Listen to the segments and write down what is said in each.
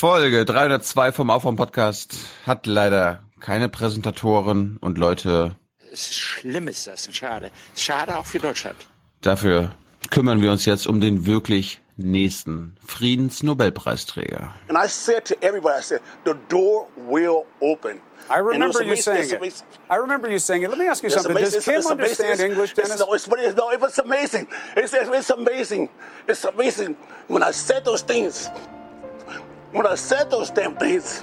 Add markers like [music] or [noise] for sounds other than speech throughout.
Folge 302 vom Aufwärm Podcast hat leider keine Präsentatoren und Leute. Schlimm ist das, schade. Schade auch für Deutschland. Dafür kümmern wir uns jetzt um den wirklich nächsten Friedensnobelpreisträger. And I said to everybody, I said, the door will open. I remember you saying it. I remember you saying it. Let me ask you something. Does Kim understand It's- English, Dennis? No, it's, no, it was amazing. It's, it's, it's amazing. It's amazing. When I said those things, when I said those damn things,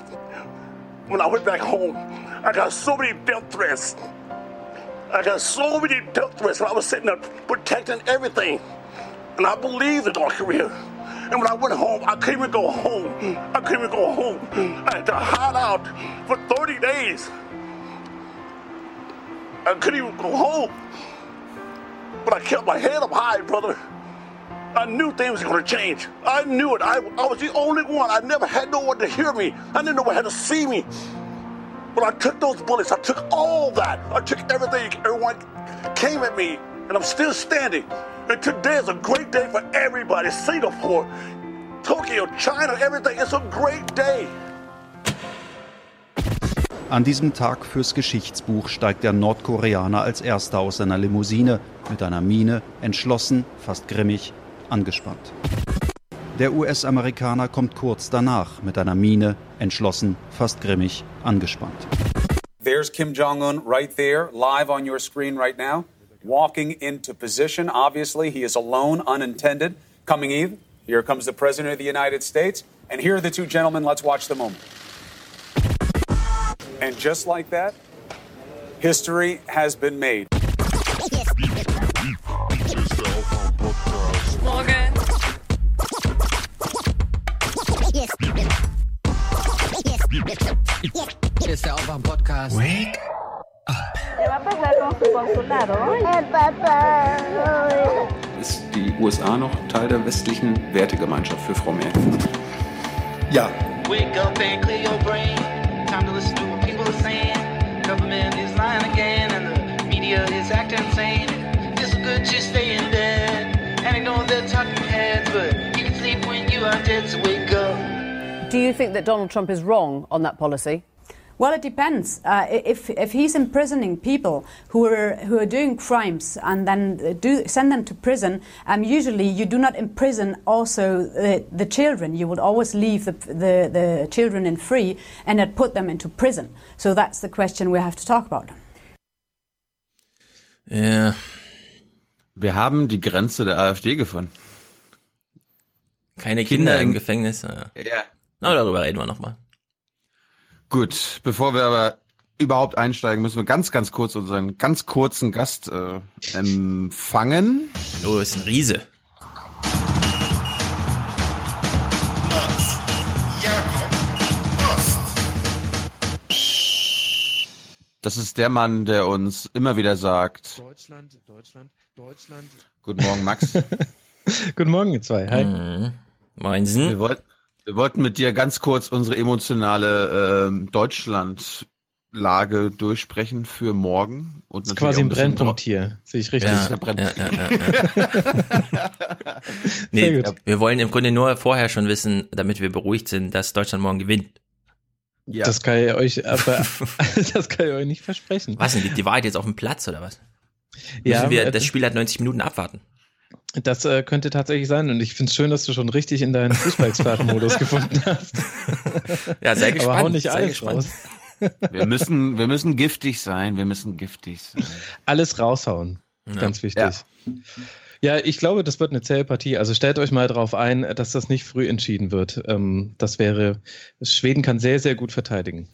when I went back home, I got so many death threats. I got so many death threats when I was sitting there protecting everything. And I believed in North Korea. And when I went home, I couldn't even go home. I couldn't even go home. I had to hide out for 30 days. I couldn't even go home. But I kept my head up high, brother. I knew things were going to change. I knew it. I, I was the only one. I never had no one to hear me. I didn't know one had to see me. But I took those bullets. I took all that. I took everything. Everyone came at me, and I'm still standing. And today is a great day for everybody. Singapore, Tokyo, China, everything. It's a great day. An diesem Tag fürs Geschichtsbuch steigt der Nordkoreaner als erster aus seiner Limousine mit einer Miene, entschlossen, fast grimmig, angespannt. Der US-Amerikaner kommt kurz danach mit einer Miene, entschlossen, fast grimmig, angespannt. There's Kim Jong un right there, live on your screen right now, walking into position. Obviously, he is alone, unintended. Coming in, here comes the President of the United States. And here are the two gentlemen. Let's watch the moment. And just like that, history has been made. Hier ist der Aufwärm-Podcast. ¿Qué va a pasar con su consulado? Ist die USA noch Teil der westlichen Wertegemeinschaft für Frau Merkel? Ja, Wake up and clear your brain. Time to listen to what people are saying. Government is lying again, and the media is acting insane. It's good to stay in bed and ignore the talking heads, but Do you think that Donald Trump is wrong on that policy? Well, it depends. Uh, if if he's imprisoning people who are who are doing crimes and then do send them to prison, um, usually you do not imprison also uh, the children. You would always leave the, the the children in free and not put them into prison. So that's the question we have to talk about. Ja, Wir haben die Grenze der AfD gefunden. keine Kinder, Kinder im im- Gefängnis. Ja. Ja. Na, darüber reden wir nochmal. Gut, bevor wir aber überhaupt einsteigen, müssen wir ganz, ganz kurz unseren ganz kurzen Gast äh, empfangen. Hallo, ist ein Riese. Das ist der Mann, der uns immer wieder sagt, Deutschland, Deutschland, Deutschland. Guten Morgen, Max. [laughs] Guten Morgen, ihr zwei. Hi. Mhm. Meinsen? Wir, wollt, wir wollten mit dir ganz kurz unsere emotionale ähm, Deutschland-Lage durchsprechen für morgen. Und Das ist natürlich quasi ein Brennpunkt hier. Sehe ich richtig. Ja. Ja, ja, ja, ja, [laughs] ja. nee, Sehr gut. wir wollen im Grunde nur vorher schon wissen, damit wir beruhigt sind, dass Deutschland morgen gewinnt. Ja. Das kann ich euch aber [laughs] das kann ich euch nicht versprechen. Was denn, liegt die Wahrheit jetzt auf dem Platz oder was? Ja, Müssen wir äh, das Spiel hat 90 Minuten abwarten? Das äh, könnte tatsächlich sein und ich finde es schön, dass du schon richtig in deinen Fußballexperten-Modus [laughs] gefunden hast. Ja, sehr gespannt. Aber hau nicht alles raus. wir, müssen, wir müssen giftig sein. Wir müssen giftig sein. Alles raushauen. Ja. Ganz wichtig. Ja. ich glaube, das wird eine zähe Partie. Also stellt euch mal darauf ein, dass das nicht früh entschieden wird. Ähm, das wäre, Schweden kann sehr, sehr gut verteidigen.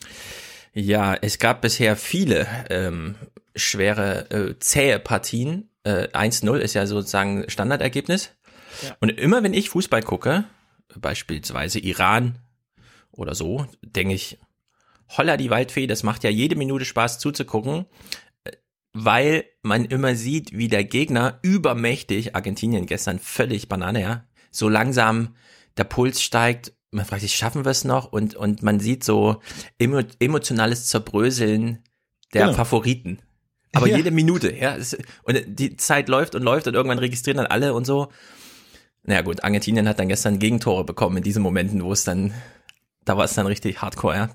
Ja, es gab bisher viele ähm, schwere, äh, zähe Partien. Äh, 1-0 ist ja sozusagen Standardergebnis. Ja. Und immer wenn ich Fußball gucke, beispielsweise Iran oder so, denke ich, holla die Waldfee, das macht ja jede Minute Spaß zuzugucken, äh, weil man immer sieht, wie der Gegner übermächtig, Argentinien gestern völlig Banane, ja, so langsam der Puls steigt, man fragt sich, schaffen wir es noch? Und, und man sieht so emo emotionales Zerbröseln der Genau. Favoriten. Aber Ja. jede Minute, ja. Und die Zeit läuft und läuft und irgendwann registrieren dann alle und so. Naja gut, Argentinien hat dann gestern Gegentore bekommen in diesen Momenten, wo es dann Da war es dann richtig hardcore, ja.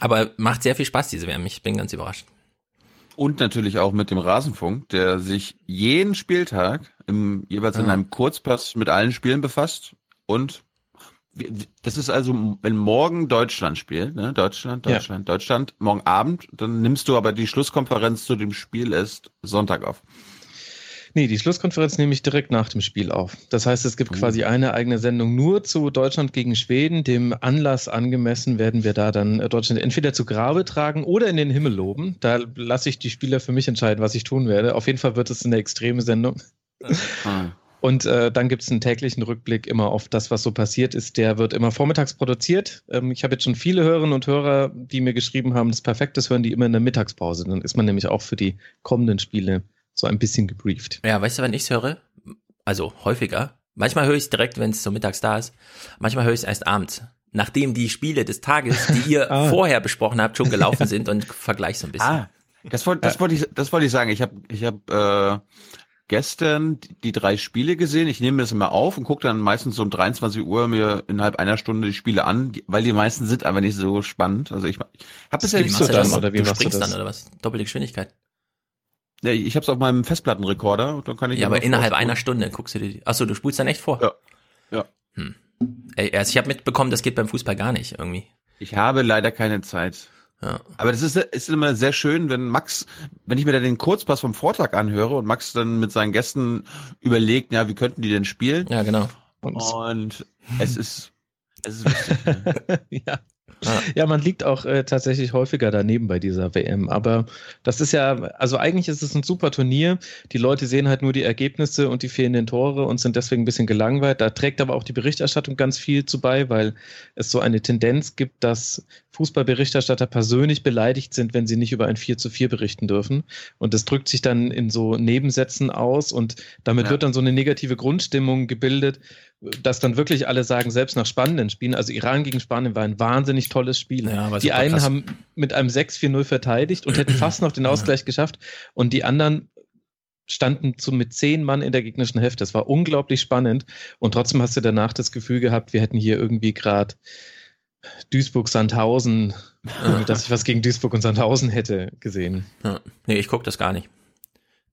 Aber macht sehr viel Spaß, diese WM. Ich bin ganz überrascht. Und natürlich auch mit dem Rasenfunk, der sich jeden Spieltag im, jeweils in Ja. einem Kurzpass mit allen Spielen befasst. Und das ist also, wenn morgen Deutschland spielt, ne? Deutschland, Ja. Deutschland, Deutschland, morgen Abend, dann nimmst du aber die Schlusskonferenz zu dem Spiel erst Sonntag auf. Nee, die Schlusskonferenz nehme ich direkt nach dem Spiel auf. Das heißt, es gibt Uh. quasi eine eigene Sendung nur zu Deutschland gegen Schweden. Dem Anlass angemessen werden wir da dann äh, Deutschland entweder zu Grabe tragen oder in den Himmel loben. Da lasse ich die Spieler für mich entscheiden, was ich tun werde. Auf jeden Fall wird es eine extreme Sendung. Ah. Und äh, dann gibt es einen täglichen Rückblick immer auf das, was so passiert ist. Der wird immer vormittags produziert. Ähm, ich habe jetzt schon viele Hörerinnen und Hörer, die mir geschrieben haben, das Perfektes hören die immer in der Mittagspause. Dann ist man nämlich auch für die kommenden Spiele so ein bisschen gebrieft. Ja, weißt du, wann ich's höre? Also häufiger. Manchmal höre ich es direkt, wenn es so mittags da ist. Manchmal höre ich es erst abends. Nachdem die Spiele des Tages, die ihr [laughs] Ah. vorher besprochen habt, schon gelaufen [laughs] sind und vergleich so ein bisschen. Ah, das wollte das wollte ich, das wollte ich sagen. Ich habe ich hab, äh, gestern die, drei Spiele gesehen. Ich nehme das immer auf und gucke dann meistens so um 23 Uhr mir innerhalb einer Stunde die Spiele an, weil die meisten sind einfach nicht so spannend. Also ich, ich habe bisher nicht du so dann, das- oder wie du machst du springst das? dann oder was? Doppelte Geschwindigkeit. Ja, ich habe es auf meinem Festplattenrekorder und dann kann ich Ja, aber innerhalb einer Stunde guckst du dir die. Achso, du spulst dann echt vor. Ja. Ja. Hm. Ey, also ich habe mitbekommen, das geht beim Fußball gar nicht irgendwie. Ich habe leider keine Zeit. Ja. Aber das ist, ist immer sehr schön, wenn Max, wenn ich mir dann den Kurzpass vom Vortag anhöre und Max dann mit seinen Gästen überlegt, ja, wie könnten die denn spielen? Ja, genau. Und Und es ist, es ist lustig. [laughs] ja. Ja. Ja, man liegt auch äh, tatsächlich häufiger daneben bei dieser WM. Aber das ist ja, also eigentlich ist es ein super Turnier. Die Leute sehen halt nur die Ergebnisse und die fehlenden Tore und sind deswegen ein bisschen gelangweilt. Da trägt aber auch die Berichterstattung ganz viel zu bei, weil es so eine Tendenz gibt, dass Fußballberichterstatter persönlich beleidigt sind, wenn sie nicht über ein 4 zu 4 berichten dürfen. Und das drückt sich dann in so Nebensätzen aus und damit Ja. wird dann so eine negative Grundstimmung gebildet, dass dann wirklich alle sagen, selbst nach spannenden Spielen, also Iran gegen Spanien war ein wahnsinnig tolles Spiel. Ja, die einen krass. haben mit einem 6-4-0 verteidigt und hätten fast noch den Ausgleich geschafft und die anderen standen zu, mit zehn Mann in der gegnerischen Hälfte. Das war unglaublich spannend und trotzdem hast du danach das Gefühl gehabt, wir hätten hier irgendwie gerade Duisburg-Sandhausen, ohne [laughs] dass ich was gegen Duisburg und Sandhausen hätte gesehen. Ja. Nee, ich gucke das gar nicht.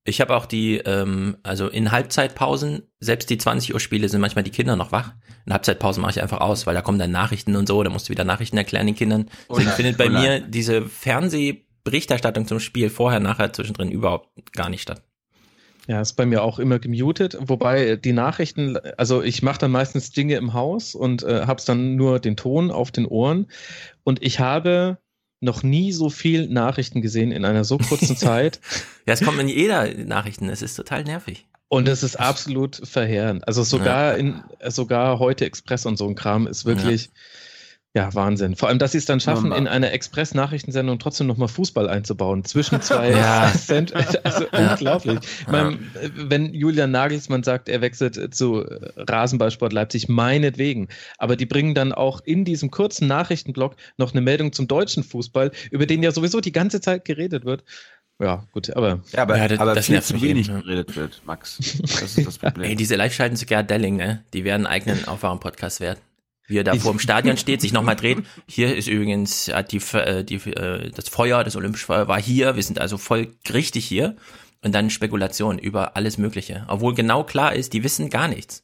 Ich habe auch die, ähm, also in Halbzeitpausen, selbst die 20 Uhr Spiele sind manchmal die Kinder noch wach. In Halbzeitpausen mache ich einfach aus, weil da kommen dann Nachrichten und so, da musst du wieder Nachrichten erklären den Kindern. Oh Deswegen nein, findet bei oh mir diese Fernsehberichterstattung zum Spiel vorher, nachher, zwischendrin überhaupt gar nicht statt. Ja, ist bei mir auch immer gemutet, wobei die Nachrichten, also ich mache dann meistens Dinge im Haus und äh, hab's dann nur den Ton auf den Ohren und ich habe noch nie so viel Nachrichten gesehen in einer so kurzen [laughs] Zeit Ja, es kommen in jeder Nachrichten, es ist total nervig. und es ist absolut verheerend. Also sogar in sogar heute Express und so ein Kram ist wirklich ja, Wahnsinn. Vor allem, dass sie es dann schaffen, Mama. in einer Express-Nachrichtensendung trotzdem nochmal Fußball einzubauen zwischen [laughs] zwei Ja. Cent. Also Ja. unglaublich. Ich meine, wenn Julian Nagelsmann sagt, er wechselt zu Rasenballsport Leipzig, meinetwegen. Aber die bringen dann auch in diesem kurzen Nachrichtenblock noch eine Meldung zum deutschen Fußball, über den ja sowieso die ganze Zeit geredet wird. Ja, gut, aber Ja, aber, Ja, das- aber das viel nervt zu wenig eben, ja. geredet wird, Max. Das ist das [laughs] Problem. Ey, diese Live-Schalten zu Gerd Delling, ne? Die werden einen eigenen Aufwachen-Podcast wert. Wie er da vor dem [laughs] Stadion steht, sich nochmal dreht. Hier ist übrigens äh, die, äh, die, äh, das Feuer, das Olympische Feuer war hier. Wir sind also voll richtig hier. Und dann Spekulation über alles Mögliche. Obwohl genau klar ist, die wissen gar nichts.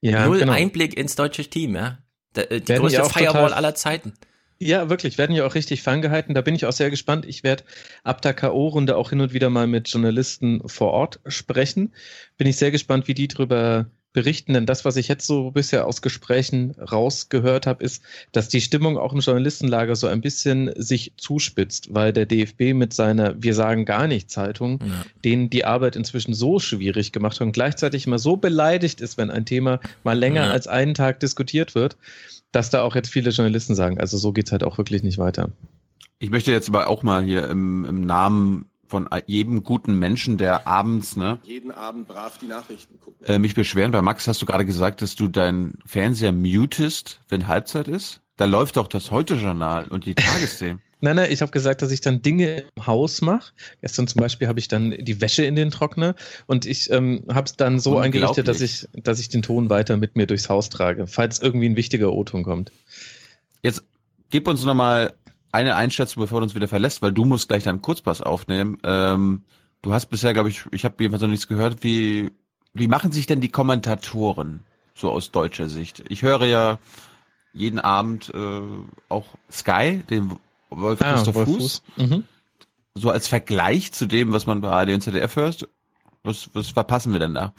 ja, Null genau. Einblick ins deutsche Team, ja. Die Werden größte Firewall aller Zeiten. Ja, wirklich, werden ja auch richtig ferngehalten. Da bin ich auch sehr gespannt. Ich werde ab der K.O.-Runde auch hin und wieder mal mit Journalisten vor Ort sprechen. Bin ich sehr gespannt, wie die drüber berichten, denn das, was ich jetzt so bisher aus Gesprächen rausgehört habe, ist, dass die Stimmung auch im Journalistenlager so ein bisschen sich zuspitzt, weil der DFB mit seiner Wir sagen gar nicht Zeitung, Ja. denen die Arbeit inzwischen so schwierig gemacht hat und gleichzeitig immer so beleidigt ist, wenn ein Thema mal länger Ja. als einen Tag diskutiert wird, dass da auch jetzt viele Journalisten sagen, also so geht's halt auch wirklich nicht weiter. Ich möchte jetzt aber auch mal hier im, im Namen von jedem guten Menschen, der abends ne, jeden Abend brav die Nachrichten gucken. äh, mich beschweren. Bei Max hast du gerade gesagt, dass du deinen Fernseher mutest, wenn Halbzeit ist. Da läuft doch das Heute-Journal und die Tagesthemen. [laughs] Nein, nein, ich habe gesagt, dass ich dann Dinge im Haus mache. Gestern zum Beispiel habe ich dann die Wäsche in den Trockner und ich ähm, habe es dann so eingerichtet, dass ich, dass ich den Ton weiter mit mir durchs Haus trage, falls irgendwie ein wichtiger O-Ton kommt. Jetzt gib uns nochmal eine Einschätzung, bevor du uns wieder verlässt, weil du musst gleich deinen Kurzpass aufnehmen. Ähm, du hast bisher, glaube ich, ich habe jedenfalls noch nichts gehört. Wie, wie machen sich denn die Kommentatoren so aus deutscher Sicht? Ich höre ja jeden Abend äh, auch Sky, den Wolf Ah, Christoph Wolf Fuß. Fuß. Mhm. So als Vergleich zu dem, was man bei ARD und ZDF hört, was, was verpassen wir denn da?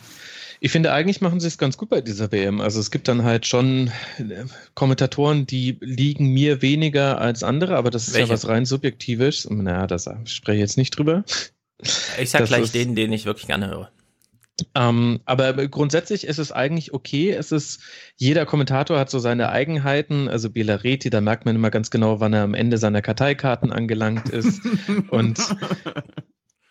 Ich finde, eigentlich machen sie es ganz gut bei dieser WM. Also es gibt dann halt schon äh, Kommentatoren, die liegen mir weniger als andere, aber das ist Welche? ja was rein Subjektives. Naja, da sag- spreche ich jetzt nicht drüber. Ich sag Das gleich ist- den, den ich wirklich gerne höre. Ähm, aber grundsätzlich ist es eigentlich okay. Es ist, jeder Kommentator hat so seine Eigenheiten. Also Belareti, da merkt man immer ganz genau, wann er am Ende seiner Karteikarten angelangt ist. [laughs] und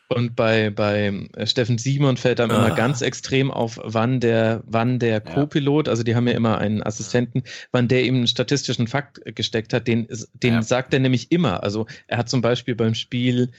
und bei, bei Steffen Simon fällt immer Ah. ganz extrem auf, wann der, wann der Co-Pilot, also die haben ja immer einen Assistenten, wann der ihm einen statistischen Fakt gesteckt hat, den, den Ja. sagt er nämlich immer. Also er hat zum Beispiel beim Spiel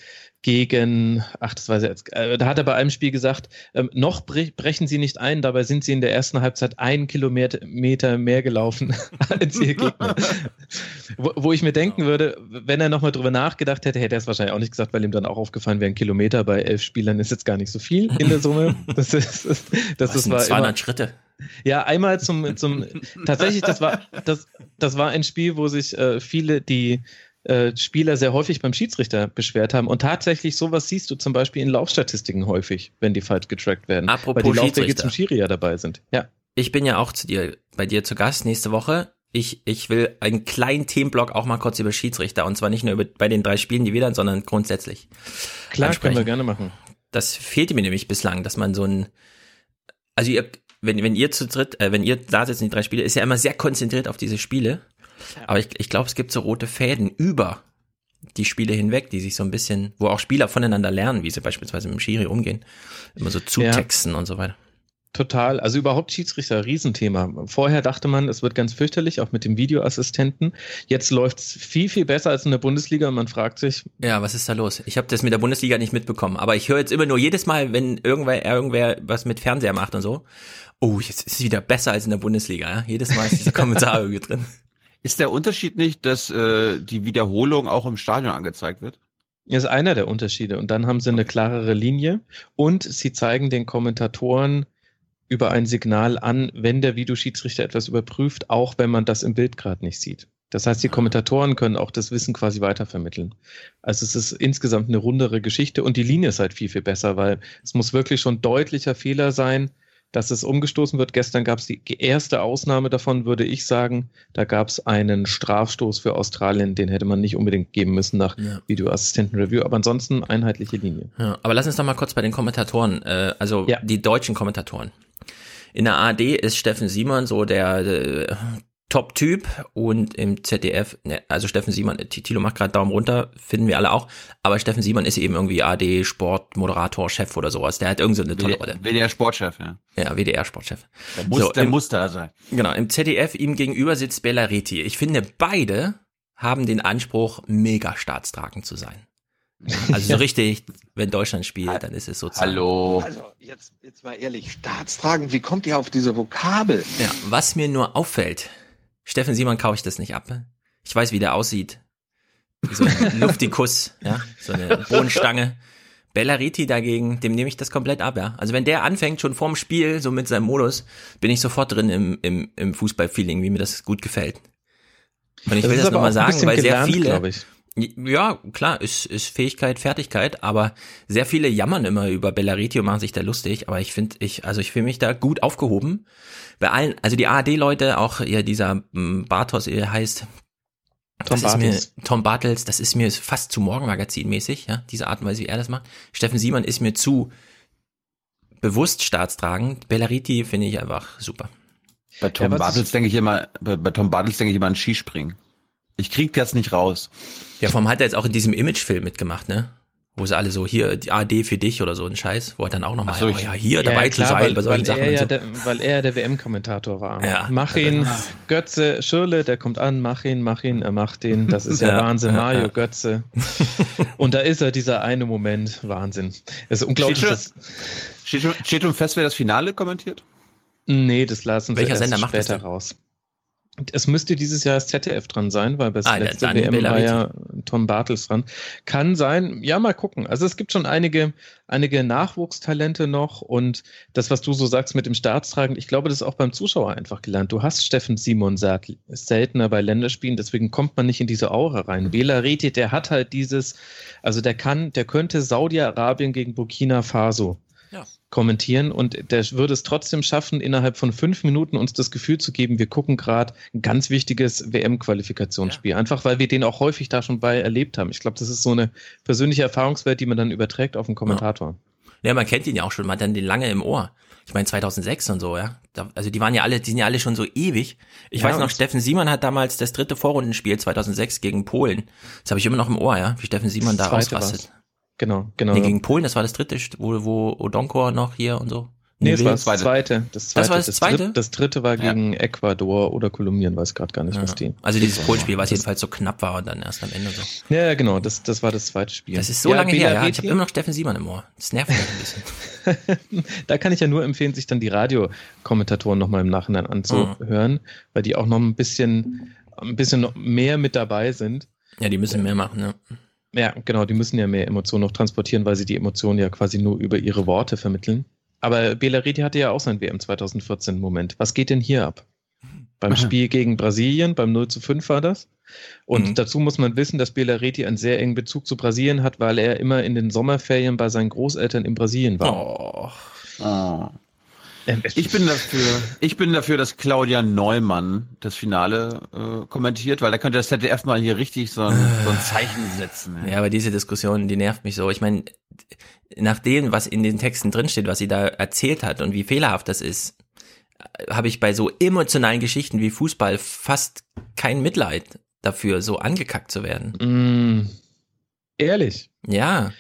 gegen, ach, das weiß ich jetzt, äh, da hat er bei einem Spiel gesagt, ähm, noch bre brechen sie nicht ein, dabei sind sie in der ersten Halbzeit einen Kilometer Meter mehr gelaufen [laughs] als ihr Gegner. [laughs] wo, wo ich mir denken würde, wenn er nochmal drüber nachgedacht hätte, hätte er es wahrscheinlich auch nicht gesagt, weil ihm dann auch aufgefallen wäre, ein Kilometer bei elf Spielern ist jetzt gar nicht so viel in der Summe. [laughs] Das ist, das, Das sind war 200 immer, Schritte. ja, einmal zum, zum tatsächlich, das war, das, das war ein Spiel, wo sich äh, viele, die äh, Spieler sehr häufig beim Schiedsrichter beschwert haben. Und tatsächlich sowas siehst du zum Beispiel in Laufstatistiken häufig, wenn die falsch getrackt werden. Apropos weil die Laufwege zum Schiri ja dabei sind. Ja. Ich bin ja auch zu dir, bei dir zu Gast nächste Woche. Ich, ich will einen kleinen Themenblock auch mal kurz über Schiedsrichter und zwar nicht nur über, bei den drei Spielen, die wir dann, sondern grundsätzlich. Klar, ansprechen. können wir gerne machen. Das fehlte mir nämlich bislang, dass man so ein, also ihr, wenn, wenn ihr zu dritt, äh, wenn ihr da sitzt in die drei Spiele, ist ja immer sehr konzentriert auf diese Spiele. Aber ich, ich glaube, es gibt so rote Fäden über die Spiele hinweg, die sich so ein bisschen, wo auch Spieler voneinander lernen, wie sie beispielsweise mit dem Schiri umgehen, immer so zutexten und so weiter. Total. Also überhaupt Schiedsrichter, Riesenthema. Vorher dachte man, es wird ganz fürchterlich, auch mit dem Videoassistenten. Jetzt läuft's viel, viel besser als in der Bundesliga und man fragt sich, Ja, was ist da los? Ich habe das mit der Bundesliga nicht mitbekommen, aber ich höre jetzt immer nur jedes Mal, wenn irgendwer, irgendwer was mit Fernseher macht und so, oh, jetzt ist es wieder besser als in der Bundesliga. Ja? Jedes Mal ist dieser [laughs] Kommentar irgendwie drin. Ist der Unterschied nicht, dass äh, die Wiederholung auch im Stadion angezeigt wird? ist einer der Unterschiede. Und dann haben sie eine klarere Linie und sie zeigen den Kommentatoren über ein Signal an, wenn der Videoschiedsrichter etwas überprüft, auch wenn man das im Bild gerade nicht sieht. Das heißt, die Kommentatoren können auch das Wissen quasi weitervermitteln. Also es ist insgesamt eine rundere Geschichte und die Linie ist halt viel, viel besser, weil es muss wirklich schon deutlicher Fehler sein, dass es umgestoßen wird. Gestern gab es die erste Ausnahme davon, würde ich sagen. Da gab es einen Strafstoß für Australien, den hätte man nicht unbedingt geben müssen nach Ja. Videoassistenten-Review, aber ansonsten einheitliche Linie. Ja, aber lass uns doch mal kurz bei den Kommentatoren, äh, also Ja. die deutschen Kommentatoren. In der ARD ist Steffen Simon so der äh, Top-Typ und im ZDF, ne, also Steffen Simon, äh, Tilo macht gerade Daumen runter, finden wir alle auch, aber Steffen Simon ist eben irgendwie ARD Sportmoderator, Chef oder sowas, der hat irgend so eine tolle Rolle. WDR Sportchef, ja. Ja, WDR-Sportchef. Der muss, So, der im- muss da sein. Genau, im ZDF ihm gegenüber sitzt Bellariti. Ich finde, beide haben den Anspruch, mega staatstragend zu sein. [laughs] Also so richtig, wenn Deutschland spielt, dann ist es sozusagen. Hallo. Also, jetzt, jetzt mal ehrlich, staatstragend, wie kommt ihr auf diese Vokabel? Ja, was mir nur auffällt, Steffen Simon kaufe ich das nicht ab. Ich weiß, wie der aussieht. Wie So ein [laughs] Luftikus, ja, so eine Bohnenstange. Bellariti dagegen, dem nehme ich das komplett ab, ja. Also wenn der anfängt, schon vorm Spiel, so mit seinem Modus, bin ich sofort drin im, im, im Fußballfeeling, wie mir das gut gefällt. Und ich Das will das nochmal sagen, weil sehr gelernt, viele, glaub ich. Ja, klar, ist, ist Fähigkeit, Fertigkeit, aber sehr viele jammern immer über Bellariti und machen sich da lustig, aber ich finde, ich, also ich fühle mich da gut aufgehoben. Bei allen, also die ARD-Leute, auch ja, dieser m, Bartos, er heißt, Tom das ist Bartels. mir, Tom Bartels, das ist mir fast zu Morgenmagazin-mäßig, ja, diese Art und Weise, wie er das macht. Steffen Simon ist mir zu bewusst staatstragend. Bellariti finde ich einfach super. Bei Tom Ja, Bartels denke ich immer, bei, bei Tom Bartels denke ich immer an Skispringen. Ich krieg das nicht raus. Ja, vor allem hat er jetzt auch in diesem Imagefilm mitgemacht, ne? Wo sie alle so, hier, die AD für dich oder so ein Scheiß, wo er dann auch nochmal, so, oh ja, hier dabei zu sein weil, bei solchen weil, Sachen er ja so. der, weil er der WM-Kommentator war. Ja. Mach ihn, Götze, Schirle, der kommt an, mach ihn, mach ihn, er macht ihn. Das ist ja, Ja, Wahnsinn, ja, Mario ja. Götze. [laughs] Und da ist er, dieser eine Moment, Wahnsinn. Es ist unglaublich. Steht schon, steht schon fest, wer das Finale kommentiert? nee, das lassen sie Welcher erst Sender macht das später denn? raus. Es müsste dieses Jahr das ZDF dran sein, weil bei Ah, letzte WM war Belariti. ja Tom Bartels dran. Kann sein, ja, mal gucken. Also es gibt schon einige, einige Nachwuchstalente noch und das, was du so sagst mit dem Staatstragen, ich glaube, das ist auch beim Zuschauer einfach gelernt. Du hast Steffen Simon sel- seltener bei Länderspielen, deswegen kommt man nicht in diese Aura rein. Bela Reti, der hat halt dieses, also der kann, der könnte Saudi-Arabien gegen Burkina Faso Ja. kommentieren und der würde es trotzdem schaffen, innerhalb von fünf Minuten uns das Gefühl zu geben, wir gucken gerade ein ganz wichtiges WM-Qualifikationsspiel. Einfach weil wir den auch häufig da schon bei erlebt haben. Ich glaube, das ist so eine persönliche Erfahrungswelt, die man dann überträgt auf den Kommentator. Ja, man kennt ihn ja auch schon, man hat dann den lange im Ohr. Ich meine 2006 und so, ja. Da, also die waren ja alle, die sind ja alle schon so ewig. Ich Ja, weiß noch, Steffen Simon hat damals das dritte Vorrundenspiel 2006 gegen Polen. Das habe ich immer noch im Ohr, ja, wie Steffen Simon da ausrastet. war's. Genau, genau. Nee, gegen Polen, das war das dritte, wo, wo Odonkor noch hier und so. Nee, es war das zweite. zweite. Das, zweite. Das war das zweite? Dritte, das dritte war Ja. gegen Ecuador oder Kolumbien, weiß gerade gar nicht, was die. Also dieses Polenspiel, was jedenfalls so knapp war und dann erst am Ende so. Ja, ja, genau, das, das war das zweite Spiel. Das ist so Ja, lange her, ja. Ich habe immer noch Steffen Simon im Ohr. Das nervt mich ein bisschen. [laughs] da kann ich ja nur empfehlen, sich dann die Radiokommentatoren nochmal im Nachhinein anzuhören, weil die auch noch ein bisschen, ein bisschen noch mehr mit dabei sind. Ja, die müssen mehr machen, ne? Ja, genau, die müssen ja mehr Emotionen noch transportieren, weil sie die Emotionen ja quasi nur über ihre Worte vermitteln. Aber Belariti hatte ja auch sein WM 2014 Moment. Was geht denn hier ab? Beim Spiel gegen Brasilien, beim 0 zu 5 war das. Und Mhm. dazu muss man wissen, dass Belariti einen sehr engen Bezug zu Brasilien hat, weil er immer in den Sommerferien bei seinen Großeltern in Brasilien war. Oh. Oh. Ich bin dafür, ich bin dafür, dass Claudia Neumann das Finale äh, kommentiert, weil da könnte das ZDF mal hier richtig so ein, so ein Zeichen setzen. Ja, aber diese Diskussion, die nervt mich so. Ich meine, nach dem, was in den Texten drinsteht, was sie da erzählt hat und wie fehlerhaft das ist, äh, habe ich bei so emotionalen Geschichten wie Fußball fast kein Mitleid dafür, so angekackt zu werden. Mm, ehrlich. Ja,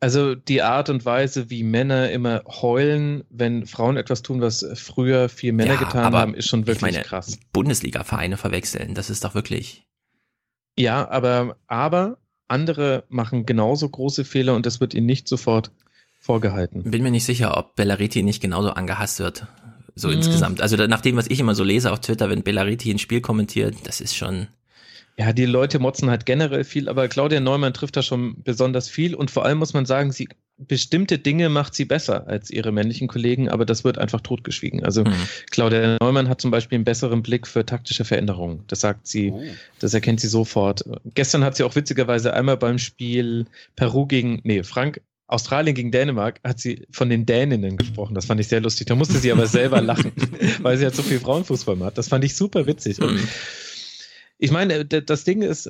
Also die Art und Weise, wie Männer immer heulen, wenn Frauen etwas tun, was früher viel Männer Ja, getan haben, ist schon wirklich ich meine, krass. Bundesliga-Vereine verwechseln, das ist doch wirklich. Ja, aber, aber andere machen genauso große Fehler und das wird ihnen nicht sofort vorgehalten. Bin mir nicht sicher, ob Bellariti nicht genauso angehasst wird. So Mm. insgesamt. Also nach dem, was ich immer so lese auf Twitter, wenn Bellariti ein Spiel kommentiert, das ist schon. Ja, die Leute motzen halt generell viel, aber Claudia Neumann trifft da schon besonders viel und vor allem muss man sagen, sie bestimmte Dinge macht sie besser als ihre männlichen Kollegen, aber das wird einfach totgeschwiegen. Also Hm. Claudia Neumann hat zum Beispiel einen besseren Blick für taktische Veränderungen. Das sagt sie, Oh. das erkennt sie sofort. Gestern hat sie auch witzigerweise einmal beim Spiel Peru gegen, nee, Frank, Australien gegen Dänemark hat sie von den Däninnen gesprochen. Das fand ich sehr lustig. Da musste sie aber selber lachen, [laughs] weil sie halt so viel Frauenfußball macht. Das fand ich super witzig. Und Hm. Ich meine, d- das Ding ist,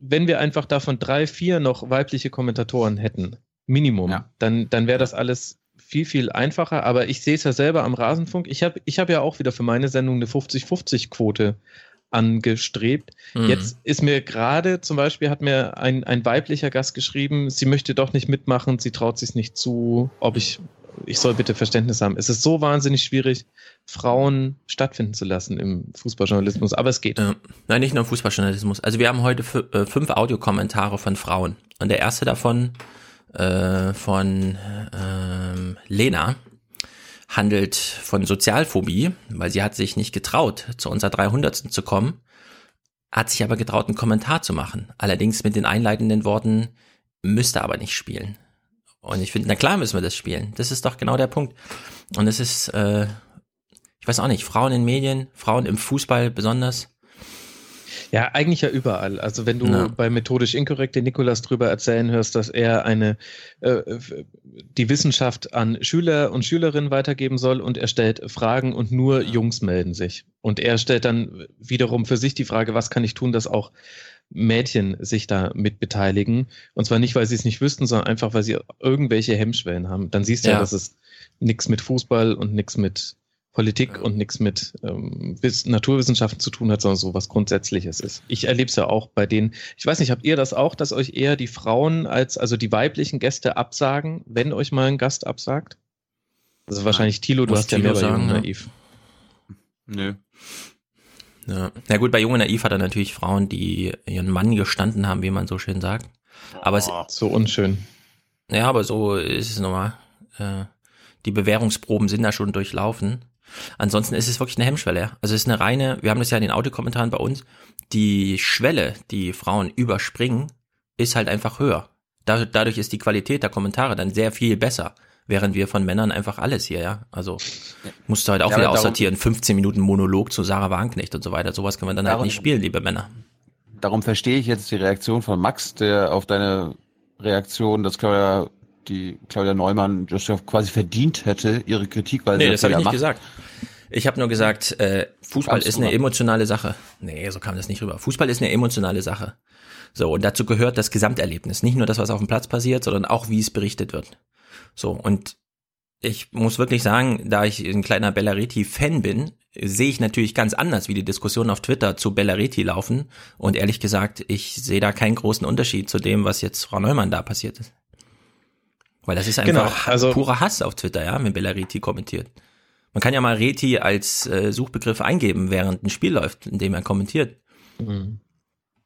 wenn wir einfach davon drei, vier noch weibliche Kommentatoren hätten, Minimum, Ja. dann, dann wäre das alles viel, viel einfacher. Aber ich sehe es ja selber am Rasenfunk. Ich habe ich hab ja auch wieder für meine Sendung eine 50-50-Quote angestrebt. Hm. Jetzt ist mir gerade zum Beispiel, hat mir ein, ein weiblicher Gast geschrieben, sie möchte doch nicht mitmachen, sie traut sich nicht zu, ob ich, ich soll bitte Verständnis haben. Es ist so wahnsinnig schwierig, Frauen stattfinden zu lassen im Fußballjournalismus, aber es geht. Ja. Nein, nicht nur im Fußballjournalismus. Also wir haben heute äh, fünf Audiokommentare von Frauen. Und der erste davon äh, von ähm, Lena handelt von Sozialphobie, weil sie hat sich nicht getraut, zu unserer 300. zu kommen, hat sich aber getraut, einen Kommentar zu machen. Allerdings mit den einleitenden Worten, müsste aber nicht spielen. Und ich finde, na klar müssen wir das spielen. Das ist doch genau der Punkt. Und es ist, äh, ich weiß auch nicht, Frauen in Medien, Frauen im Fußball besonders. Ja, eigentlich ja überall. Also wenn du Ja. bei methodisch inkorrekt den Nikolas drüber erzählen hörst, dass er eine äh, die Wissenschaft an Schüler und Schülerinnen weitergeben soll und er stellt Fragen und nur Jungs melden sich. Und er stellt dann wiederum für sich die Frage, was kann ich tun, dass auch Mädchen sich da mit beteiligen. Und zwar nicht, weil sie es nicht wüssten, sondern einfach, weil sie irgendwelche Hemmschwellen haben. Dann siehst du ja, Ja. dass es nichts mit Fußball und nichts mit Politik und nichts mit ähm, Wiss- Naturwissenschaften zu tun hat, sondern so was Grundsätzliches ist. Ich erlebe es ja auch bei denen. Ich weiß nicht, habt ihr das auch, dass euch eher die Frauen als, also die weiblichen Gäste absagen, wenn euch mal ein Gast absagt? Also wahrscheinlich Thilo, du Muss hast ja Thilo mehr bei sagen, Jung ja. Naiv. Nö. Ja. Na gut, bei Junge Naiv hat er natürlich Frauen, die ihren Mann gestanden haben, wie man so schön sagt. Aber es, So unschön. ja, aber so ist es nochmal. Äh, die Bewährungsproben sind da schon durchlaufen. Ansonsten ist es wirklich eine Hemmschwelle. Also es ist eine reine, wir haben das ja in den Audiokommentaren bei uns, die Schwelle, die Frauen überspringen, ist halt einfach höher. Da, dadurch ist die Qualität der Kommentare dann sehr viel besser. Während wir von Männern einfach alles hier, ja. Also musst du halt auch Ja, wieder aussortieren. 15 Minuten Monolog zu Sarah Wagenknecht und so weiter. Sowas können wir dann halt Darum- nicht spielen, liebe Männer. Darum verstehe ich jetzt die Reaktion von Max, der auf deine Reaktion, dass Claudia, die Claudia Neumann das ja quasi verdient hätte, ihre Kritik, weil Nee, sie das habe ich nicht macht. gesagt. Ich habe nur gesagt, äh, Fußball ist eine emotionale Sache. Nee, so kam das nicht rüber. Fußball ist eine emotionale Sache. So, und dazu gehört das Gesamterlebnis. Nicht nur das, was auf dem Platz passiert, sondern auch, wie es berichtet wird. So, und ich muss wirklich sagen, da ich ein kleiner Bellareti-Fan bin, sehe ich natürlich ganz anders, wie die Diskussionen auf Twitter zu Bellareti laufen. Und ehrlich gesagt, ich sehe da keinen großen Unterschied zu dem, was jetzt Frau Neumann da passiert ist. Weil das ist Genau, einfach also- purer Hass auf Twitter, ja, wenn Bellareti kommentiert. Man kann ja mal Reti als äh, Suchbegriff eingeben, während ein Spiel läuft, in dem er kommentiert. Mhm.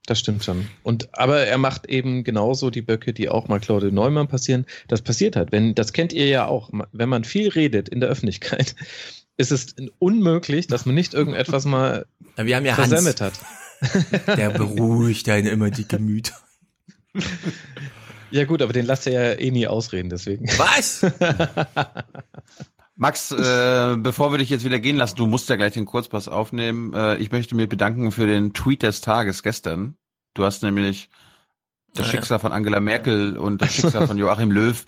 Das stimmt schon. Und aber er macht eben genauso die Böcke, die auch mal Claude Neumann passieren. Das passiert halt. Wenn, das kennt ihr ja auch. Wenn man viel redet in der Öffentlichkeit, [laughs] ist es unmöglich, dass man nicht irgendetwas mal [laughs] Wir haben ja versemmelt Hans, hat. [laughs] der beruhigt einen immer die Gemüter. Ja gut, aber den lasst ihr ja eh nie ausreden, deswegen. Was? Max, äh, bevor wir dich jetzt wieder gehen lassen, du musst ja gleich den Kurzpass aufnehmen. Äh, ich möchte mich bedanken für den Tweet des Tages gestern. Du hast nämlich das ja. Schicksal von Angela Merkel und das Schicksal von Joachim Löw,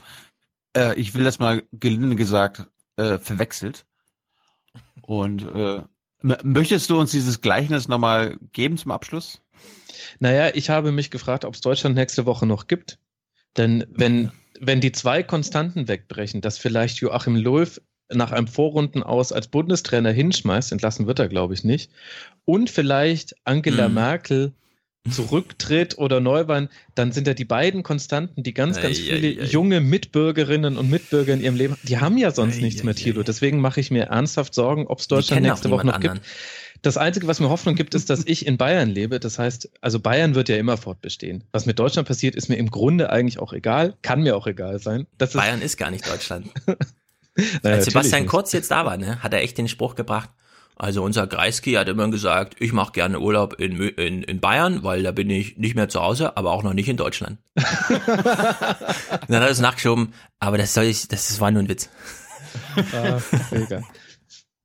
äh, ich will das mal gelinde gesagt, äh, verwechselt. Und äh, möchtest du uns dieses Gleichnis nochmal geben zum Abschluss? Naja, ich habe mich gefragt, ob es Deutschland nächste Woche noch gibt. Denn wenn, wenn die zwei Konstanten wegbrechen, dass vielleicht Joachim Löw nach einem Vorrunden aus als Bundestrainer hinschmeißt, entlassen wird er, glaube ich, nicht, und vielleicht Angela Mhm. Merkel zurücktritt oder Neuwahlen, dann sind ja die beiden Konstanten, die ganz, ganz Ei, viele ei, ei. junge Mitbürgerinnen und Mitbürger in ihrem Leben, die haben ja sonst nichts mehr. Thilo. Deswegen mache ich mir ernsthaft Sorgen, ob es Deutschland nächste Woche noch niemand gibt. anderen. Das Einzige, was mir Hoffnung gibt, ist, dass ich in Bayern lebe. Das heißt, also Bayern wird ja immer fortbestehen. Was mit Deutschland passiert, ist mir im Grunde eigentlich auch egal. Kann mir auch egal sein. Das ist, Bayern ist gar nicht Deutschland. [laughs] Naja, Als Sebastian. Kurz jetzt da war, ne, hat er echt den Spruch gebracht. Also unser Kreisky hat immer gesagt, ich mache gerne Urlaub in, in, in Bayern, weil da bin ich nicht mehr zu Hause, aber auch noch nicht in Deutschland. [laughs] Dann hat er es nachgeschoben, aber das soll ich, das war nur ein Witz. Ah, mega.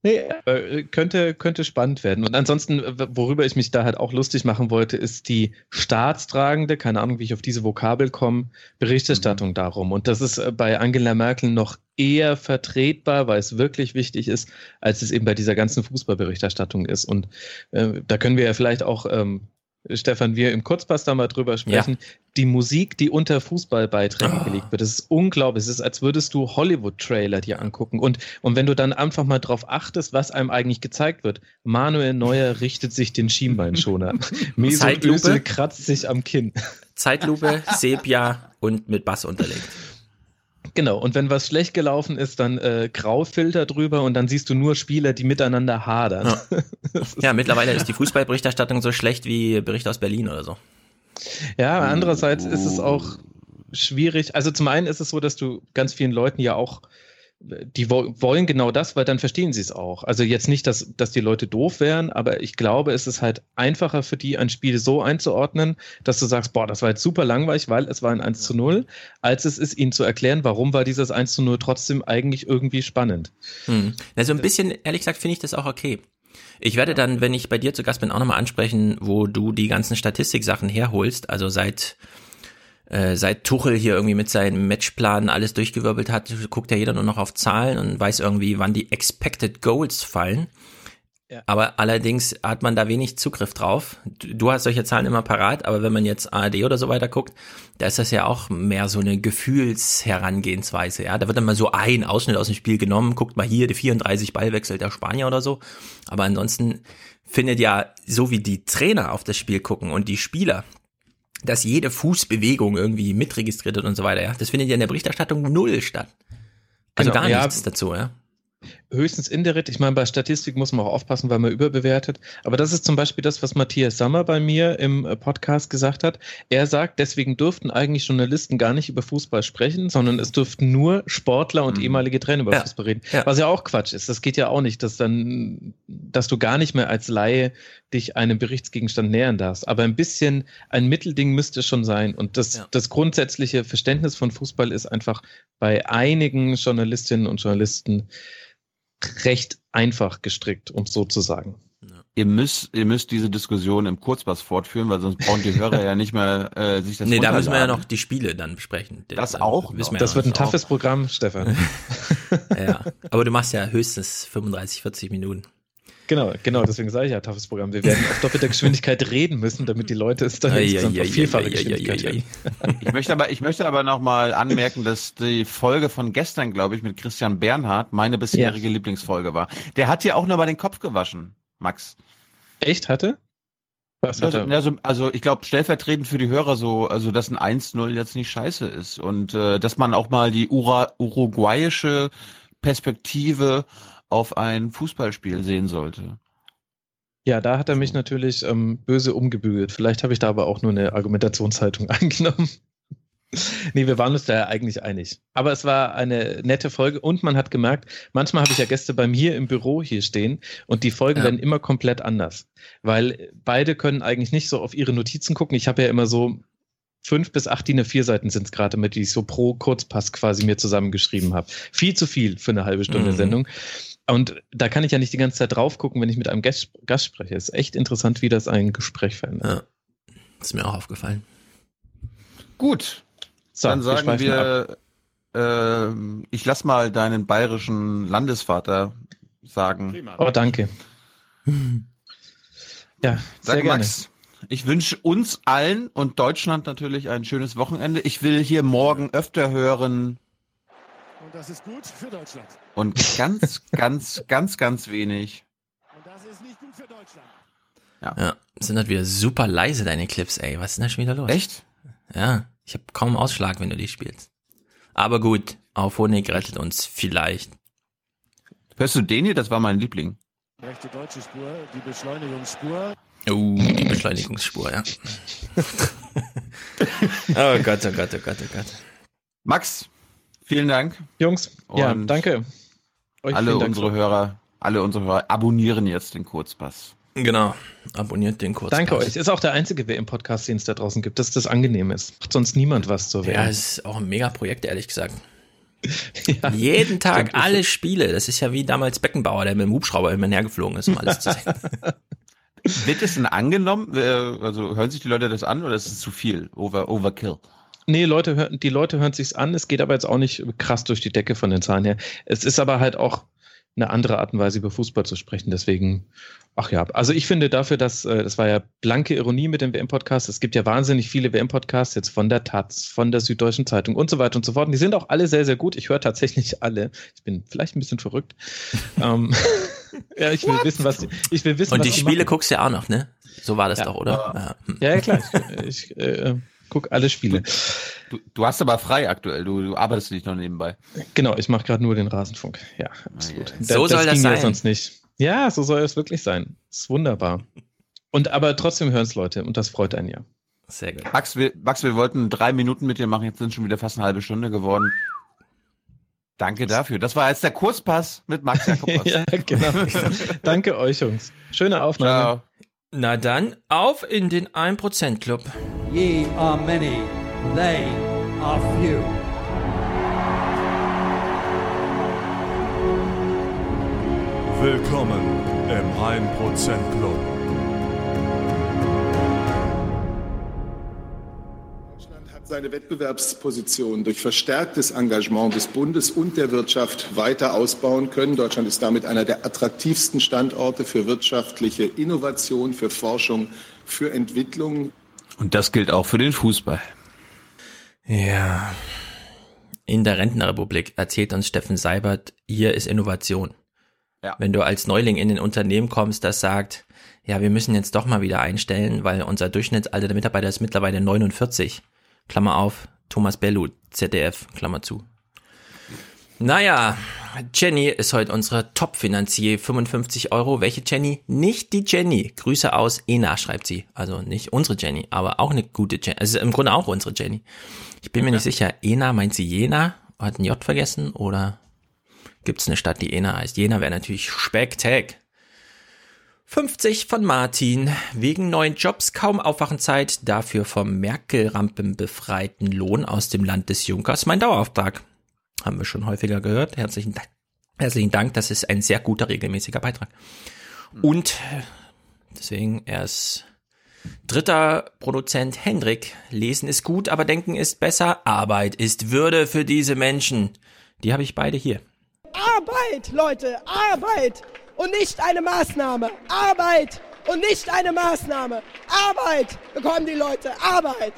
Nee, äh, könnte, könnte spannend werden. Und ansonsten, worüber ich mich da halt auch lustig machen wollte, ist die staatstragende, keine Ahnung, wie ich auf diese Vokabel komme, Berichterstattung darum. Und das ist äh, bei Angela Merkel noch eher vertretbar, weil es wirklich wichtig ist, als es eben bei dieser ganzen Fußballberichterstattung ist. Und äh, da können wir ja vielleicht auch, ähm, Stefan, wir im Kurzpass da mal drüber sprechen. Die Musik, die unter Fußballbeiträgen Oh. gelegt wird, das ist unglaublich. Es ist, als würdest du Hollywood-Trailer dir angucken. Und, und wenn du dann einfach mal drauf achtest, was einem eigentlich gezeigt wird. Manuel Neuer richtet sich den Schienbeinschoner. [laughs] Mesut Zeitlupe. Özil kratzt sich am Kinn. Zeitlupe, Sepia und mit Bass unterlegt. Genau, und wenn was schlecht gelaufen ist, dann äh, Graufilter drüber und dann siehst du nur Spieler, die miteinander hadern. Ja, [laughs] mittlerweile ist die Fußballberichterstattung so schlecht wie Bericht aus Berlin oder so. Ja, andererseits ist es auch schwierig. Also zum einen ist es so, dass du ganz vielen Leuten ja auch, die wo wollen genau das, weil dann verstehen sie es auch. Also jetzt nicht, dass, dass die Leute doof wären, aber ich glaube, es ist halt einfacher für die, ein Spiel so einzuordnen, dass du sagst, boah, das war jetzt super langweilig, weil es war ein 1 zu 0, als es ist, ihnen zu erklären, warum war dieses 1 zu 0 trotzdem eigentlich irgendwie spannend. Hm. Na, so ein bisschen, ehrlich gesagt, finde ich das auch okay. Ich werde dann, wenn ich bei dir zu Gast bin, auch nochmal ansprechen, wo du die ganzen Statistiksachen herholst. Also seit, äh, seit Tuchel hier irgendwie mit seinem Matchplan alles durchgewirbelt hat, guckt ja jeder nur noch auf Zahlen und weiß irgendwie, wann die Expected Goals fallen. Ja. Aber allerdings hat man da wenig Zugriff drauf. Du du hast solche Zahlen immer parat, aber wenn man jetzt ARD oder so weiter guckt, da ist das ja auch mehr so eine Gefühlsherangehensweise. Ja, da wird dann mal so ein Ausschnitt aus dem Spiel genommen, guckt mal hier, die 34 Ballwechsel der Spanier oder so. Aber ansonsten findet ja, so wie die Trainer auf das Spiel gucken und die Spieler, dass jede Fußbewegung irgendwie mitregistriert wird und so weiter, ja, das findet ja in der Berichterstattung null statt. Also Genau, gar ja. nichts dazu, ja. Höchstens indirekt. Ich meine, bei Statistik muss man auch aufpassen, weil man überbewertet. Aber das ist zum Beispiel das, was Matthias Sammer bei mir im äh, Podcast gesagt hat. Er sagt, deswegen dürften eigentlich Journalisten gar nicht über Fußball sprechen, sondern es dürften nur Sportler und mhm. ehemalige Trainer über ja. Fußball reden. Ja. Was ja auch Quatsch ist. Das geht ja auch nicht, dass dann, dass du gar nicht mehr als Laie dich einem Berichtsgegenstand nähern darfst. Aber ein bisschen ein Mittelding müsste schon sein. Und das, ja. das grundsätzliche Verständnis von Fußball ist einfach bei einigen Journalistinnen und Journalisten recht einfach gestrickt, um es so zu sagen. Ihr müsst, ihr müsst diese Diskussion im Kurzpass fortführen, weil sonst brauchen die Hörer ja nicht mehr äh, sich das Nee, da müssen wir ja noch die Spiele dann besprechen. Das dann auch. Noch. Das wird ein toughes Programm, Stefan. [laughs] ja, aber du machst ja höchstens 35, 40 Minuten. Genau, genau, deswegen sage ich ja toughes Programm. Wir werden auf doppelte Geschwindigkeit reden müssen, damit die Leute es dann insgesamt auf vierfache Geschwindigkeit hören. Ich möchte aber, ich möchte aber nochmal anmerken, dass die Folge von gestern, glaube ich, mit Christian Bernhard meine bisherige ja. Lieblingsfolge war. Der hat dir auch nur mal den Kopf gewaschen, Max. Echt hatte? Was hat er? Also, also ich glaube stellvertretend für die Hörer so, also dass ein 1-0 jetzt nicht scheiße ist und äh, dass man auch mal die Ura uruguayische Perspektive auf ein Fußballspiel sehen sollte. Ja, da hat er mich natürlich ähm, böse umgebügelt. Vielleicht habe ich da aber auch nur eine Argumentationshaltung [laughs] eingenommen. nee, wir waren uns da ja eigentlich einig. Aber es war eine nette Folge und man hat gemerkt, manchmal habe ich ja Gäste bei mir im Büro hier stehen und die Folgen ja. werden immer komplett anders. Weil beide können eigentlich nicht so auf ihre Notizen gucken. Ich habe ja immer so fünf bis acht DIN A4 Seiten sind es gerade, mit die ich so pro Kurzpass quasi mir zusammengeschrieben habe. Viel zu viel für eine halbe Stunde mhm. Sendung. Und da kann ich ja nicht die ganze Zeit drauf gucken, wenn ich mit einem Gast, Gast spreche. Es ist echt interessant, wie das ein Gespräch verändert. Ja. Ist mir auch aufgefallen. Gut. So, Dann sagen wir, wir äh, ich lass mal deinen bayerischen Landesvater sagen. Oh, danke. ja, Sag sehr gerne. Max, ich wünsche uns allen und Deutschland natürlich ein schönes Wochenende. Ich will hier morgen öfter hören, und das ist gut für Deutschland. Und ganz, ganz, ganz, ganz wenig. Und das ist nicht gut für Deutschland. Ja. ja. Sind halt wieder super leise, deine Clips, ey. Was ist denn da schon wieder los? Echt? Ja. Ich habe kaum Ausschlag, wenn du die spielst. Aber gut, auf Honig rettet uns vielleicht. Hörst du den hier? Das war mein Liebling. Rechte deutsche Spur, die Beschleunigungsspur. Oh, die Beschleunigungsspur, ja. [laughs] oh Gott, oh Gott, oh Gott, oh Gott. Max, Vielen Dank. Jungs, Und ja, danke. Euch alle Dank unsere Hörer, alle unsere Hörer abonnieren jetzt den Kurzpass. Genau, abonniert den Kurzpass. Danke euch. Ist auch der einzige WM-Podcast, den es da draußen gibt, dass das angenehm ist. Macht sonst niemand was zur WM. Ja, ist auch ein mega Projekt, ehrlich gesagt. [laughs] ja, Jeden Tag alle Spiele. Das ist ja wie damals Beckenbauer, der mit dem Hubschrauber immer hergeflogen ist, um alles zu sehen. [laughs] Wird es denn angenommen? Äh, also hören sich die Leute das an oder ist es zu viel? Over, Overkill? Nee, Leute hören, die Leute hören sich's an. Es geht aber jetzt auch nicht krass durch die Decke von den Zahlen her. Es ist aber halt auch eine andere Art und Weise über Fußball zu sprechen. Deswegen, ach ja, also ich finde dafür, dass äh, das war ja blanke Ironie mit dem WM-Podcast. Es gibt ja wahnsinnig viele WM-Podcasts jetzt von der Taz, von der Süddeutschen Zeitung und so weiter und so fort. Und die sind auch alle sehr, sehr gut. Ich höre tatsächlich alle. Ich bin vielleicht ein bisschen verrückt. [laughs] ähm, [laughs] ja, ich will What? wissen, was ich will wissen. Und die Spiele machen. guckst du ja auch noch, ne? So war das ja. doch, oder? Ja, ja klar. Ich, [laughs] ich äh, guck alle Spiele. Du, du, hast aber frei aktuell, du, du arbeitest nicht noch nebenbei. Genau, ich mache gerade nur den Rasenfunk. Ja, absolut. Ah, so da, soll das, das sein. Ja sonst nicht. Ja, so soll es wirklich sein. ist wunderbar. Und aber trotzdem hören es Leute und das freut einen ja. Sehr gut. Max wir, Max, wir wollten drei Minuten mit dir machen, jetzt sind schon wieder fast eine halbe Stunde geworden. Danke dafür. Das war jetzt der Kurspass mit Max [laughs] Jakobs. ja, genau. [laughs] Danke euch, Jungs. Schöne Aufnahme. Ciao. Na dann, auf in den 1% Club. Ye are many, they are few. Willkommen im 1% Club. Seine Wettbewerbsposition durch verstärktes Engagement des Bundes und der Wirtschaft weiter ausbauen können. Deutschland ist damit einer der attraktivsten Standorte für wirtschaftliche Innovation, für Forschung, für Entwicklung. Und das gilt auch für den Fußball. Ja. In der Rentenrepublik erzählt uns Steffen Seibert, hier ist Innovation. Ja. Wenn du als Neuling in ein Unternehmen kommst, das sagt, ja, wir müssen jetzt doch mal wieder einstellen, weil unser Durchschnittsalter der Mitarbeiter ist mittlerweile 49. Klammer auf, Thomas Bellu, ZDF, Klammer zu. Naja, Jenny ist heute unsere Top-Finanzier, 55 Euro. Welche Jenny? Nicht die Jenny. Grüße aus Ena, schreibt sie. Also nicht unsere Jenny, aber auch eine gute Jenny. Also im Grunde auch unsere Jenny. Ich bin mir nicht sicher. Ena, meint sie Jena? Hat ein J vergessen? Oder gibt es eine Stadt, die Ena heißt? Jena wäre natürlich Spektak. 50 von Martin. Wegen neuen Jobs kaum Aufwachenzeit. Dafür vom Merkel-Rampen befreiten Lohn aus dem Land des Junkers. Mein Dauerauftrag. Haben wir schon häufiger gehört. Herzlichen Dank. Herzlichen Dank. Das ist ein sehr guter, regelmäßiger Beitrag. Und deswegen erst dritter Produzent Hendrik. Lesen ist gut, aber denken ist besser. Arbeit ist Würde für diese Menschen. Die habe ich beide hier. Arbeit, Leute, Arbeit und nicht eine Maßnahme. Arbeit und nicht eine Maßnahme. Arbeit bekommen die Leute, Arbeit.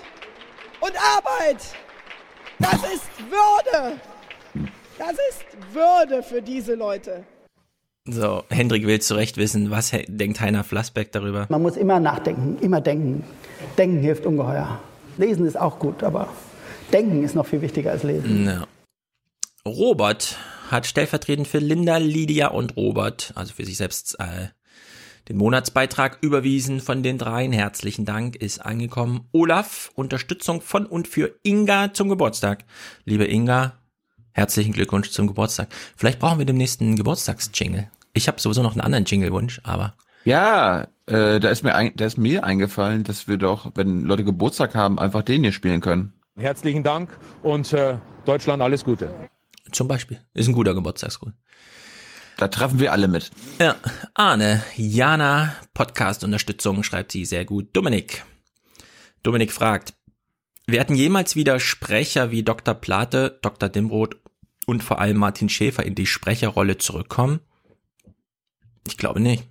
Und Arbeit, das ist Würde. Das ist Würde für diese Leute. So, Hendrik will zu Recht wissen, was denkt Heiner Flassbeck darüber? Man muss immer nachdenken, immer denken. Denken hilft ungeheuer. Lesen ist auch gut, aber denken ist noch viel wichtiger als lesen. Ja. Robert hat stellvertretend für Linda, Lydia und Robert, also für sich selbst, äh, den Monatsbeitrag überwiesen von den dreien. Herzlichen Dank, ist angekommen. Olaf, Unterstützung von und für Inga zum Geburtstag. Liebe Inga, herzlichen Glückwunsch zum Geburtstag. Vielleicht brauchen wir demnächst einen Geburtstagsjingle. Ich habe sowieso noch einen anderen Jinglewunsch, aber Ja, äh, da ist mir ein, da ist mir eingefallen, dass wir doch, wenn Leute Geburtstag haben, einfach den hier spielen können. Herzlichen Dank und äh, Deutschland alles Gute. Zum Beispiel ist ein guter Geburtstagsgruß. Da treffen wir alle mit. Ja, Arne, Jana, Podcast-Unterstützung, schreibt sie sehr gut. Dominik. Dominik fragt, werden jemals wieder Sprecher wie Dr. Plate, Dr. Dimroth und vor allem Martin Schäfer in die Sprecherrolle zurückkommen? Ich glaube nicht.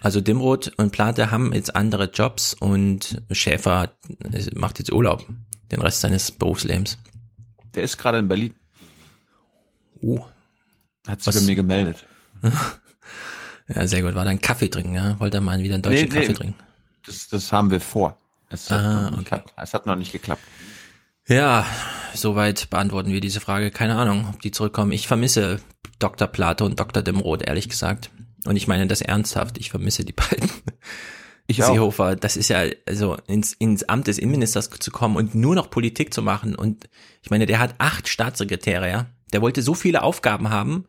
Also Dimroth und Plate haben jetzt andere Jobs und Schäfer macht jetzt Urlaub, den Rest seines Berufslebens. Der ist gerade in Berlin. Uh. Hat sich Was- bei mir gemeldet. [laughs] Ja, sehr gut. War dann Kaffee trinken, ja? Wollte er mal wieder einen deutschen Nee, nee. Kaffee trinken. Das, das haben wir vor. Es hat, Ah, noch nicht geklappt. es hat noch nicht geklappt. Ja, soweit beantworten wir diese Frage. Keine Ahnung, ob die zurückkommen. Ich vermisse Dr. Plato und Dr. Dimroth, ehrlich gesagt. Und ich meine das ernsthaft. Ich vermisse die beiden. Ich auch. Seehofer, das ist ja, also ins, ins Amt des Innenministers zu kommen und nur noch Politik zu machen. Und ich meine, der hat acht Staatssekretäre, ja. Der wollte so viele Aufgaben haben,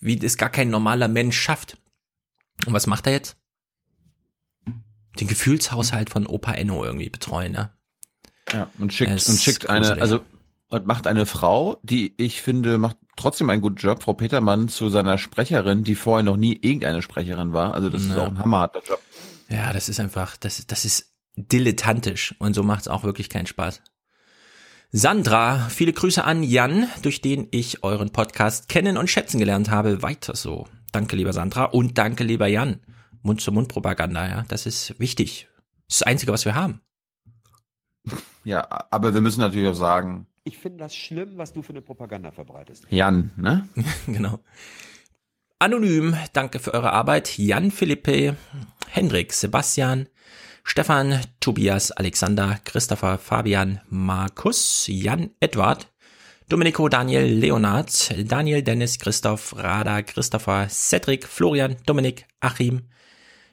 wie das gar kein normaler Mensch schafft. Und was macht er jetzt? Den Gefühlshaushalt von Opa Enno irgendwie betreuen, ja. Ja, und schickt, Es und schickt ist eine, gruselig. also und macht eine Frau, die ich finde, macht trotzdem einen guten Job, Frau Petermann, zu seiner Sprecherin, die vorher noch nie irgendeine Sprecherin war. Also das ist Ja. auch ein hammerharter Job. Ja, das ist einfach, das, das ist dilettantisch und so macht's auch wirklich keinen Spaß. Sandra, viele Grüße an Jan, durch den ich euren Podcast kennen und schätzen gelernt habe. Weiter so. Danke, lieber Sandra und danke, lieber Jan. Mund-zu-Mund-Propaganda, ja, das ist wichtig. Das ist das Einzige, was wir haben. Ja, aber wir müssen natürlich auch sagen, Ich finde das schlimm, was du für eine Propaganda verbreitest. Jan, ne? [laughs] genau. Anonym, danke für eure Arbeit. Jan Philippe, Hendrik, Sebastian, Stefan, Tobias, Alexander, Christopher, Fabian, Markus, Jan, Edward, Domenico, Daniel, Leonard, Daniel, Dennis, Christoph, Rada, Christopher, Cedric, Florian, Dominik, Achim,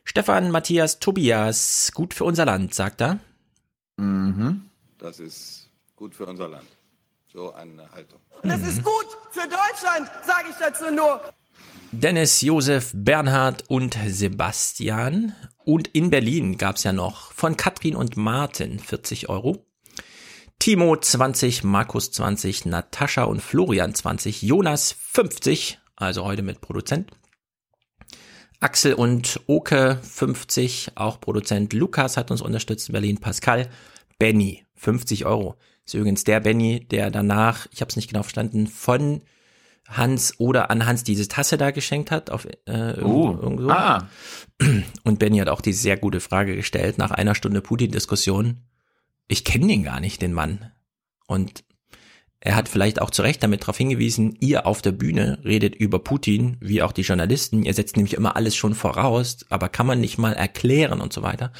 Stefan, Matthias, Tobias. Gut für unser Land, sagt er. Mhm. Das ist gut für unser Land. So eine Haltung. Das ist gut für Deutschland, sage ich dazu nur. Dennis, Josef, Bernhard und Sebastian. Und in Berlin gab's ja noch von Katrin und Martin 40 Euro. Timo 20, Markus 20, Natascha und Florian 20, Jonas 50, also heute mit Produzent. Axel und Oke 50, auch Produzent. Lukas hat uns unterstützt in Berlin. Pascal, Benny 50 Euro. Ist übrigens der Benny, der danach, ich habe es nicht genau verstanden, von Hans oder an Hans diese Tasse da geschenkt hat. Auf, äh, irgendwo, Oh, irgendwo. ah. Und Benny hat auch die sehr gute Frage gestellt nach einer Stunde Putin-Diskussion. Ich kenne den gar nicht, den Mann. Und Er hat vielleicht auch zu Recht damit darauf hingewiesen, ihr auf der Bühne redet über Putin, wie auch die Journalisten. Ihr setzt nämlich immer alles schon voraus, aber kann man nicht mal erklären und so weiter.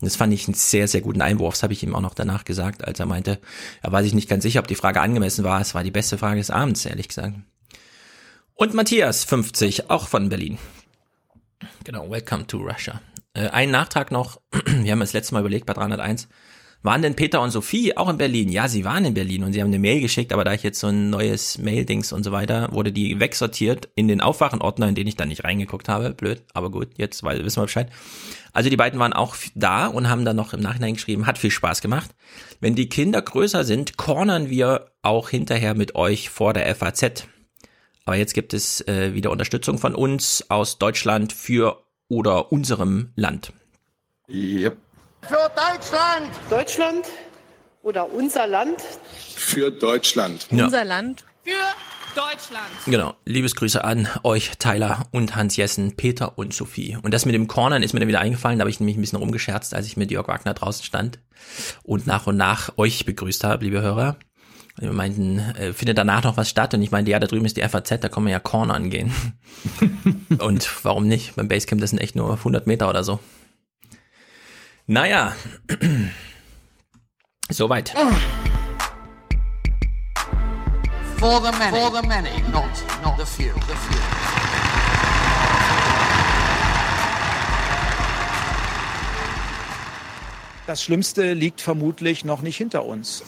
Und das fand ich einen sehr, sehr guten Einwurf. Das habe ich ihm auch noch danach gesagt, als er meinte, er war sich nicht ganz sicher, ob die Frage angemessen war. Es war die beste Frage des Abends, ehrlich gesagt. Und Matthias, 50, auch von Berlin. Genau, welcome to Russia. Äh, ein Nachtrag noch, [clears throat] wir haben das letzte Mal überlegt bei 301, waren denn Peter und Sophie auch in Berlin? Ja, sie waren in Berlin und sie haben eine Mail geschickt, aber da ich jetzt so ein neues Mail-Dings und so weiter, wurde die wegsortiert in den Aufwachenordner, in den ich dann nicht reingeguckt habe. Blöd, aber gut, jetzt weil, wissen wir Bescheid. Also die beiden waren auch da und haben dann noch im Nachhinein geschrieben, hat viel Spaß gemacht. Wenn die Kinder größer sind, cornern wir auch hinterher mit euch vor der FAZ. Aber jetzt gibt es äh, wieder Unterstützung von uns aus Deutschland für oder unserem Land. Yep. Für Deutschland! Deutschland oder unser Land? Für Deutschland. Ja. Unser Land. Für Deutschland. Genau. Liebesgrüße an euch, Tyler und Hans Jessen, Peter und Sophie. Und das mit dem Cornern ist mir dann wieder eingefallen. Da habe ich nämlich ein bisschen rumgescherzt, als ich mit Jörg Wagner draußen stand und nach und nach euch begrüßt habe, liebe Hörer. Wir meinten, äh, findet danach noch was statt? Und ich meinte, ja, da drüben ist die FAZ, da kann man ja Cornern gehen. [laughs] und warum nicht? Beim Basecamp, das sind echt nur 100 Meter oder so. Naja, [clears throat] soweit. For the many, for the many, not, not the few. The few. Das Schlimmste liegt vermutlich noch nicht hinter uns.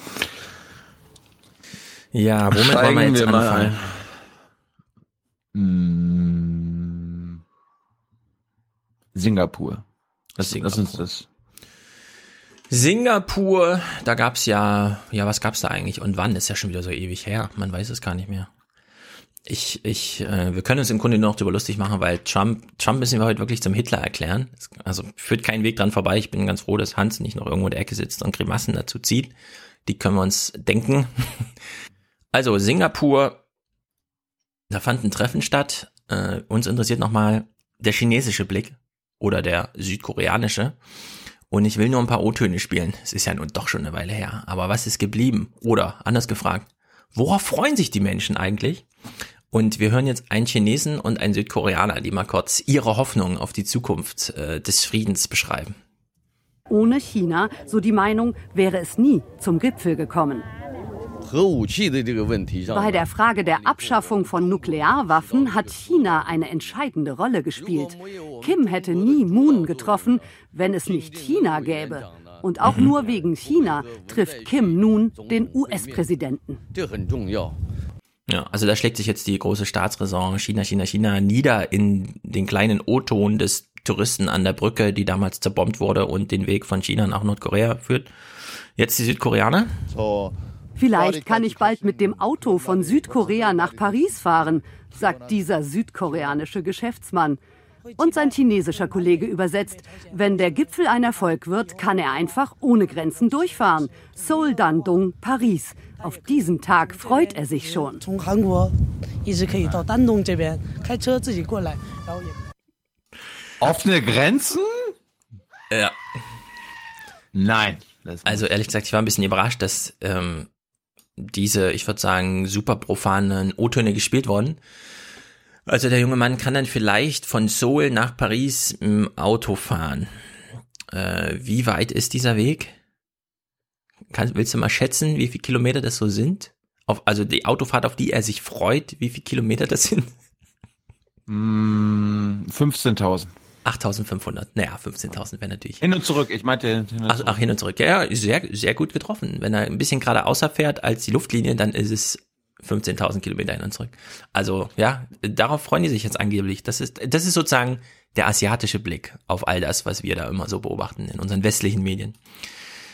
Ja, womit wollen wir Steigen jetzt wir anfangen? Singapur. Das, das ist das. Singapur, da gab's ja, ja, was gab's da eigentlich und wann? Ist ja schon wieder so ewig her. Man weiß es gar nicht mehr. Ich, ich, äh, wir können uns im Grunde nur noch darüber lustig machen, weil Trump, Trump müssen wir heute wirklich zum Hitler erklären. Also führt kein Weg dran vorbei. Ich bin ganz froh, dass Hans nicht noch irgendwo in der Ecke sitzt und Grimassen dazu zieht. Die können wir uns denken. [laughs] Also Singapur, da fand ein Treffen statt. Äh, uns interessiert nochmal der chinesische Blick oder der südkoreanische. Und ich will nur ein paar O-Töne spielen. Es ist ja nun doch schon eine Weile her. Aber was ist geblieben? Oder anders gefragt, worauf freuen sich die Menschen eigentlich? Und wir hören jetzt einen Chinesen und einen Südkoreaner, die mal kurz ihre Hoffnung auf die Zukunft äh, des Friedens beschreiben. Ohne China, so die Meinung, wäre es nie zum Gipfel gekommen. Bei der Frage der Abschaffung von Nuklearwaffen hat China eine entscheidende Rolle gespielt. Kim hätte nie Moon getroffen, wenn es nicht China gäbe. Und auch nur wegen China trifft Kim nun den US-Präsidenten. Ja, also da schlägt sich jetzt die große Staatsräson China, China, China nieder in den kleinen O-Ton des Touristen an der Brücke, die damals zerbombt wurde und den Weg von China nach Nordkorea führt. Jetzt die Südkoreaner. Vielleicht kann ich bald mit dem Auto von Südkorea nach Paris fahren, sagt dieser südkoreanische Geschäftsmann. Und sein chinesischer Kollege übersetzt, wenn der Gipfel ein Erfolg wird, kann er einfach ohne Grenzen durchfahren. Seoul, Dandong, Paris. Auf diesen Tag freut er sich schon. Offene Grenzen? Ja. Nein. Also ehrlich gesagt, ich war ein bisschen überrascht, dass ähm, diese, ich würde sagen, super profanen O-Töne gespielt wurden. Also der junge Mann kann dann vielleicht von Seoul nach Paris im Auto fahren. Äh, wie weit ist dieser Weg? Kann, willst du mal schätzen, wie viele Kilometer das so sind? Auf, also die Autofahrt, auf die er sich freut, wie viele Kilometer das sind? Mm, 15.000. 8.500. Naja, 15.000 wäre natürlich. Hin und zurück. Ich meinte hin und Ach, ach, hin und zurück. Ja, ja, sehr, sehr gut getroffen. Wenn er ein bisschen gerade außer fährt als die Luftlinie, dann ist es 15.000 Kilometer hin und zurück. Also, ja, darauf freuen die sich jetzt angeblich. Das ist, das ist sozusagen der asiatische Blick auf all das, was wir da immer so beobachten in unseren westlichen Medien.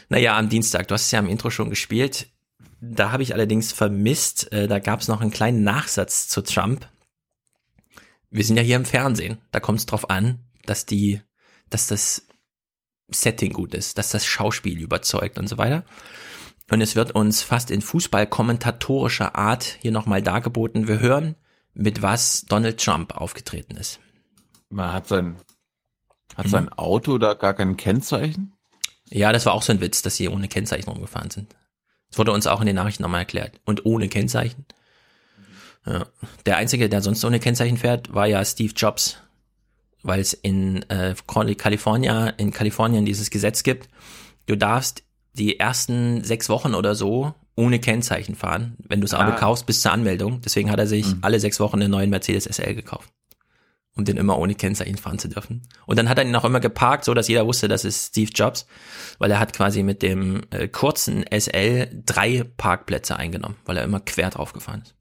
Naja, am Dienstag, du hast es ja im Intro schon gespielt. Da habe ich allerdings vermisst, äh, da gab es noch einen kleinen Nachsatz zu Trump. Wir sind ja hier im Fernsehen. Da kommt es drauf an, dass die, dass das Setting gut ist, dass das Schauspiel überzeugt und so weiter. Und es wird uns fast in Fußball-kommentatorischer Art hier nochmal dargeboten. Wir hören, mit was Donald Trump aufgetreten ist. Man hat sein, hat sein Auto da gar kein Kennzeichen? Ja, das war auch so ein Witz, dass sie ohne Kennzeichen rumgefahren sind. Das wurde uns auch in den Nachrichten nochmal erklärt. Und ohne Kennzeichen. Ja. Der einzige, der sonst ohne Kennzeichen fährt, war ja Steve Jobs, weil es in äh, Kalifornien, in Kalifornien dieses Gesetz gibt. Du darfst die ersten sechs Wochen oder so ohne Kennzeichen fahren, wenn du das Auto Ah. kaufst bis zur Anmeldung. Deswegen hat er sich Mhm. alle sechs Wochen einen neuen Mercedes SL gekauft, um den immer ohne Kennzeichen fahren zu dürfen. Und dann hat er ihn auch immer geparkt, so dass jeder wusste, das ist Steve Jobs, weil er hat quasi mit dem äh, kurzen SL drei Parkplätze eingenommen, weil er immer quer drauf gefahren ist.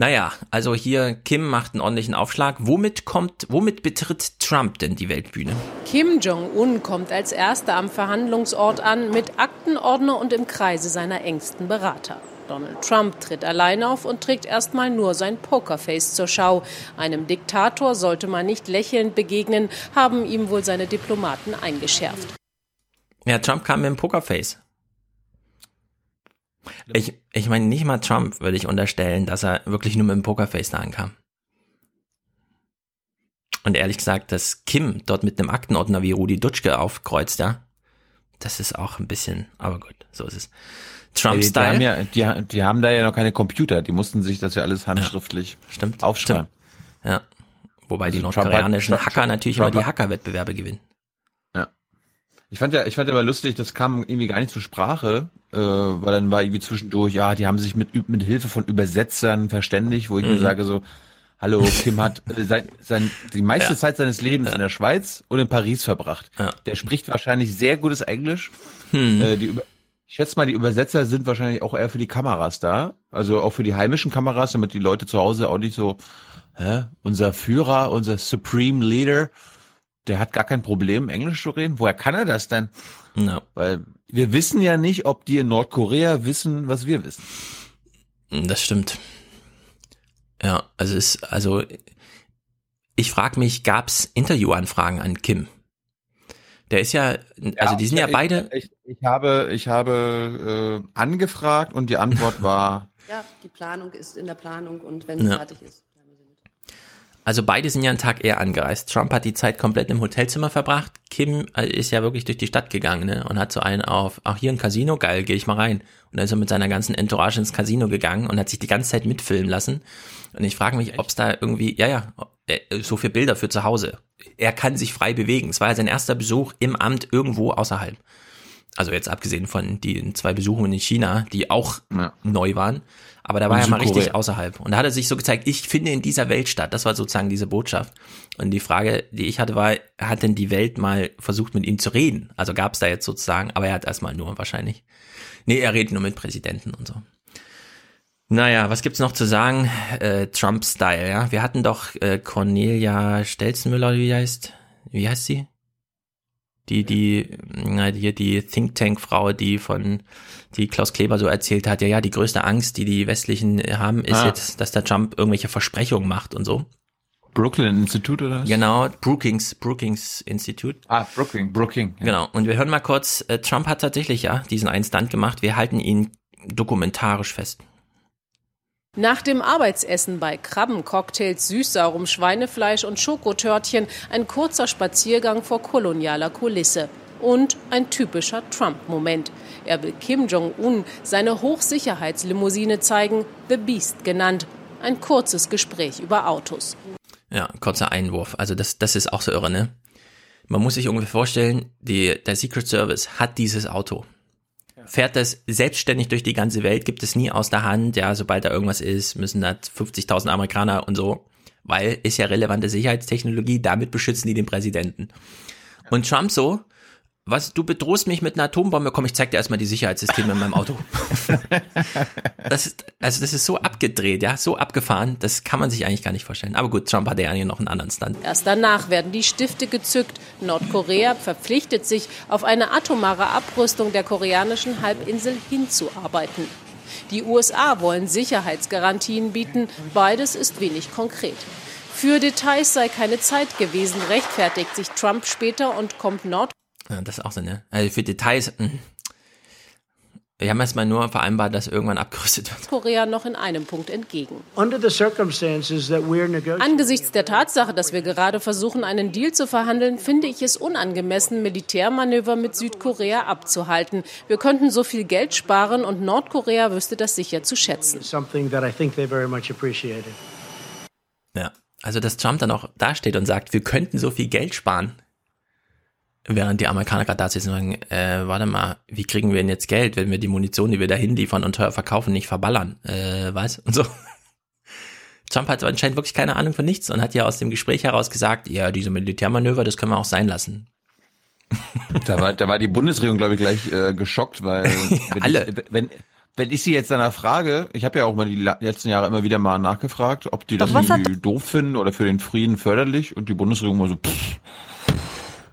Naja, also hier Kim macht einen ordentlichen Aufschlag. Womit kommt, womit betritt Trump denn die Weltbühne? Kim Jong-un kommt als erster am Verhandlungsort an mit Aktenordner und im Kreise seiner engsten Berater. Donald Trump tritt allein auf und trägt erstmal nur sein Pokerface zur Schau. Einem Diktator sollte man nicht lächelnd begegnen, haben ihm wohl seine Diplomaten eingeschärft. Ja, Trump kam mit dem Pokerface. Ich, ich meine, nicht mal Trump würde ich unterstellen, dass er wirklich nur mit dem Pokerface da ankam. Und ehrlich gesagt, dass Kim dort mit einem Aktenordner wie Rudi Dutschke aufkreuzt, ja, das ist auch ein bisschen, aber gut, so ist es. Die, die, haben Trump-Style. ja, die, die haben da ja noch keine Computer, die mussten sich das ja alles handschriftlich stimmt, aufschreiben. Ja. Wobei die Also nordkoreanischen Trump- Hacker natürlich Trump immer die Hackerwettbewerbe gewinnen. Ich fand ja, ich fand ja immer lustig, das kam irgendwie gar nicht zur Sprache, äh, weil dann war irgendwie zwischendurch, ja, die haben sich mit, mit Hilfe von Übersetzern verständigt, wo ich mir Mhm. sage so, hallo, Kim hat äh, sein, sein, die meiste Ja. Zeit seines Lebens in der Schweiz und in Paris verbracht. Ja. Der spricht wahrscheinlich sehr gutes Englisch. Hm. Äh, die ich schätze mal, die Übersetzer sind wahrscheinlich auch eher für die Kameras da, also auch für die heimischen Kameras, damit die Leute zu Hause auch nicht so, hä, unser Führer, unser Supreme Leader, der hat gar kein Problem, Englisch zu reden. Woher kann er das denn? No. Weil wir wissen ja nicht, ob die in Nordkorea wissen, was wir wissen. Das stimmt. Ja, also ist, also ich frage mich, gab's Interviewanfragen an Kim? Der ist ja, also die sind ja ich, beide. Ich, ich habe, ich habe äh, angefragt und die Antwort war, Ja, die Planung ist in der Planung und wenn Ja. es fertig ist. Also beide sind ja einen Tag eher angereist. Trump hat die Zeit komplett im Hotelzimmer verbracht. Kim äh, ist ja wirklich durch die Stadt gegangen ne? und hat so einen auf, ach hier ein Casino, geil, gehe ich mal rein. Und dann ist er mit seiner ganzen Entourage ins Casino gegangen und hat sich die ganze Zeit mitfilmen lassen. Und ich frage mich, ob es da irgendwie, ja, ja, äh, so für Bilder für zu Hause. Er kann sich frei bewegen. Es war ja sein erster Besuch im Amt irgendwo außerhalb. Also jetzt abgesehen von den zwei Besuchen in China, die auch neu waren. Aber da war er mal richtig außerhalb. Und da hat er sich so gezeigt, ich finde in dieser Welt statt. Das war sozusagen diese Botschaft. Und die Frage, die ich hatte, war, hat denn die Welt mal versucht, mit ihm zu reden? Also gab es da jetzt sozusagen, aber er hat erstmal nur wahrscheinlich. Nee, er redet nur mit Präsidenten und so. Naja, was gibt's noch zu sagen? Äh, Trump-Style, ja. Wir hatten doch äh, Cornelia Stelzenmüller, wie heißt. Wie heißt sie? Die, die, die, die Think Tank-Frau, die von, die Klaus Kleber so erzählt hat, ja, ja, die größte Angst, die die Westlichen haben, ist Ah. jetzt, dass der Trump irgendwelche Versprechungen macht und so. Brooklyn Institute oder was? Genau, Brookings, Brookings Institute. Ah, Brooking, Brooking. Ja. Genau. Und wir hören mal kurz, äh, Trump hat tatsächlich ja diesen einen Stunt gemacht. Wir halten ihn dokumentarisch fest. Nach dem Arbeitsessen bei Krabbencocktails, süßsaurem Schweinefleisch und Schokotörtchen ein kurzer Spaziergang vor kolonialer Kulisse. Und ein typischer Trump-Moment. Er will Kim Jong-un seine Hochsicherheitslimousine zeigen, The Beast genannt. Ein kurzes Gespräch über Autos. Ja, kurzer Einwurf. Also das, das ist auch so irre, ne? Man muss sich ungefähr vorstellen, die, der Secret Service hat dieses Auto. Fährt das selbstständig durch die ganze Welt, gibt es nie aus der Hand. Ja, sobald da irgendwas ist, müssen da 50.000 Amerikaner und so. Weil ist ja relevante Sicherheitstechnologie, damit beschützen die den Präsidenten. Und Trump so, was, du bedrohst mich mit einer Atombombe, komm, ich zeig dir erstmal die Sicherheitssysteme in meinem Auto. [laughs] das ist, also das ist so abgedreht, ja, so abgefahren, das kann man sich eigentlich gar nicht vorstellen. Aber gut, Trump hatte ja eigentlich noch einen anderen Stand. Erst danach werden die Stifte gezückt. Nordkorea verpflichtet sich, auf eine atomare Abrüstung der koreanischen Halbinsel hinzuarbeiten. Die USA wollen Sicherheitsgarantien bieten. Beides ist wenig konkret. Für Details sei keine Zeit gewesen, rechtfertigt sich Trump später und kommt Nord Ja, das ist auch so, ne? Also für Details, mh. Wir haben erstmal nur vereinbart, dass irgendwann abgerüstet wird. Korea noch in einem Punkt entgegen. Under the circumstances that we're negotiating. Angesichts der Tatsache, dass wir gerade versuchen, einen Deal zu verhandeln, finde ich es unangemessen, Militärmanöver mit Südkorea abzuhalten. Wir könnten so viel Geld sparen und Nordkorea wüsste das sicher zu schätzen. Ja. Also, dass Trump dann auch dasteht und sagt, wir könnten so viel Geld sparen. Während die Amerikaner gerade da sitzen und sagen, äh, warte mal, wie kriegen wir denn jetzt Geld, wenn wir die Munition, die wir da hinliefern und teuer verkaufen, nicht verballern? Äh, was? Und so. [laughs] Trump hat anscheinend wirklich keine Ahnung von nichts und hat ja aus dem Gespräch heraus gesagt, ja, diese Militärmanöver, das können wir auch sein lassen. [laughs] Da war, da war die Bundesregierung, glaube ich, gleich äh, geschockt, weil [laughs] wenn, Alle. Ich, wenn, wenn ich sie jetzt danach frage, ich habe ja auch mal die letzten Jahre immer wieder mal nachgefragt, ob die das Doch hat- irgendwie doof finden oder für den Frieden förderlich und die Bundesregierung mal so, pff,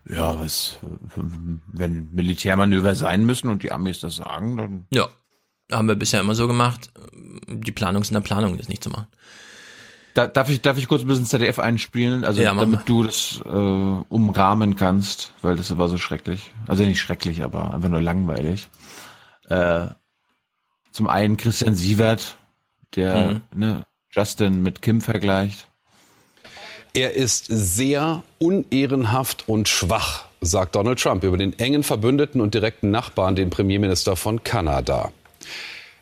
ja, was, wenn Militärmanöver sein müssen und die Amis das sagen, dann Ja. Haben wir bisher immer so gemacht. Die Planung ist in der Planung, das nicht zu machen. Da, darf ich darf ich kurz ein bisschen ZDF einspielen, also Ja, damit du das äh, umrahmen kannst, weil das war so schrecklich. Also nicht schrecklich, aber einfach nur langweilig. Äh, zum einen Christian Sievert, der Mhm. ne, Justin mit Kim vergleicht. Er ist sehr unehrenhaft und schwach, sagt Donald Trump über den engen Verbündeten und direkten Nachbarn, den Premierminister von Kanada.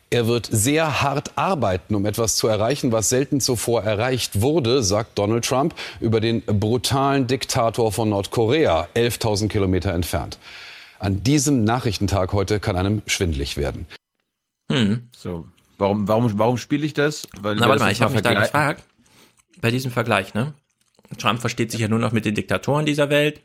Er wird sehr hart arbeiten, um etwas zu erreichen, was selten zuvor erreicht wurde, sagt Donald Trump über den brutalen Diktator von Nordkorea, 11.000 Kilometer entfernt. An diesem Nachrichtentag heute kann einem schwindlig werden. Hm. So, warum warum warum spiele ich das? Weil Na, warte mal, ich habe mich da vergleich- gefragt, bei diesem Vergleich, ne? Trump versteht sich ja nur noch mit den Diktatoren dieser Welt.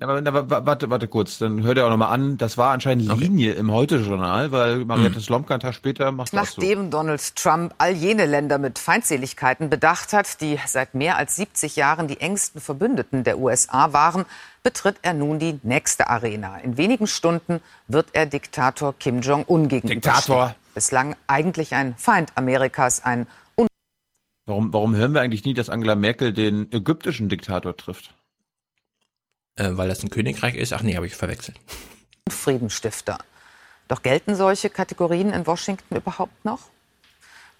Aber, aber wa- warte, warte kurz, dann hört er auch nochmal an. Das war anscheinend Linie im Heute-Journal, weil Mariette Hm. Slomka einen Tag später macht das so. Nachdem Donald Trump all jene Länder mit Feindseligkeiten bedacht hat, die seit mehr als 70 Jahren die engsten Verbündeten der USA waren, betritt er nun die nächste Arena. In wenigen Stunden wird er Diktator Kim Jong-un gegenüberstehen. Diktator. Bislang eigentlich ein Feind Amerikas, ein Warum, warum hören wir eigentlich nie, dass Angela Merkel den ägyptischen Diktator trifft? Äh, weil das ein Königreich ist. Ach nee, habe ich verwechselt. Friedensstifter. Doch gelten solche Kategorien in Washington überhaupt noch?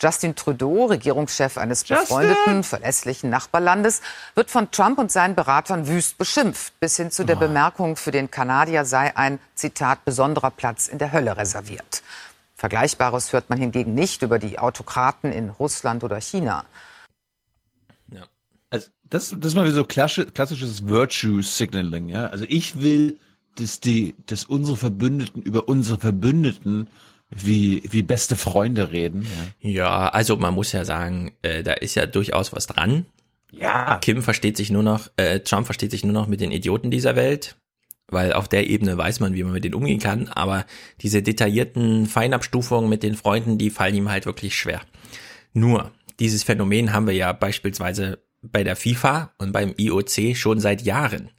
Justin Trudeau, Regierungschef eines Justin! befreundeten, verlässlichen Nachbarlandes, wird von Trump und seinen Beratern wüst beschimpft, bis hin zu der Bemerkung, für den Kanadier sei ein, Zitat, besonderer Platz in der Hölle reserviert. Vergleichbares hört man hingegen nicht über die Autokraten in Russland oder China. Also das, das ist mal wieder so klassi- klassisches Virtue Signaling, ja. Also ich will, dass die, dass unsere Verbündeten über unsere Verbündeten wie, wie beste Freunde reden. Ja. Ja, also man muss ja sagen, äh, da ist ja durchaus was dran. Ja. Kim versteht sich nur noch, äh, Trump versteht sich nur noch mit den Idioten dieser Welt, weil auf der Ebene weiß man, wie man mit denen umgehen kann, aber diese detaillierten Feinabstufungen mit den Freunden, die fallen ihm halt wirklich schwer. Nur, dieses Phänomen haben wir ja beispielsweise bei der FIFA und beim IOC schon seit Jahren.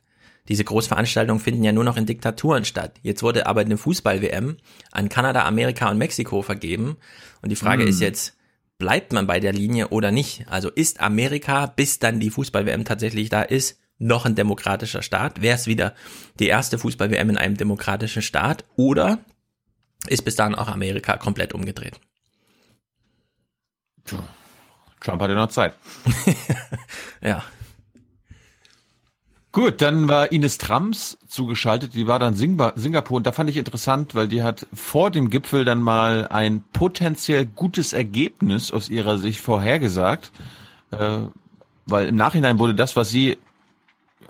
Diese Großveranstaltungen finden ja nur noch in Diktaturen statt. Jetzt wurde aber eine Fußball-WM an Kanada, Amerika und Mexiko vergeben. Und die Frage Hm. ist jetzt, bleibt man bei der Linie oder nicht? Also ist Amerika, bis dann die Fußball-WM tatsächlich da ist, noch ein demokratischer Staat? Wäre es wieder die erste Fußball-WM in einem demokratischen Staat? Oder ist bis dahin auch Amerika komplett umgedreht? Trump hatte noch Zeit. [laughs] Ja. Gut, dann war Ines Trams zugeschaltet, die war dann Singba Singapur und da fand ich interessant, weil die hat vor dem Gipfel dann mal ein potenziell gutes Ergebnis aus ihrer Sicht vorhergesagt, äh, weil im Nachhinein wurde das, was sie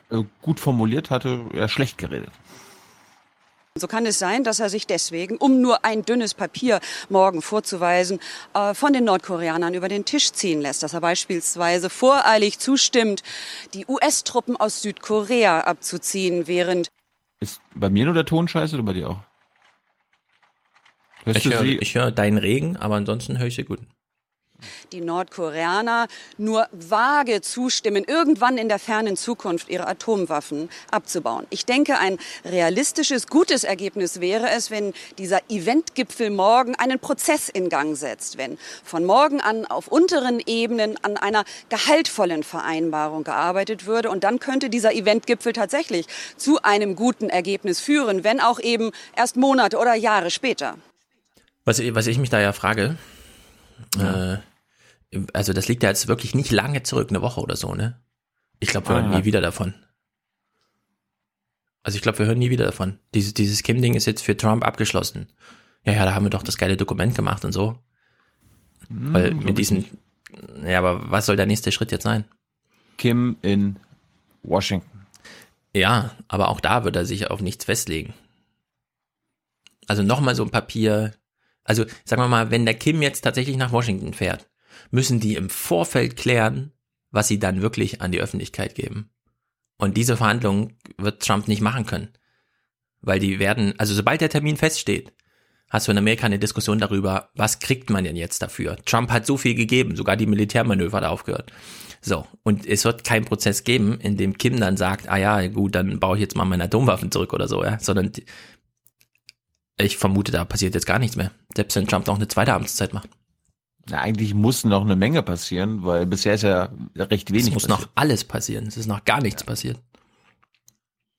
äh, gut formuliert hatte, eher schlecht geredet. So kann es sein, dass er sich deswegen, um nur ein dünnes Papier morgen vorzuweisen, äh, von den Nordkoreanern über den Tisch ziehen lässt. Dass er beispielsweise voreilig zustimmt, die US-Truppen aus Südkorea abzuziehen, während Ist bei mir nur der Ton scheiße oder bei dir auch? Hörst Ich höre hör deinen Regen, aber ansonsten höre ich sie gut. Die Nordkoreaner nur vage zustimmen, irgendwann in der fernen Zukunft ihre Atomwaffen abzubauen. Ich denke, ein realistisches, gutes Ergebnis wäre es, wenn dieser Eventgipfel morgen einen Prozess in Gang setzt, wenn von morgen an auf unteren Ebenen an einer gehaltvollen Vereinbarung gearbeitet würde. Und dann könnte dieser Eventgipfel tatsächlich zu einem guten Ergebnis führen, wenn auch eben erst Monate oder Jahre später. Was, was ich mich da ja frage, ja. Äh, also das liegt ja jetzt wirklich nicht lange zurück, eine Woche oder so, ne? Ich glaube, wir hören nie wieder davon. Also ich glaube, wir hören nie wieder davon. Dieses, dieses Kim-Ding ist jetzt für Trump abgeschlossen. Ja, ja, da haben wir doch das geile Dokument gemacht und so. Hm, Weil mit diesem, ja, aber was soll der nächste Schritt jetzt sein? Kim in Washington. Ja, aber auch da wird er sich auf nichts festlegen. Also nochmal so ein Papier. Also sagen wir mal, wenn der Kim jetzt tatsächlich nach Washington fährt, müssen die im Vorfeld klären, was sie dann wirklich an die Öffentlichkeit geben. Und diese Verhandlungen wird Trump nicht machen können. Weil die werden, also sobald der Termin feststeht, hast du in Amerika eine Diskussion darüber, was kriegt man denn jetzt dafür? Trump hat so viel gegeben, sogar die Militärmanöver hat aufgehört. So, und es wird keinen Prozess geben, in dem Kim dann sagt, ah ja, gut, dann baue ich jetzt mal meine Atomwaffen zurück oder so, ja, sondern ich vermute, da passiert jetzt gar nichts mehr. Selbst wenn Trump noch eine zweite Amtszeit macht. Na, eigentlich muss noch eine Menge passieren, weil bisher ist ja recht wenig. Es muss passiert. noch alles passieren. Es ist noch gar nichts ja. passiert.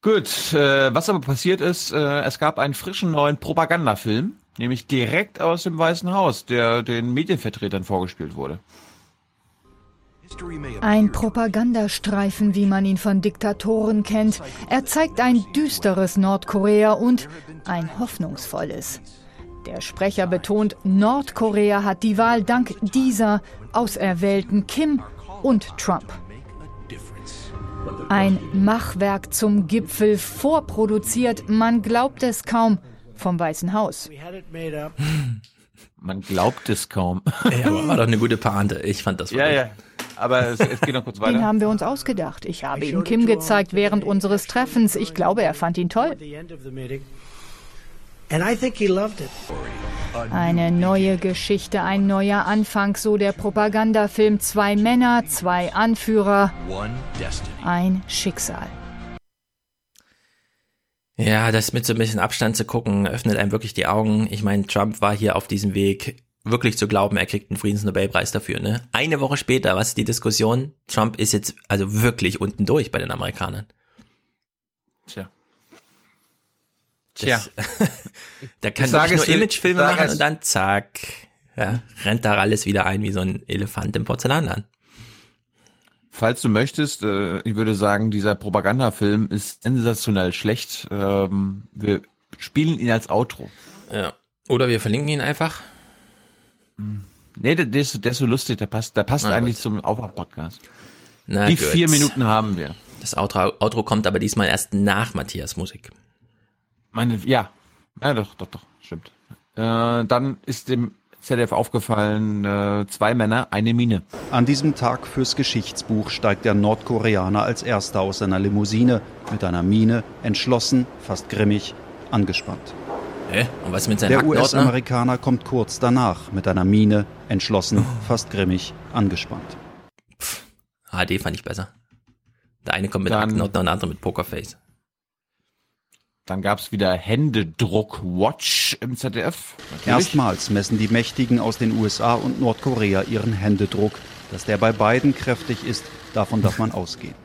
Gut, äh, was aber passiert ist, äh, es gab einen frischen neuen Propagandafilm, nämlich direkt aus dem Weißen Haus, der den Medienvertretern vorgespielt wurde. Ein Propagandastreifen, wie man ihn von Diktatoren kennt. Er zeigt ein düsteres Nordkorea und ein hoffnungsvolles. Der Sprecher betont, Nordkorea hat die Wahl dank dieser auserwählten Kim und Trump. Ein Machwerk zum Gipfel vorproduziert, man glaubt es kaum, vom Weißen Haus. [laughs] Man glaubt es kaum. Ja, aber war doch eine gute Pointe. Ich fand das. Ja, ja. Aber es, es, geht noch kurz [laughs] weiter. Den haben wir uns ausgedacht. Ich habe ihn Kim gezeigt während unseres Treffens. Ich glaube, er fand ihn toll. Eine neue Geschichte, ein neuer Anfang, so der Propagandafilm. Zwei Männer, zwei Anführer, ein Schicksal. Ja, das mit so ein bisschen Abstand zu gucken, öffnet einem wirklich die Augen. Ich meine, Trump war hier auf diesem Weg, wirklich zu glauben, er kriegt einen Friedensnobelpreis dafür. Ne? Eine Woche später, was ist die Diskussion? Trump ist jetzt also wirklich unten durch bei den Amerikanern. Tja. Tja. [laughs] da kann man nur Imagefilme machen und dann zack, ja, rennt da alles wieder ein wie so ein Elefant im Porzellanladen. Falls du möchtest, äh, ich würde sagen, dieser Propagandafilm ist sensationell schlecht. Ähm, wir spielen ihn als Outro. Ja. Oder wir verlinken ihn einfach. Nee, der, der, ist, der ist so lustig, der passt, der passt Na, eigentlich gut. zum Aufwach-Podcast. Die gut. vier Minuten haben wir. Das Outro, Outro kommt aber diesmal erst nach Matthias Musik. Meine, ja. Ja, doch, doch, doch, stimmt. Äh, dann ist dem ZDF aufgefallen, äh, zwei Männer, eine Mine. An diesem Tag fürs Geschichtsbuch steigt der Nordkoreaner als erster aus seiner Limousine mit einer Mine, entschlossen, fast grimmig, angespannt. Hä? Und was mit seinem Der US-Amerikaner kommt kurz danach mit einer Mine, entschlossen, fast grimmig, angespannt. Pff, HD fand ich besser. Der eine kommt mit Aktenordner und der andere mit Pokerface. Dann gab es wieder Händedruck-Watch im ZDF. Natürlich. Erstmals messen die Mächtigen aus den USA und Nordkorea ihren Händedruck. Dass der bei beiden kräftig ist, davon darf man [laughs] ausgehen.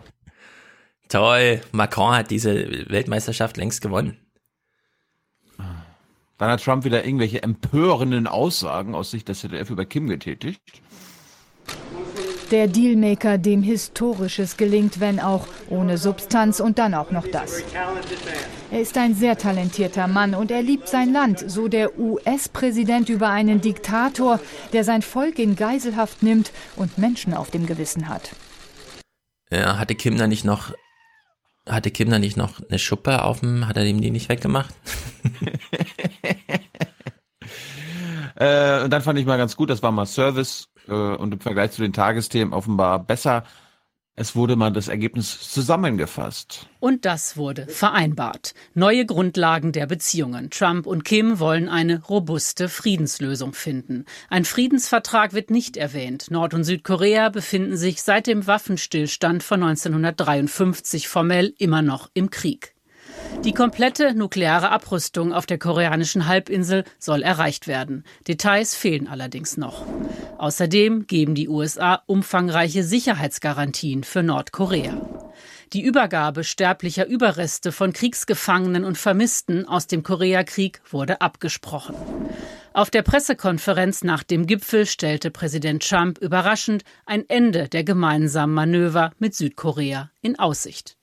Toll, Macron hat diese Weltmeisterschaft längst gewonnen. Dann hat Trump wieder irgendwelche empörenden Aussagen aus Sicht des ZDF über Kim getätigt. Der Dealmaker, dem Historisches gelingt, wenn auch ohne Substanz und dann auch noch das. Er ist ein sehr talentierter Mann und er liebt sein Land, so der US-Präsident über einen Diktator, der sein Volk in Geiselhaft nimmt und Menschen auf dem Gewissen hat. Ja, hatte Kim da nicht noch hatte Kim da nicht noch eine Schuppe auf dem, hat er ihm die nicht weggemacht? [laughs] äh, und dann fand ich mal ganz gut, das war mal Service äh, und im Vergleich zu den Tagesthemen offenbar besser. Es wurde mal das Ergebnis zusammengefasst. Und das wurde vereinbart. Neue Grundlagen der Beziehungen. Trump und Kim wollen eine robuste Friedenslösung finden. Ein Friedensvertrag wird nicht erwähnt. Nord- und Südkorea befinden sich seit dem Waffenstillstand von 1953 formell immer noch im Krieg. Die komplette nukleare Abrüstung auf der koreanischen Halbinsel soll erreicht werden. Details fehlen allerdings noch. Außerdem geben die USA umfangreiche Sicherheitsgarantien für Nordkorea. Die Übergabe sterblicher Überreste von Kriegsgefangenen und Vermissten aus dem Koreakrieg wurde abgesprochen. Auf der Pressekonferenz nach dem Gipfel stellte Präsident Trump überraschend ein Ende der gemeinsamen Manöver mit Südkorea in Aussicht.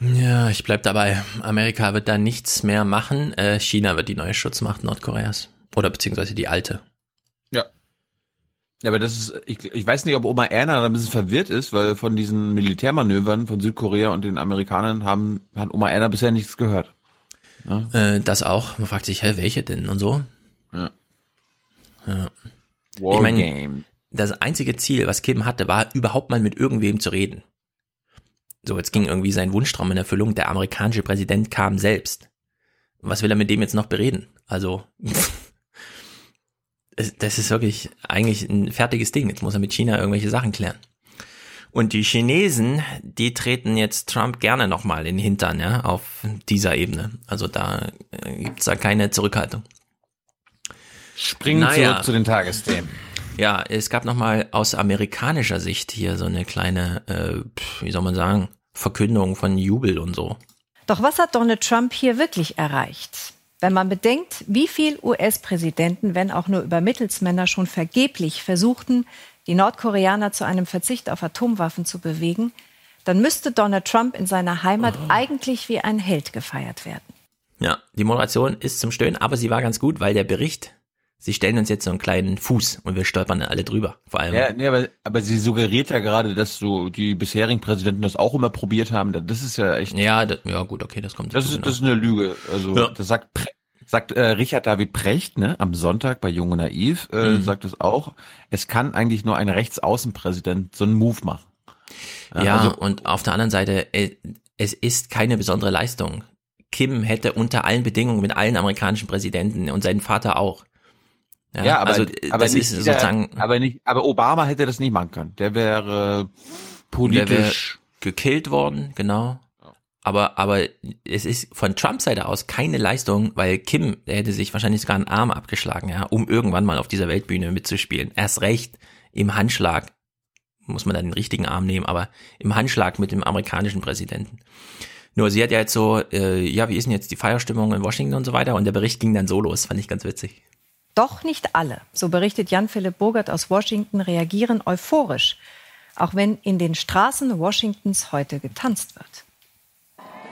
Ja, ich bleib dabei. Amerika wird da nichts mehr machen. Äh, China wird die neue Schutzmacht Nordkoreas. Oder beziehungsweise die alte. Ja. Ja, aber das ist, ich, ich weiß nicht, ob Oma Erna da ein bisschen verwirrt ist, weil von diesen Militärmanövern von Südkorea und den Amerikanern haben, hat Oma Erna bisher nichts gehört. Ja? Äh, das auch. Man fragt sich, hä, welche denn und so. Ja. ja. ich meine, das einzige Ziel, was Kim hatte, war überhaupt mal mit irgendwem zu reden. So, jetzt ging irgendwie sein Wunschtraum in Erfüllung. Der amerikanische Präsident kam selbst. Was will er mit dem jetzt noch bereden? Also, [laughs] das ist wirklich eigentlich ein fertiges Ding. Jetzt muss er mit China irgendwelche Sachen klären. Und die Chinesen, die treten jetzt Trump gerne nochmal in den Hintern, ja, auf dieser Ebene. Also da äh, gibt's da keine Zurückhaltung. Springen naja. zurück zu den Tagesthemen. Ja, es gab nochmal aus amerikanischer Sicht hier so eine kleine, äh, wie soll man sagen, Verkündung von Jubel und so. Doch was hat Donald Trump hier wirklich erreicht? Wenn man bedenkt, wie viel US-Präsidenten, wenn auch nur über Mittelsmänner, schon vergeblich versuchten, die Nordkoreaner zu einem Verzicht auf Atomwaffen zu bewegen, dann müsste Donald Trump in seiner Heimat oh. eigentlich wie ein Held gefeiert werden. Ja, die Moderation ist zum Stöhnen, aber sie war ganz gut, weil der Bericht sie stellen uns jetzt so einen kleinen Fuß und wir stolpern alle drüber. Vor allem. Ja, nee, aber, aber sie suggeriert ja gerade, dass so die bisherigen Präsidenten das auch immer probiert haben. Das ist ja echt. Ja, das, ja gut, okay, das kommt. Das ist, das ist eine Lüge. Also ja. das sagt sagt äh, Richard David Precht, ne, am Sonntag bei Jung und Naiv, äh, mhm. sagt es auch. Es kann eigentlich nur ein Rechtsaußenpräsident so einen Move machen. Ja, ja also, und auf der anderen Seite, äh, es ist keine besondere Leistung. Kim hätte unter allen Bedingungen mit allen amerikanischen Präsidenten und seinen Vater auch ja, ja aber, also, aber das ist sozusagen. aber nicht, aber Obama hätte das nicht machen können. Der wäre politisch der wär gekillt worden, genau. Aber, aber es ist von Trumps Seite aus keine Leistung, weil Kim, der hätte sich wahrscheinlich sogar einen Arm abgeschlagen, ja, um irgendwann mal auf dieser Weltbühne mitzuspielen. Erst recht im Handschlag, muss man dann den richtigen Arm nehmen, aber im Handschlag mit dem amerikanischen Präsidenten. Nur sie hat ja jetzt so, äh, ja, wie ist denn jetzt die Feierstimmung in Washington und so weiter? Und der Bericht ging dann so los, fand ich ganz witzig. Doch nicht alle, so berichtet Jan-Philipp Burgert aus Washington, reagieren euphorisch, auch wenn in den Straßen Washingtons heute getanzt wird.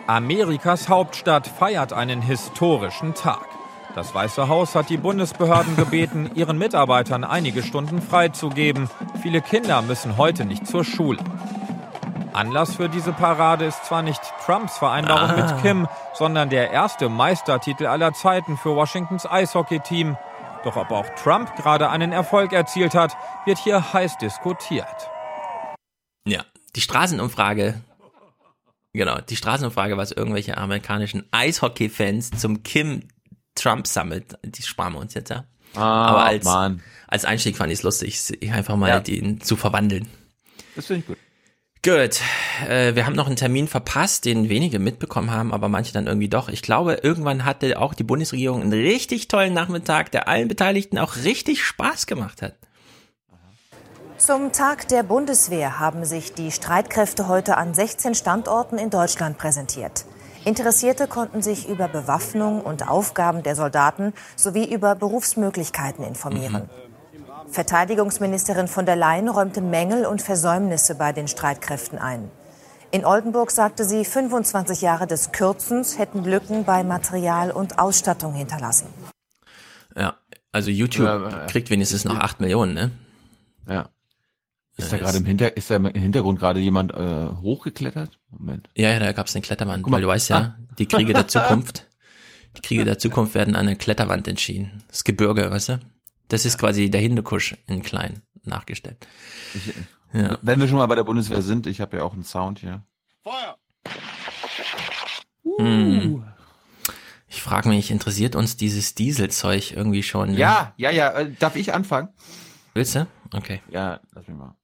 Amerikas Hauptstadt feiert einen historischen Tag. Das Weiße Haus hat die Bundesbehörden gebeten, ihren Mitarbeitern einige Stunden freizugeben. Viele Kinder müssen heute nicht zur Schule. Anlass für diese Parade ist zwar nicht Trumps Vereinbarung ah. mit Kim, sondern der erste Meistertitel aller Zeiten für Washingtons Eishockey-Team. Doch ob auch Trump gerade einen Erfolg erzielt hat, wird hier heiß diskutiert. Ja, die Straßenumfrage. Genau, die Straßenumfrage, was irgendwelche amerikanischen Eishockey-Fans zum Kim Trump Summit, die sparen wir uns jetzt, ja. Ah, Aber als, Mann. als Einstieg fand ich es lustig, einfach mal ja. den zu verwandeln. Das finde ich gut. Gut, äh, wir haben noch einen Termin verpasst, den wenige mitbekommen haben, aber manche dann irgendwie doch. Ich glaube, irgendwann hatte auch die Bundesregierung einen richtig tollen Nachmittag, der allen Beteiligten auch richtig Spaß gemacht hat. Zum Tag der Bundeswehr haben sich die Streitkräfte heute an 16 Standorten in Deutschland präsentiert. Interessierte konnten sich über Bewaffnung und Aufgaben der Soldaten sowie über Berufsmöglichkeiten informieren. Mhm. Verteidigungsministerin von der Leyen räumte Mängel und Versäumnisse bei den Streitkräften ein. In Oldenburg sagte sie, 25 Jahre des Kürzens hätten Lücken bei Material und Ausstattung hinterlassen. Ja, also YouTube ja, kriegt wenigstens noch 8 Millionen, ne? Ja. Ist da gerade im, Hinter ist da im Hintergrund gerade jemand äh, hochgeklettert? Moment. Ja, ja, da gab es den Kletterwand, weil du weißt ja, ah. die Kriege der [laughs] Zukunft, die Kriege der Zukunft werden an der Kletterwand entschieden. Das Gebirge, weißt du? Das ist quasi der Hindekusch in klein nachgestellt. Ich, ja. Wenn wir schon mal bei der Bundeswehr sind, ich habe ja auch einen Sound hier. Feuer! Uh. Ich frage mich, interessiert uns dieses Dieselzeug irgendwie schon? Ne? Ja, ja, ja. Äh, darf ich anfangen? Willst du? Okay. Ja, lass mich mal.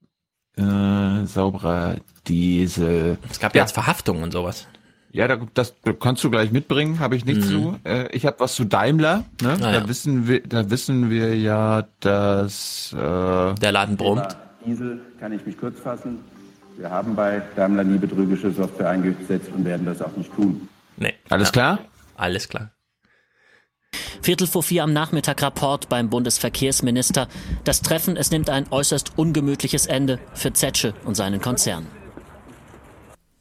Äh, sauberer Diesel. Es gab ja jetzt Verhaftungen und sowas. Ja, da, das kannst du gleich mitbringen, habe ich nichts mhm. zu. Äh, ich habe was zu Daimler. Ne? Ah, da ja. wissen wir, da wissen wir ja, dass äh, der Laden brummt. Diesel kann ich mich kurz fassen. Wir haben bei Daimler nie betrügerische Software eingesetzt und werden das auch nicht tun. Nee. Alles ja. klar? Alles klar. Viertel vor vier am Nachmittag Rapport beim Bundesverkehrsminister. Das Treffen, es nimmt ein äußerst ungemütliches Ende für Zetsche und seinen Konzern.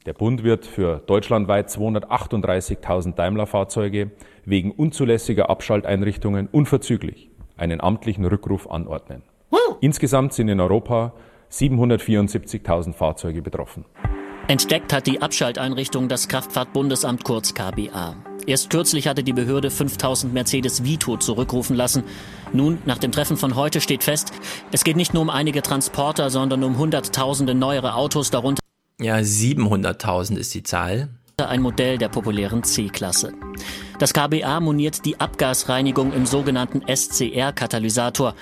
Der Bund wird für deutschlandweit 238.000 Daimler-Fahrzeuge wegen unzulässiger Abschalteinrichtungen unverzüglich einen amtlichen Rückruf anordnen. Insgesamt sind in Europa 774.000 Fahrzeuge betroffen. Entdeckt hat die Abschalteinrichtung das Kraftfahrtbundesamt kurz KBA. Erst kürzlich hatte die Behörde 5000 Mercedes Vito zurückrufen lassen. Nun, nach dem Treffen von heute steht fest, es geht nicht nur um einige Transporter, sondern um Hunderttausende neuere Autos, darunter ja, 700.000 ist die Zahl. Ein Modell der populären C-Klasse. Das KBA moniert die Abgasreinigung im sogenannten SCR-Katalysator.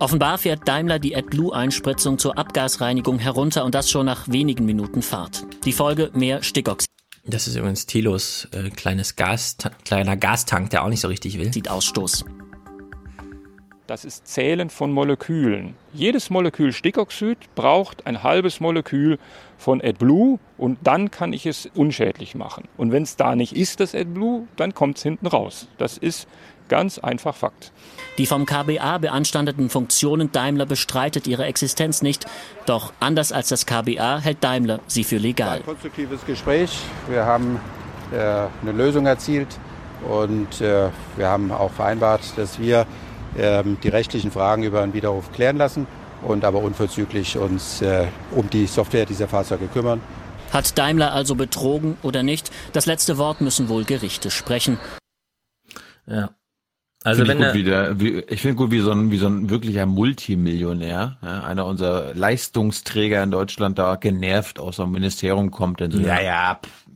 Offenbar fährt Daimler die AdBlue-Einspritzung zur Abgasreinigung herunter und das schon nach wenigen Minuten Fahrt. Die Folge mehr Stickoxid. Das ist übrigens Tilos äh, kleines Gas, kleiner Gastank, der auch nicht so richtig will. Sieht Ausstoß. Das ist Zählen von Molekülen. Jedes Molekül Stickoxid braucht ein halbes Molekül von AdBlue und dann kann ich es unschädlich machen. Und wenn es da nicht ist, das AdBlue, dann kommt es hinten raus. Das ist ganz einfach Fakt. Die vom KBA beanstandeten Funktionen Daimler bestreitet ihre Existenz nicht. Doch anders als das KBA hält Daimler sie für legal. Ein konstruktives Gespräch. Wir haben äh, eine Lösung erzielt und äh, wir haben auch vereinbart, dass wir ähm, die rechtlichen Fragen über einen Widerruf klären lassen und aber unverzüglich uns äh, um die Software dieser Fahrzeuge kümmern. Hat Daimler also betrogen oder nicht? Das letzte Wort müssen wohl Gerichte sprechen. Ja. Also find wenn ich, gut, wie der, wie, ich finde gut, wie so ein wie so ein wirklicher Multimillionär, ja, einer unserer Leistungsträger in Deutschland da genervt aus dem Ministerium kommt, denn so ja ja, pff.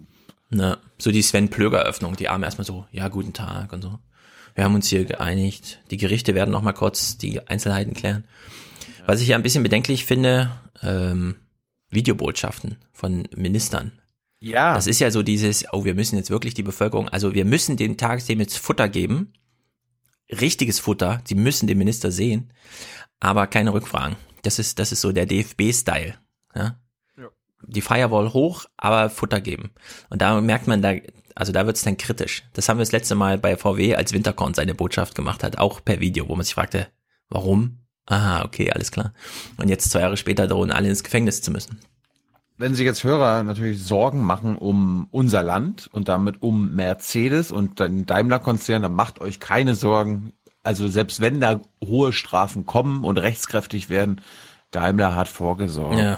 Ne, so die Sven Plöger Öffnung, die Arme erstmal so, ja guten Tag und so wir haben uns hier geeinigt. Die Gerichte werden noch mal kurz die Einzelheiten klären. Was ich ja ein bisschen bedenklich finde, ähm, Videobotschaften von Ministern. Ja. Das ist ja so dieses, oh, wir müssen jetzt wirklich die Bevölkerung, also wir müssen den Tagesthemen jetzt Futter geben. Richtiges Futter. Sie müssen den Minister sehen, aber keine Rückfragen. Das ist, das ist so der DFB-Style. Ja? ja. Die Firewall hoch, aber Futter geben. Und da merkt man, da, also da wird es dann kritisch. Das haben wir das letzte Mal bei VW, als Winterkorn seine Botschaft gemacht hat, auch per Video, wo man sich fragte, warum? Aha, okay, alles klar. Und jetzt zwei Jahre später drohen alle ins Gefängnis zu müssen. Wenn sich jetzt Hörer natürlich Sorgen machen um unser Land und damit um Mercedes und den Daimler-Konzern, dann macht euch keine Sorgen. Also selbst wenn da hohe Strafen kommen und rechtskräftig werden, Daimler hat vorgesorgt. Ja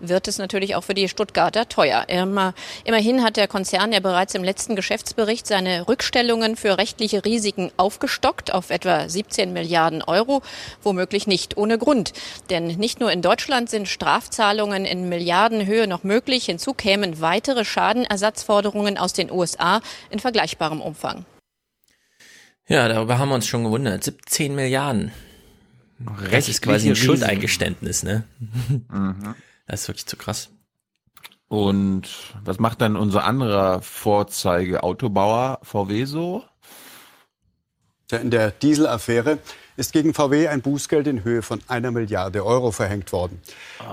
wird es natürlich auch für die Stuttgarter teuer. immerhin hat der Konzern ja bereits im letzten Geschäftsbericht seine Rückstellungen für rechtliche Risiken aufgestockt auf etwa 17 Milliarden Euro, womöglich nicht ohne Grund. Denn nicht nur in Deutschland sind Strafzahlungen in Milliardenhöhe noch möglich, hinzu kämen weitere Schadenersatzforderungen aus den USA in vergleichbarem Umfang. Ja, darüber haben wir uns schon gewundert. 17 Milliarden. Rechtliche das ist quasi ein Schuldeingeständnis, ne? Mhm. Das ist wirklich zu krass. Und was macht dann unser anderer Vorzeige-Autobauer VW so? In der Dieselaffäre ist gegen VW ein Bußgeld in Höhe von einer Milliarde Euro verhängt worden.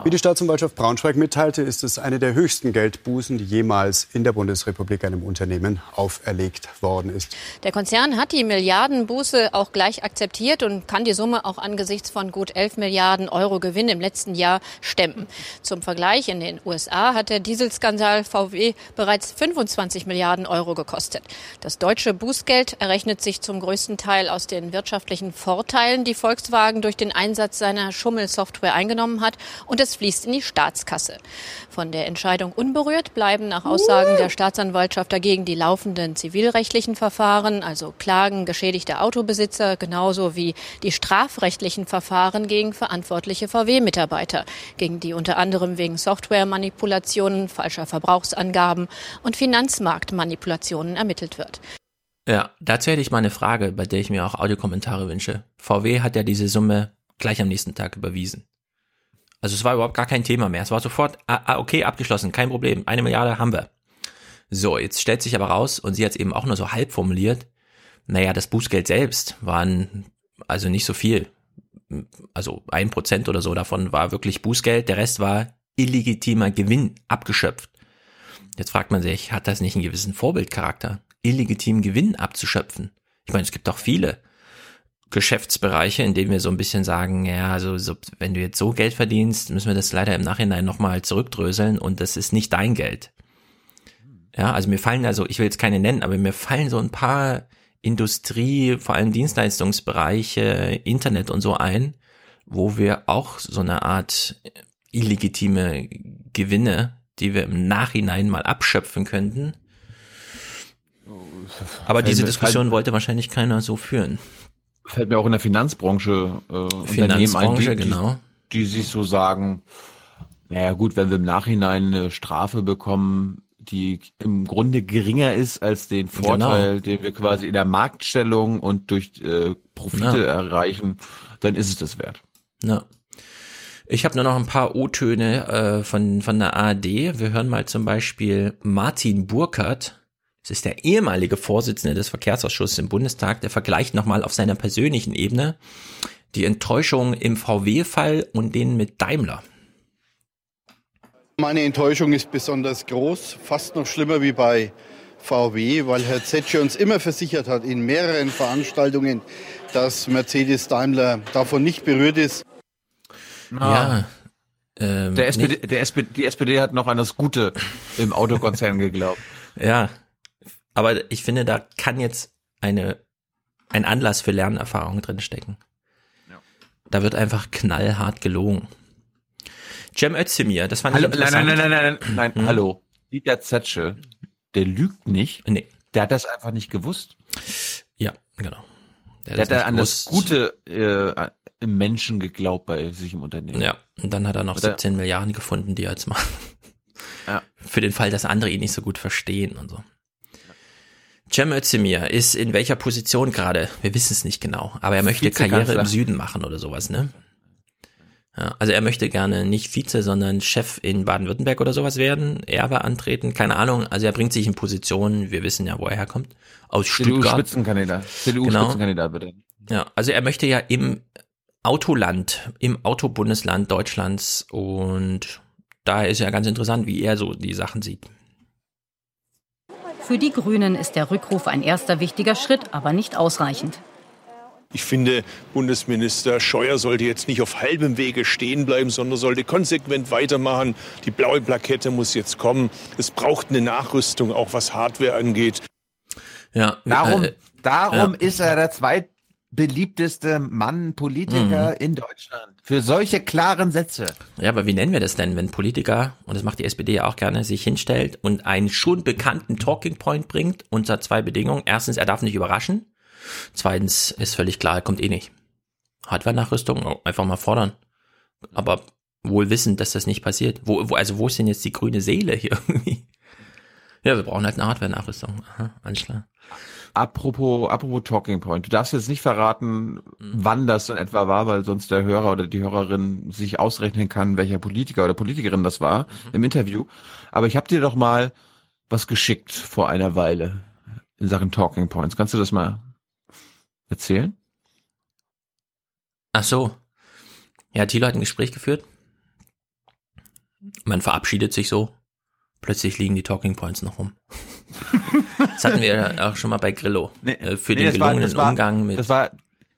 Wie die Staatsanwaltschaft Braunschweig mitteilte, ist es eine der höchsten Geldbußen, die jemals in der Bundesrepublik einem Unternehmen auferlegt worden ist. Der Konzern hat die Milliardenbuße auch gleich akzeptiert und kann die Summe auch angesichts von gut 11 Milliarden Euro Gewinn im letzten Jahr stemmen. Zum Vergleich, in den USA hat der Dieselskandal VW bereits 25 Milliarden Euro gekostet. Das deutsche Bußgeld errechnet sich zum größten Teil aus den wirtschaftlichen Vorteilen Teilen, die Volkswagen durch den Einsatz seiner Schummelsoftware eingenommen hat, und es fließt in die Staatskasse. Von der Entscheidung unberührt bleiben nach Aussagen der Staatsanwaltschaft dagegen die laufenden zivilrechtlichen Verfahren, also Klagen geschädigter Autobesitzer, genauso wie die strafrechtlichen Verfahren gegen verantwortliche VW-Mitarbeiter, gegen die unter anderem wegen Softwaremanipulationen, falscher Verbrauchsangaben und Finanzmarktmanipulationen ermittelt wird. Ja, dazu hätte ich mal eine Frage, bei der ich mir auch Audiokommentare wünsche. VW hat ja diese Summe gleich am nächsten Tag überwiesen. Also es war überhaupt gar kein Thema mehr. Es war sofort, ah, ah, okay, abgeschlossen, kein Problem. Eine Milliarde haben wir. So, jetzt stellt sich aber raus, und sie hat es eben auch nur so halb formuliert, naja, das Bußgeld selbst waren also nicht so viel. Also ein Prozent oder so davon war wirklich Bußgeld, der Rest war illegitimer Gewinn abgeschöpft. Jetzt fragt man sich, hat das nicht einen gewissen Vorbildcharakter? Illegitimen Gewinn abzuschöpfen. Ich meine, es gibt auch viele Geschäftsbereiche, in denen wir so ein bisschen sagen, ja, also so, wenn du jetzt so Geld verdienst, müssen wir das leider im Nachhinein nochmal zurückdröseln und das ist nicht dein Geld. Ja, also mir fallen also, ich will jetzt keine nennen, aber mir fallen so ein paar Industrie, vor allem Dienstleistungsbereiche, Internet und so ein, wo wir auch so eine Art illegitime Gewinne, die wir im Nachhinein mal abschöpfen könnten. Aber diese Diskussion wollte wahrscheinlich keiner so führen. Fällt mir auch in der Finanzbranche äh, Finanzbranche, ein, die, genau. Die, die sich so sagen, naja gut, wenn wir im Nachhinein eine Strafe bekommen, die im Grunde geringer ist als den Vorteil, Genau. den wir quasi in der Marktstellung und durch äh, Profite Ja. erreichen, dann ist es das wert. Ja. Ich habe nur noch ein paar O-Töne äh, von, von der ARD. Wir hören mal zum Beispiel Martin Burkhardt. Das ist der ehemalige Vorsitzende des Verkehrsausschusses im Bundestag. Der vergleicht nochmal auf seiner persönlichen Ebene die Enttäuschung im VW-Fall und den mit Daimler. Meine Enttäuschung ist besonders groß, fast noch schlimmer wie bei VW, weil Herr Zetsche uns immer versichert hat in mehreren Veranstaltungen, dass Mercedes-Daimler davon nicht berührt ist. Ja. Ähm, Der SPD, nee. der SPD, die SPD hat noch an das Gute im Autokonzern geglaubt. [laughs] Ja. Aber ich finde, da kann jetzt eine, ein Anlass für Lernerfahrung drinstecken. Da wird einfach knallhart gelogen. Cem Özdemir, das fand Hallo, ich nein, interessant. nein, nein, nein, nein, nein, Hm. hallo. Dieter Zetsche, der lügt nicht. Nee. Der hat das einfach nicht gewusst. Ja, genau. Der, hat hat das an nicht das Gute äh, im Menschen geglaubt bei sich im Unternehmen. Ja, und dann hat er noch Oder- 17 Milliarden gefunden, die er jetzt macht. Ja. Für den Fall, dass andere ihn nicht so gut verstehen und so. Cem Özdemir ist in welcher Position gerade? Wir wissen es nicht genau, aber er möchte. Karriere im Süden machen oder sowas, ne? Ja, also er möchte gerne nicht Vize, sondern Chef in Baden-Württemberg oder sowas werden. Erbe antreten, keine Ahnung. Also er bringt sich in Position, wir wissen ja, wo er herkommt. Aus Stuttgart. CDU-Spitzenkandidat. Genau. CDU-Spitzenkandidat, bitte. Ja, also er möchte ja im Autoland, im Autobundesland Deutschlands und daher ist ja ganz interessant, wie er so die Sachen sieht. Für die Grünen ist der Rückruf ein erster wichtiger Schritt, aber nicht ausreichend. Ich finde, Bundesminister Scheuer sollte jetzt nicht auf halbem Wege stehen bleiben, sondern sollte konsequent weitermachen. Die blaue Plakette muss jetzt kommen. Es braucht eine Nachrüstung, auch was Hardware angeht. Ja, Darum, äh, darum ja. ist er der zweitbeliebteste Mann, Politiker Mhm. in Deutschland. Für solche klaren Sätze. Ja, aber wie nennen wir das denn, wenn Politiker, und das macht die SPD ja auch gerne, sich hinstellt und einen schon bekannten Talking Point bringt unter zwei Bedingungen. Erstens, er darf nicht überraschen. Zweitens ist völlig klar, er kommt eh nicht. Hardware-Nachrüstung, oh, einfach mal fordern. Aber wohl wissend, dass das nicht passiert. Wo, wo, also wo ist denn jetzt die grüne Seele hier [laughs] irgendwie? Ja, wir brauchen halt eine Hardware-Nachrüstung. Aha, alles klar. Apropos, apropos Talking Point. Du darfst jetzt nicht verraten, wann das in etwa war, weil sonst der Hörer oder die Hörerin sich ausrechnen kann, welcher Politiker oder Politikerin das war im Interview. Aber ich habe dir doch mal was geschickt vor einer Weile in Sachen Talking Points. Kannst du das mal erzählen? Ach so. Ja, Thilo hat ein Gespräch geführt. Man verabschiedet sich so. Plötzlich liegen die Talking Points noch rum. [laughs] das hatten wir auch schon mal bei Grillo. Äh, Für den das war- gelungenen war, Umgang mit. Das war,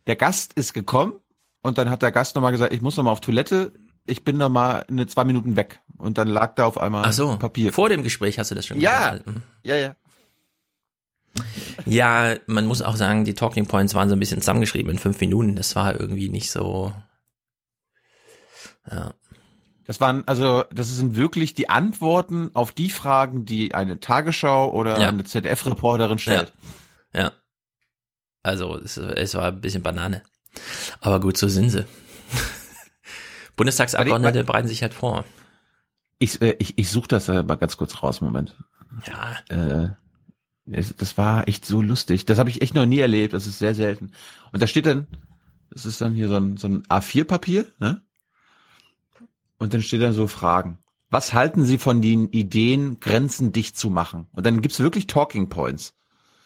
der Gast ist gekommen und dann hat der Gast nochmal gesagt, ich muss nochmal auf Toilette, ich bin noch mal eine zwei Minuten weg. Und dann lag da auf einmal Ach so, Papier. vor dem Gespräch hast du das schon Ja, gesagt. Mhm. ja, ja. Ja, man muss auch sagen, die Talking Points waren so ein bisschen zusammengeschrieben in fünf Minuten. Das war irgendwie nicht so. Ja. Das waren, also, das sind wirklich die Antworten auf die Fragen, die eine Tagesschau oder Ja. eine ZDF-Reporterin stellt. Ja. Also es, es war ein bisschen Banane. Aber gut, so sind sie. [laughs] Bundestagsabgeordnete bereiten sich halt vor. Ich, äh, ich, ich suche das äh, mal ganz kurz raus, Moment. Ja. Äh, das war echt so lustig. Das habe ich echt noch nie erlebt. Das ist sehr selten. Und da steht dann, das ist dann hier so ein, so ein A4-Papier, ne? Und dann steht dann so Fragen. Was halten Sie von den Ideen, Grenzen dicht zu machen? Und dann gibt's wirklich Talking Points.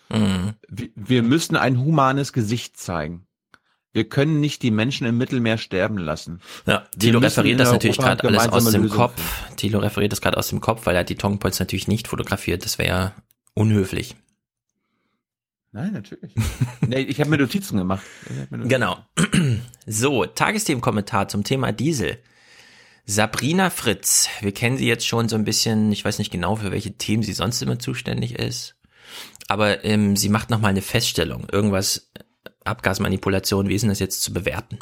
Mhm. Wir, wir müssen ein humanes Gesicht zeigen. Wir können nicht die Menschen im Mittelmeer sterben lassen. Ja, Thilo müssen referiert das natürlich gerade alles aus dem Lösungen Kopf. Thilo referiert das gerade aus dem Kopf, weil er die Talking Points natürlich nicht fotografiert. Das wäre ja unhöflich. Nein, natürlich. nee, ich habe mir Notizen gemacht. Mir Notizen. Genau. [clears throat] So, Tagesthemenkommentar zum Thema Diesel. Sabrina Fritz, wir kennen sie jetzt schon so ein bisschen, ich weiß nicht genau, für welche Themen sie sonst immer zuständig ist, aber ähm, sie macht nochmal eine Feststellung, irgendwas, Abgasmanipulation, wie ist denn das jetzt zu bewerten?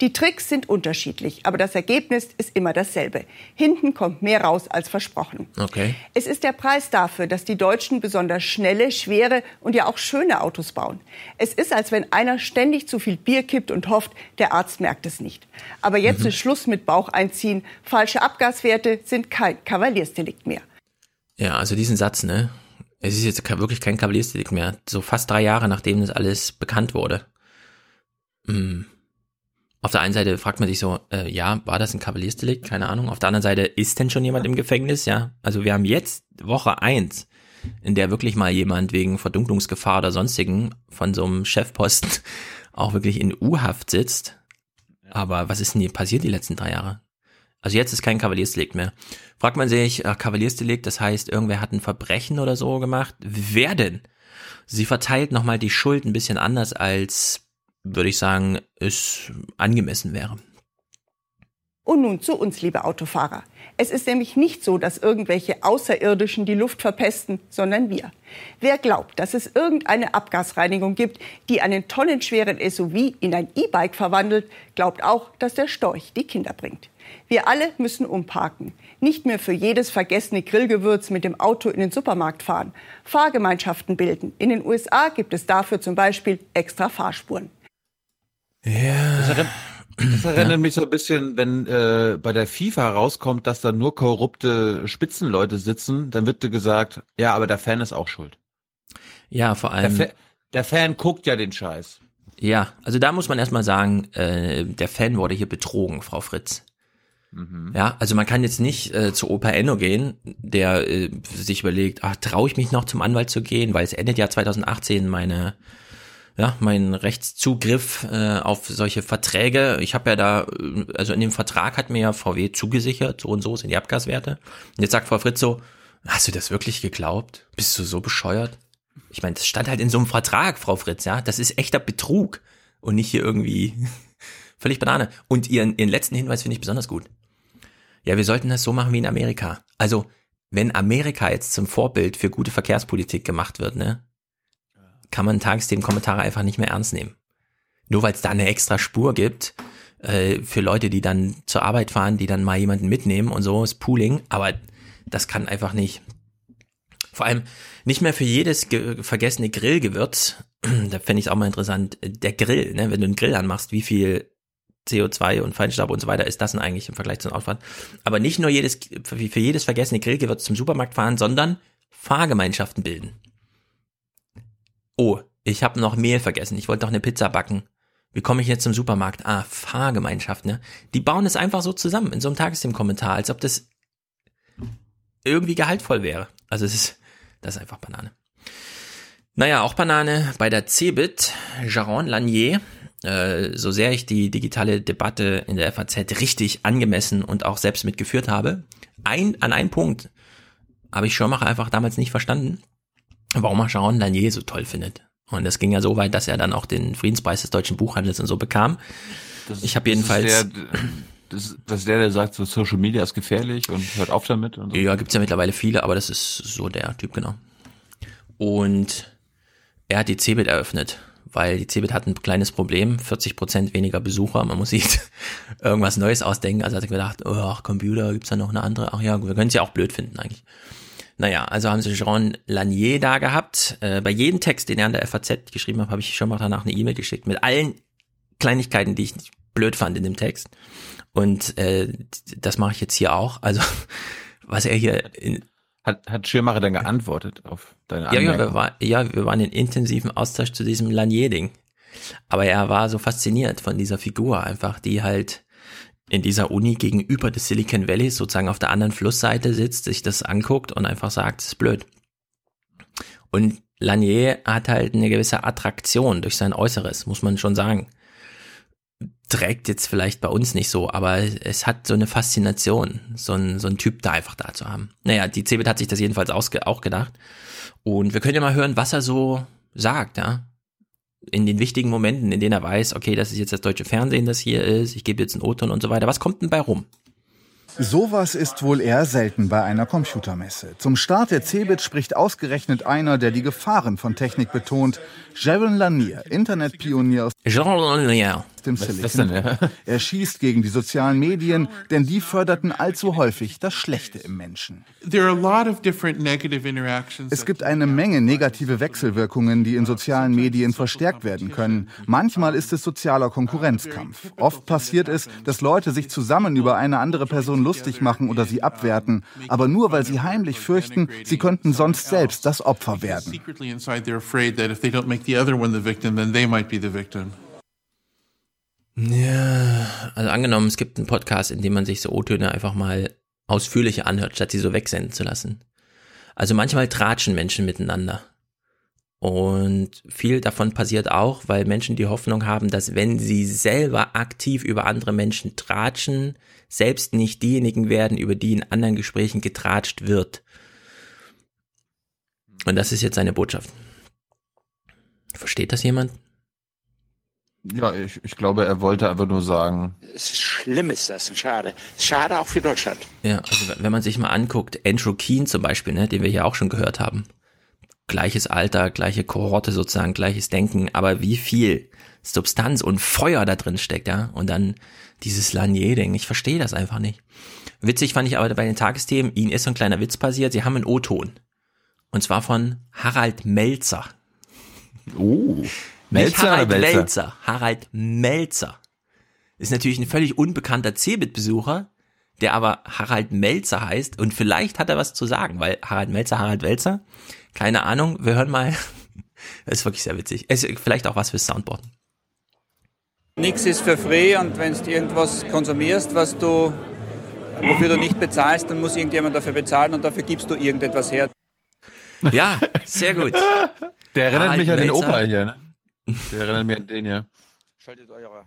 Die Tricks sind unterschiedlich, aber das Ergebnis ist immer dasselbe. Hinten kommt mehr raus als versprochen. Okay. Es ist der Preis dafür, dass die Deutschen besonders schnelle, schwere und ja auch schöne Autos bauen. Es ist, als wenn einer ständig zu viel Bier kippt und hofft, der Arzt merkt es nicht. Aber jetzt mhm. ist Schluss mit Bauch einziehen. Falsche Abgaswerte sind kein Kavaliersdelikt mehr. Ja, also diesen Satz, ne? Es ist jetzt wirklich kein Kavaliersdelikt mehr. So fast drei Jahre, nachdem das alles bekannt wurde. Hm auf der einen Seite fragt man sich so, äh, ja, war das ein Kavaliersdelikt? Keine Ahnung. Auf der anderen Seite, ist denn schon jemand im Gefängnis? Ja. Also wir haben jetzt Woche eins, in der wirklich mal jemand wegen Verdunklungsgefahr oder sonstigen von so einem Chefposten [laughs] auch wirklich in U-Haft sitzt. Aber was ist denn hier passiert die letzten drei Jahre? Also jetzt ist kein Kavaliersdelikt mehr. Fragt man sich, äh, Kavaliersdelikt, das heißt, irgendwer hat ein Verbrechen oder so gemacht? Wer denn? Sie verteilt nochmal die Schuld ein bisschen anders als würde ich sagen, es angemessen wäre. Und nun zu uns, liebe Autofahrer. Es ist nämlich nicht so, dass irgendwelche Außerirdischen die Luft verpesten, sondern wir. Wer glaubt, dass es irgendeine Abgasreinigung gibt, die einen tonnenschweren SUV in ein E-Bike verwandelt, glaubt auch, dass der Storch die Kinder bringt. Wir alle müssen umparken. Nicht mehr für jedes vergessene Grillgewürz mit dem Auto in den Supermarkt fahren. Fahrgemeinschaften bilden. In den USA gibt es dafür zum Beispiel extra Fahrspuren. Ja. Das erinnert, das erinnert ja. mich so ein bisschen, wenn äh, bei der FIFA rauskommt, dass da nur korrupte Spitzenleute sitzen, dann wird dir gesagt, ja, aber der Fan ist auch schuld. Ja, vor allem. Der, Fa der Fan guckt ja den Scheiß. Ja, also da muss man erstmal sagen, äh, der Fan wurde hier betrogen, Frau Fritz. Mhm. Ja, also man kann jetzt nicht äh, zu Opa Enno gehen, der äh, sich überlegt, ach, traue ich mich noch zum Anwalt zu gehen, weil es endet ja 2018 meine ja, mein Rechtszugriff äh, auf solche Verträge. Ich habe ja da, äh, also in dem Vertrag hat mir ja VW zugesichert, so und so sind die Abgaswerte. Und jetzt sagt Frau Fritz so, hast du das wirklich geglaubt? Bist du so bescheuert? Ich meine, das stand halt in so einem Vertrag, Frau Fritz, ja. Das ist echter Betrug und nicht hier irgendwie [laughs] völlig Banane. Und ihren, ihren letzten Hinweis finde ich besonders gut. Ja, wir sollten das so machen wie in Amerika. Also, wenn Amerika jetzt zum Vorbild für gute Verkehrspolitik gemacht wird, ne, kann man Tagesthemen-Kommentare einfach nicht mehr ernst nehmen. Nur weil es da eine extra Spur gibt äh, für Leute, die dann zur Arbeit fahren, die dann mal jemanden mitnehmen und so ist Pooling, aber das kann einfach nicht. Vor allem nicht mehr für jedes vergessene Grillgewürz, [clears throat] da fände ich es auch mal interessant, der Grill, ne, wenn du einen Grill anmachst, wie viel CO2 und Feinstaub und so weiter ist das denn eigentlich im Vergleich zum Autofahren? Aber nicht nur jedes, für jedes vergessene Grillgewürz zum Supermarkt fahren, sondern Fahrgemeinschaften bilden. Oh, ich habe noch Mehl vergessen. Ich wollte doch eine Pizza backen. Wie komme ich jetzt zum Supermarkt? Ah, Fahrgemeinschaft, ne? Die bauen es einfach so zusammen in so einem Tagesthemenkommentar, als ob das irgendwie gehaltvoll wäre. Also es ist, das ist einfach Banane. Naja, auch Banane bei der Cebit, Jaron Lanier. Äh, so sehr ich die digitale Debatte in der FAZ richtig angemessen und auch selbst mitgeführt habe, ein, an einem Punkt habe ich Schirmacher einfach damals nicht verstanden warum er Sharon Lanier so toll findet. Und das ging ja so weit, dass er dann auch den Friedenspreis des deutschen Buchhandels und so bekam. Das, ich habe jedenfalls. Das ist, der, das, ist der, der sagt, so Social Media ist gefährlich und hört auf damit. Und so. Ja, gibt's ja mittlerweile viele, aber das ist so der Typ, genau. Und er hat die Cebit eröffnet, weil die Cebit hat ein kleines Problem, 40 Prozent weniger Besucher, man muss sich [laughs] irgendwas Neues ausdenken. Also hat er gedacht, oh, ach, Computer, gibt's da noch eine andere? Ach ja, wir können es ja auch blöd finden eigentlich. Naja, also haben sie Jean Lanier da gehabt. Äh, bei jedem Text, den er an der FAZ geschrieben hat, habe ich schon mal danach eine E-Mail geschickt mit allen Kleinigkeiten, die ich blöd fand in dem Text. Und äh, das mache ich jetzt hier auch. Also [laughs] was er hier in, hat, hat Schirmacher dann geantwortet auf deine Anmerkung? Ja, ja, wir, war, ja, wir waren in intensiven Austausch zu diesem Lanier-Ding. Aber er war so fasziniert von dieser Figur einfach, die halt in dieser Uni gegenüber des Silicon Valleys sozusagen auf der anderen Flussseite sitzt, sich das anguckt und einfach sagt, es ist blöd. Und Lanier hat halt eine gewisse Attraktion durch sein Äußeres, muss man schon sagen. trägt jetzt vielleicht bei uns nicht so, aber es hat so eine Faszination, so ein, so ein Typ da einfach da zu haben. Naja, die Cebit hat sich das jedenfalls auch gedacht. Und wir können ja mal hören, was er so sagt, ja. In den wichtigen Momenten, in denen er weiß, okay, das ist jetzt das deutsche Fernsehen, das hier ist, ich gebe jetzt einen O-Ton und so weiter. Was kommt denn bei rum? Sowas ist wohl eher selten bei einer Computermesse. Zum Start der CeBIT spricht ausgerechnet einer, der die Gefahren von Technik betont. Jaron Lanier, Internetpionier aus Jean Lanier. Dem Was Silicon denn, ja? Valley. Er schießt gegen die sozialen Medien, denn die förderten allzu häufig das Schlechte im Menschen. There are a lot of different negative interactions. Es gibt eine Menge negative Wechselwirkungen, die in sozialen Medien verstärkt werden können. Manchmal ist es sozialer Konkurrenzkampf. Oft passiert es, dass Leute sich zusammen über eine andere Person lustig machen oder sie abwerten, aber nur weil sie heimlich fürchten, sie könnten sonst selbst das Opfer werden. Ja, also angenommen, es gibt einen Podcast, in dem man sich so O-Töne einfach mal ausführlicher anhört, statt sie so wegsenden zu lassen. Also manchmal tratschen Menschen miteinander. Und viel davon passiert auch, weil Menschen die Hoffnung haben, dass wenn sie selber aktiv über andere Menschen tratschen, selbst nicht diejenigen werden, über die in anderen Gesprächen getratscht wird. Und das ist jetzt seine Botschaft. Versteht das jemand? Ja, ich, ich glaube, er wollte einfach nur sagen, Schlimm ist das und schade. Schade auch für Deutschland. Ja, also wenn man sich mal anguckt, Andrew Keen zum Beispiel, ne, den wir hier auch schon gehört haben. Gleiches Alter, gleiche Kohorte sozusagen, gleiches Denken, aber wie viel Substanz und Feuer da drin steckt, ja. Und dann dieses Lanier-Ding, ich verstehe das einfach nicht. Witzig fand ich aber bei den Tagesthemen, ihnen ist so ein kleiner Witz passiert, sie haben einen O-Ton. Und zwar von Harald Melzer. Oh. Nicht Melzer Harald oder Welzer? Melzer. Harald Melzer. Ist natürlich ein völlig unbekannter Cebit-Besucher, der aber Harald Melzer heißt und vielleicht hat er was zu sagen, weil Harald Melzer, Harald Welzer, keine Ahnung, wir hören mal. Das [laughs] ist wirklich sehr witzig. Es ist vielleicht auch was fürs Soundboard. Nichts ist für free und wenn du irgendwas konsumierst, was du, wofür du nicht bezahlst, dann muss irgendjemand dafür bezahlen und dafür gibst du irgendetwas her. Ja, sehr gut. Der erinnert Harald mich an den Melzer. Opa hier, ne? Der erinnert mich an den hier. Schaltet eure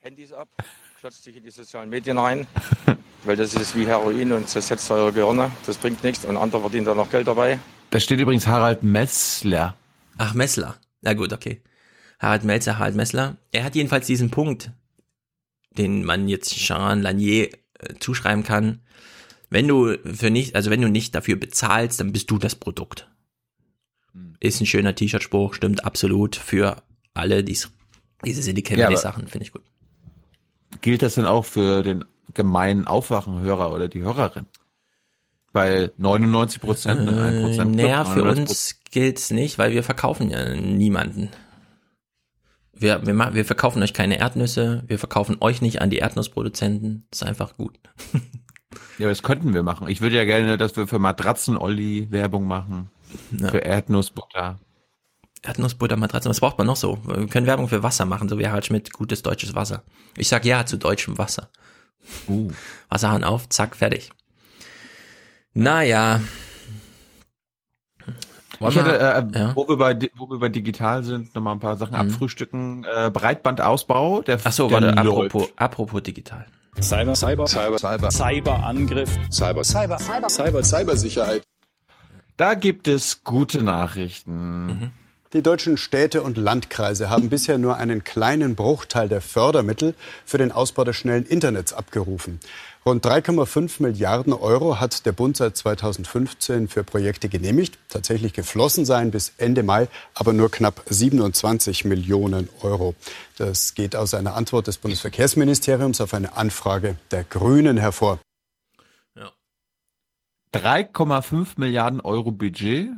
Handys ab, klotzt sich in die sozialen Medien rein, weil das ist wie Heroin und zersetzt eure Gehirne. Das bringt nichts und andere verdienen da noch Geld dabei. Da steht übrigens Harald Metzler. Ach, Messler. Na gut, okay. Harald Melzer, Harald Messler. Er hat jedenfalls diesen Punkt, den man jetzt Jean Lanier äh, zuschreiben kann. Wenn du für nicht, also wenn du nicht dafür bezahlst, dann bist du das Produkt. Ist ein schöner T-Shirt-Spruch, stimmt absolut für alle dies, diese Silicon Ja, Valley aber- Sachen, finde ich gut. Gilt das denn auch für den gemeinen Aufwachenhörer oder die Hörerin? Weil 99 Prozent, ne? 1 Prozent. Naja, für uns gilt's nicht, weil wir verkaufen ja niemanden. Wir, wir, wir verkaufen euch keine Erdnüsse, wir verkaufen euch nicht an die Erdnussproduzenten. ist einfach gut. [laughs] Ja, das könnten wir machen. Ich würde ja gerne, dass wir für Matratzen-Olli Werbung machen. Für Erdnussbutter. Erdnussbutter, Matratzen, was braucht man noch so? Wir können Werbung für Wasser machen, so wie Harald Schmidt, gutes deutsches Wasser. Ich sag ja zu deutschem Wasser. Uh. Wasserhahn auf, zack, fertig. Naja. Wollen Ich hätte, äh, wo, wir bei, wo wir bei digital sind, nochmal ein paar Sachen Mhm. abfrühstücken. Äh, Breitbandausbau, der Ach so, warte, apropos, apropos digital. Cyber, Cyber, Cyber, Cyber, Cyberangriff, Cyber, Cyber, Cyber, Cyber, Cybersicherheit. Da gibt es gute Nachrichten. Die deutschen Städte und Landkreise haben [laughs] bisher nur einen kleinen Bruchteil der Fördermittel für den Ausbau des schnellen Internets abgerufen. Rund 3,5 Milliarden Euro hat der Bund seit 2015 für Projekte genehmigt. Tatsächlich geflossen seien bis Ende Mai aber nur knapp 27 Millionen Euro. Das geht aus einer Antwort des Bundesverkehrsministeriums auf eine Anfrage der Grünen hervor. 3,5 Milliarden Euro Budget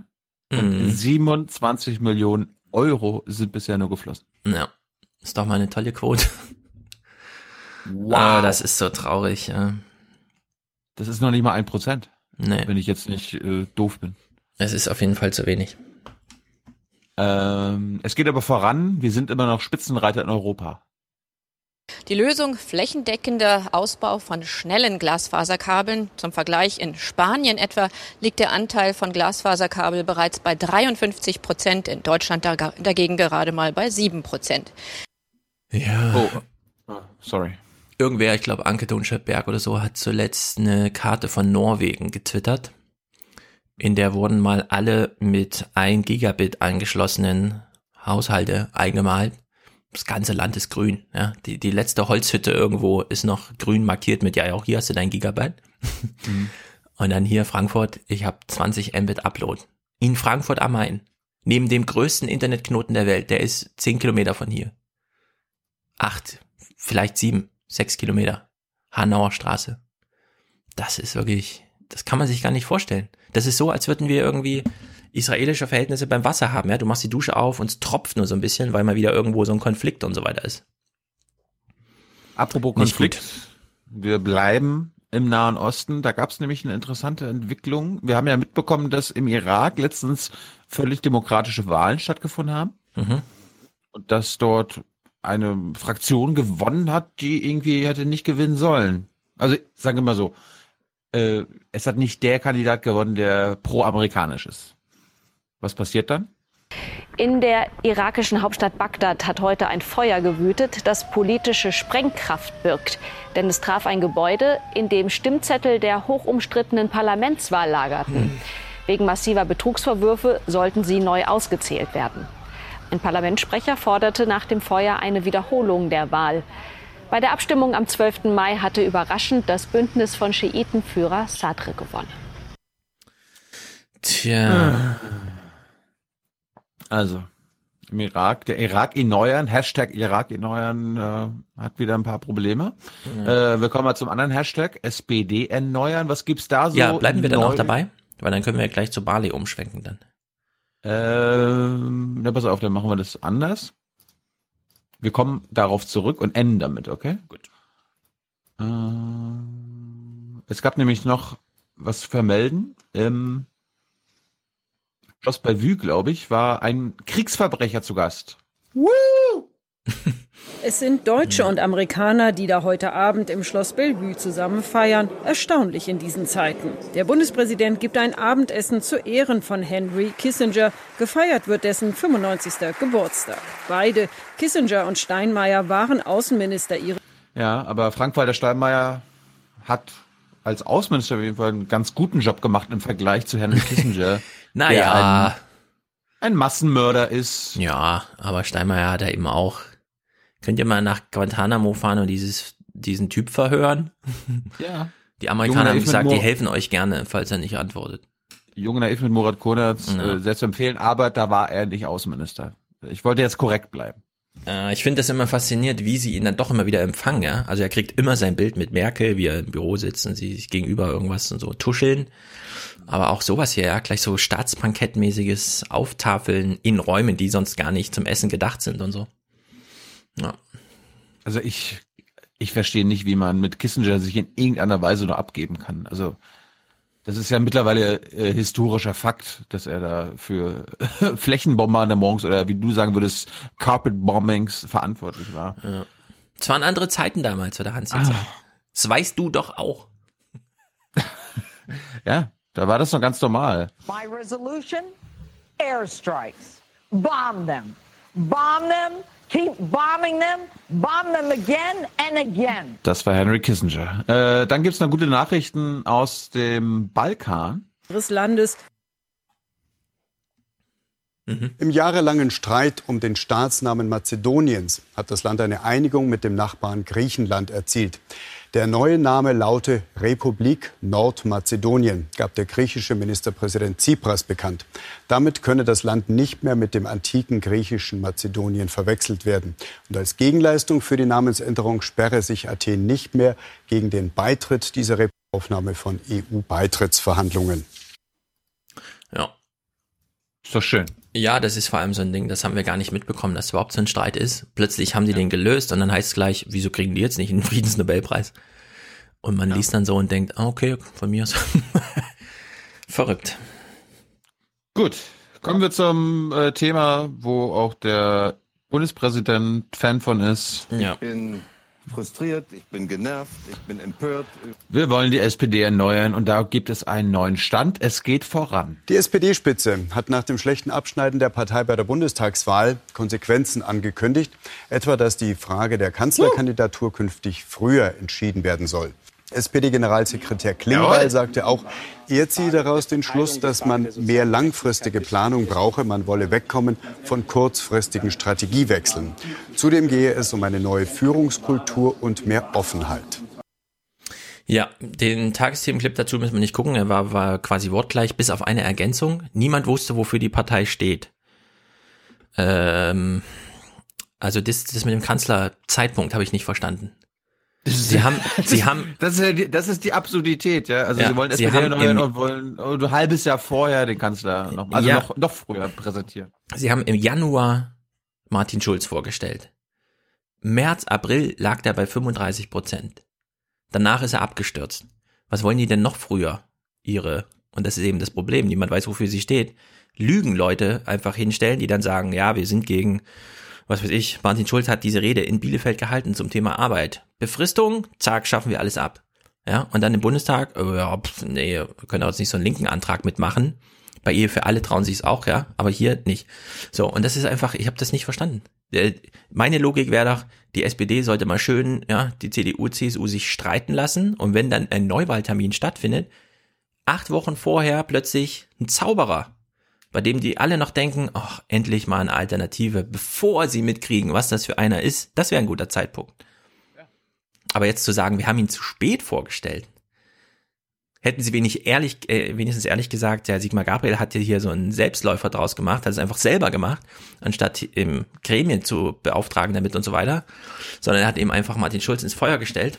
und Mhm. 27 Millionen Euro sind bisher nur geflossen. Ja, ist doch mal eine tolle Quote. Wow. Ah, das ist so traurig, ja. Das ist noch nicht mal ein Prozent. Nee. Wenn ich jetzt nicht äh, doof bin. Es ist auf jeden Fall zu wenig. Ähm, es geht aber voran. Wir sind immer noch Spitzenreiter in Europa. Die Lösung flächendeckender Ausbau von schnellen Glasfaserkabeln. Zum Vergleich in Spanien etwa liegt der Anteil von Glasfaserkabel bereits bei 53 Prozent, in Deutschland dagegen gerade mal bei 7 Prozent. Ja. Oh, sorry. Irgendwer, ich glaube Anke Dunschelberg oder so, hat zuletzt eine Karte von Norwegen getwittert. In der wurden mal alle mit 1 Gigabit angeschlossenen Haushalte eingemalt. Das ganze Land ist grün. Ja. Die, die letzte Holzhütte irgendwo ist noch grün markiert mit, ja, auch hier hast du dein Gigabyte. Mhm. [laughs] Und dann hier Frankfurt, ich habe 20 Mbit Upload. In Frankfurt am Main. Neben dem größten Internetknoten der Welt, der ist 10 Kilometer von hier. Acht, vielleicht sieben, sechs Kilometer. Hanauer Straße. Das ist wirklich, das kann man sich gar nicht vorstellen. Das ist so, als würden wir irgendwie israelische Verhältnisse beim Wasser haben. Ja, du machst die Dusche auf und es tropft nur so ein bisschen, weil mal wieder irgendwo so ein Konflikt und so weiter ist. Apropos Konflikt. Wir bleiben im Nahen Osten. Da gab es nämlich eine interessante Entwicklung. Wir haben ja mitbekommen, dass im Irak letztens völlig demokratische Wahlen stattgefunden haben. Mhm. Und dass dort eine Fraktion gewonnen hat, die irgendwie hätte nicht gewinnen sollen. Also sagen wir mal so, äh, es hat nicht der Kandidat gewonnen, der pro-amerikanisch ist. Was passiert dann? In der irakischen Hauptstadt Bagdad hat heute ein Feuer gewütet, das politische Sprengkraft birgt. Denn es traf ein Gebäude, in dem Stimmzettel der hochumstrittenen Parlamentswahl lagerten. Hm. Wegen massiver Betrugsvorwürfe sollten sie neu ausgezählt werden. Ein Parlamentssprecher forderte nach dem Feuer eine Wiederholung der Wahl. Bei der Abstimmung am 12. Mai hatte überraschend das Bündnis von Schiitenführer Sadr gewonnen. Tja. Also, im Irak, der Irak erneuern, Hashtag Irak erneuern, äh, hat wieder ein paar Probleme. Mhm. Äh, wir kommen mal zum anderen Hashtag, SPD erneuern. Was gibt's da so? Ja, bleiben wir dann auch dabei? Weil dann können wir gleich zu Bali umschwenken dann. Ähm, na, pass auf, dann machen wir das anders. Wir kommen darauf zurück und enden damit, okay? Gut. Ähm, es gab nämlich noch was vermelden. Ähm, Schloss Bellevue, glaube ich, war ein Kriegsverbrecher zu Gast. Woo! [laughs] Es sind Deutsche und Amerikaner, die da heute Abend im Schloss Bellevue zusammen feiern. Erstaunlich in diesen Zeiten. Der Bundespräsident gibt ein Abendessen zu Ehren von Henry Kissinger. Gefeiert wird dessen 95. Geburtstag. Beide, Kissinger und Steinmeier, waren Außenminister ihrer. Ja, aber Frank-Walter Steinmeier hat als Außenminister auf jeden Fall einen ganz guten Job gemacht im Vergleich zu Henry [laughs] Kissinger. naja. Ein, ein Massenmörder ist. Ja, aber Steinmeier hat er eben auch. Könnt ihr mal nach Guantanamo fahren und dieses, diesen Typ verhören? [laughs] [laughs] Ja. Die Amerikaner haben gesagt, die helfen euch gerne, falls er nicht antwortet. Junge Naiv mit Murat Konatz ja. äh, sehr zu empfehlen, aber da war er nicht Außenminister. Ich wollte jetzt korrekt bleiben. Äh, ich finde das immer faszinierend, wie sie ihn dann doch immer wieder empfangen. Ja? Also er kriegt immer sein Bild mit Merkel, wie er im Büro sitzt und sie sich gegenüber irgendwas und so tuscheln. Aber auch sowas hier, ja, gleich so Staatsbankettmäßiges Auftafeln in Räumen, die sonst gar nicht zum Essen gedacht sind und so. Ja. Also ich, ich verstehe nicht, wie man mit Kissinger sich in irgendeiner Weise nur abgeben kann. Also das ist ja mittlerweile äh, historischer Fakt, dass er da für [laughs] Flächenbombardements oder wie du sagen würdest, Carpet Bombings verantwortlich war. Ja. Es waren andere Zeiten damals, oder Hans ah. Das weißt du doch auch. [laughs] ja, da war das noch ganz normal. My resolution, airstrikes. Bomb them. Bomb them Keep bombing them, bomb them again and again. Das war Henry Kissinger. Äh, dann gibt's noch gute Nachrichten aus dem Balkan. Des Landes. Mhm. Im jahrelangen Streit um den Staatsnamen Mazedoniens hat das Land eine Einigung mit dem Nachbarn Griechenland erzielt. Der neue Name laute Republik Nordmazedonien, gab der griechische Ministerpräsident Tsipras bekannt. Damit könne das Land nicht mehr mit dem antiken griechischen Mazedonien verwechselt werden. Und als Gegenleistung für die Namensänderung sperre sich Athen nicht mehr gegen den Beitritt dieser Republik Aufnahme von EU-Beitrittsverhandlungen. Ist doch schön. Ja, das ist vor allem so ein Ding, das haben wir gar nicht mitbekommen, dass überhaupt so ein Streit ist. Plötzlich haben die ja. den gelöst und dann heißt es gleich, wieso kriegen die jetzt nicht einen [laughs] Friedensnobelpreis? Und man ja. liest dann so und denkt, ah, okay, von mir aus. [laughs] Verrückt. Gut, kommen wir zum äh, Thema, wo auch der Bundespräsident Fan von ist. Ja. Ich bin frustriert, ich bin genervt, ich bin empört. Wir wollen die SPD erneuern und da gibt es einen neuen Stand. Es geht voran. Die SPD-Spitze hat nach dem schlechten Abschneiden der Partei bei der Bundestagswahl Konsequenzen angekündigt, etwa dass die Frage der Kanzlerkandidatur künftig früher entschieden werden soll. SPD-Generalsekretär Klingbeil sagte auch, er ziehe daraus den Schluss, dass man mehr langfristige Planung brauche. Man wolle wegkommen von kurzfristigen Strategiewechseln. Zudem gehe es um eine neue Führungskultur und mehr Offenheit. Ja, den Tagesthemenclip dazu müssen wir nicht gucken. Er war, war quasi wortgleich, bis auf eine Ergänzung. Niemand wusste, wofür die Partei steht. Ähm, also das, das mit dem Kanzlerzeitpunkt habe ich nicht verstanden. Sie haben, [laughs] Sie haben, das ist, ja die, das ist die Absurdität, ja. Also Ja, sie wollen Sie SPD haben erneuern im- und wollen ein halbes Jahr vorher den Kanzler noch, also Ja. noch, noch früher präsentieren. Sie haben im Januar Martin Schulz vorgestellt. März, April lag der bei 35 Prozent. Danach ist er abgestürzt. Was wollen die denn noch früher? Ihre, und das ist eben das Problem, niemand weiß, wofür sie steht. Lügen Leute einfach hinstellen, die dann sagen, ja, wir sind gegen, was weiß ich, Martin Schulz hat diese Rede in Bielefeld gehalten zum Thema Arbeit. Befristung, zack, schaffen wir alles ab. Ja, und dann im Bundestag, äh, ja, pf, nee, können auch jetzt nicht so einen linken Antrag mitmachen. Bei Ehe für alle trauen sie es auch, ja, aber hier nicht. So, und das ist einfach, ich habe das nicht verstanden. Äh, Meine Logik wäre doch, die SPD sollte mal schön, ja, die CDU, CSU sich streiten lassen und wenn dann ein Neuwahltermin stattfindet, acht Wochen vorher plötzlich ein Zauberer, bei dem die alle noch denken, ach, endlich mal eine Alternative, bevor sie mitkriegen, was das für einer ist, das wäre ein guter Zeitpunkt. Aber jetzt zu sagen, wir haben ihn zu spät vorgestellt, hätten sie wenig ehrlich, äh, wenigstens ehrlich gesagt, der Sigmar Gabriel hat ja hier so einen Selbstläufer draus gemacht, hat es einfach selber gemacht, anstatt im Gremien zu beauftragen damit und so weiter, sondern er hat eben einfach Martin Schulz ins Feuer gestellt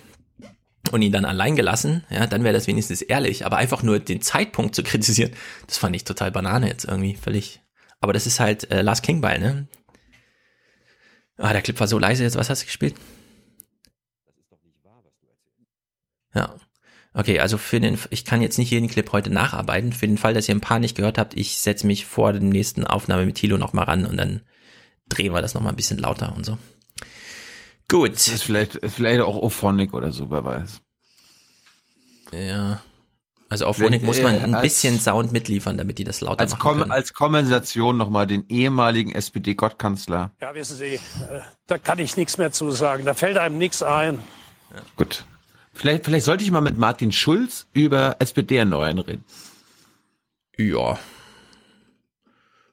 und ihn dann allein gelassen, ja, dann wäre das wenigstens ehrlich, aber einfach nur den Zeitpunkt zu [laughs] kritisieren, das fand ich total Banane jetzt irgendwie, völlig. Aber das ist halt äh, Lars Klingbeil, ne? Ah, der Clip war so leise jetzt, was hast du gespielt? Ja. Okay, also für den, ich kann jetzt nicht jeden Clip heute nacharbeiten. Für den Fall, dass ihr ein paar nicht gehört habt, ich setze mich vor der nächsten Aufnahme mit Thilo nochmal ran und dann drehen wir das nochmal ein bisschen lauter und so. Gut. Das ist vielleicht, vielleicht auch Ophonic oder so, wer weiß. Ja. Also auf Wenn, muss man äh, ein als- bisschen Sound mitliefern, damit die das lauter Als, machen Kom können. als Kompensation nochmal den ehemaligen SPD-Gottkanzler. Ja, wissen Sie, äh, da kann ich nichts mehr zu sagen. Da fällt einem nichts ein. Gut. Vielleicht, vielleicht sollte ich mal mit Martin Schulz über SPD erneuern reden. Ja.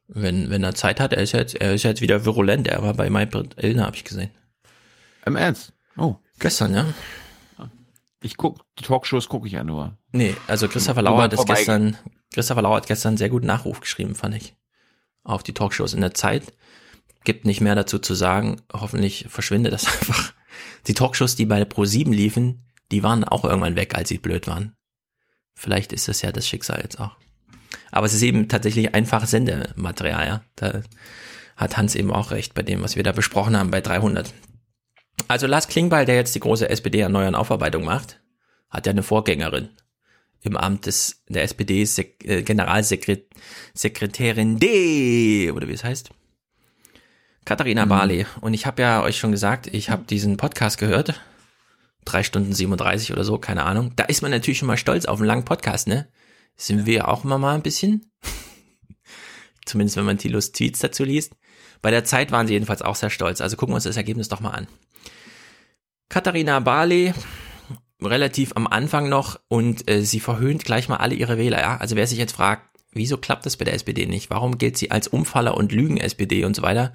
Wenn, wenn er Zeit hat, er ist jetzt, er ist jetzt wieder virulent. Er war bei Maybrit Illner, habe ich gesehen. Im Ernst? Oh. Gestern, ja. Ich guck, die Talkshows gucke ich ja nur. Nee, also Christopher Lauer hat gestern, Christopher Lauer hat gestern einen sehr guten Nachruf geschrieben, fand ich. Auf die Talkshows in der Zeit. Gibt nicht mehr dazu zu sagen. Hoffentlich verschwindet das [laughs] einfach. Die Talkshows, die bei Pro7 liefen, die waren auch irgendwann weg, als sie blöd waren. Vielleicht ist das ja das Schicksal jetzt auch. Aber es ist eben tatsächlich einfach Sendematerial, ja. Da hat Hans eben auch recht bei dem, was wir da besprochen haben bei 300. Also Lars Klingbeil, der jetzt die große SPD-Erneuern Aufarbeitung macht, hat ja eine Vorgängerin im Amt des, der SPD Sek äh, Generalsekretärin D, oder wie es heißt. Katharina Barley. Und ich habe ja euch schon gesagt, ich habe diesen Podcast gehört. Drei Stunden 37 oder so, keine Ahnung. Da ist man natürlich schon mal stolz auf einen langen Podcast, ne? Sind wir auch immer mal ein bisschen. [laughs] Zumindest wenn man Tilos Tweets dazu liest. Bei der Zeit waren sie jedenfalls auch sehr stolz. Also gucken wir uns das Ergebnis doch mal an. Katharina Barley, relativ am Anfang noch und äh, sie verhöhnt gleich mal alle ihre Wähler. Ja? Also wer sich jetzt fragt, wieso klappt das bei der SPD nicht? Warum gilt sie als Umfaller und Lügen-SPD und so weiter?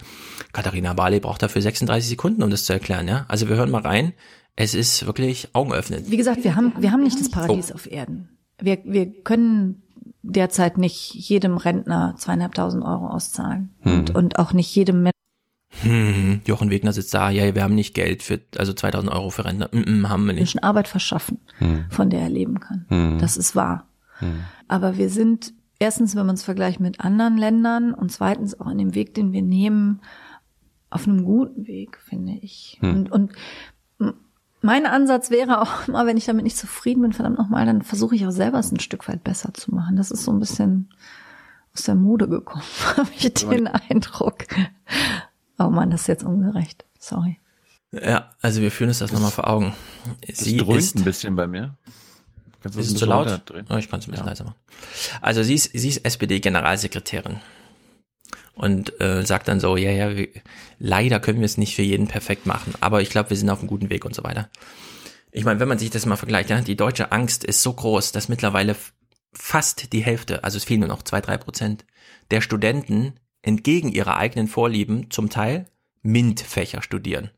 Katharina Barley braucht dafür 36 Sekunden, um das zu erklären. Ja? Also wir hören mal rein. Es ist wirklich augenöffnend. Wie gesagt, wir haben, wir haben nicht das Paradies auf Erden. Wir, wir können derzeit nicht jedem Rentner zweieinhalbtausend Euro auszahlen. Und, Hm. und auch nicht jedem Menschen. Hm, Jochen Wegner sitzt da, ja, wir haben nicht Geld für, also 2000 Euro für Rentner. Mm, mm, haben wir nicht. Menschen Arbeit verschaffen, Hm. von der er leben kann. Hm. Das ist wahr. Hm. Aber wir sind erstens, wenn man es vergleicht mit anderen Ländern und zweitens auch in dem Weg, den wir nehmen, auf einem guten Weg, finde ich. Hm. Und, und mein Ansatz wäre auch [laughs] immer, wenn ich damit nicht zufrieden bin, verdammt nochmal, dann versuche ich auch selber es ein Stück weit besser zu machen. Das ist so ein bisschen aus der Mode gekommen, [laughs] habe ich den Eindruck. Oh Mann, das ist jetzt ungerecht. Sorry. Ja, also wir führen uns das nochmal vor Augen. Sie dröhnt ist, ein bisschen bei mir. Kannst du ist es zu laut? Oh, ich kann es ein bisschen ja. leiser machen. Also sie ist, sie ist SPD-Generalsekretärin und äh, sagt dann so, ja, ja, wir, leider können wir es nicht für jeden perfekt machen, aber ich glaube, wir sind auf einem guten Weg und so weiter. Ich meine, wenn man sich das mal vergleicht, ja, die deutsche Angst ist so groß, dass mittlerweile fast die Hälfte, also es fehlen nur noch zwei, drei Prozent der Studenten entgegen ihrer eigenen Vorlieben zum Teil MINT-Fächer studieren,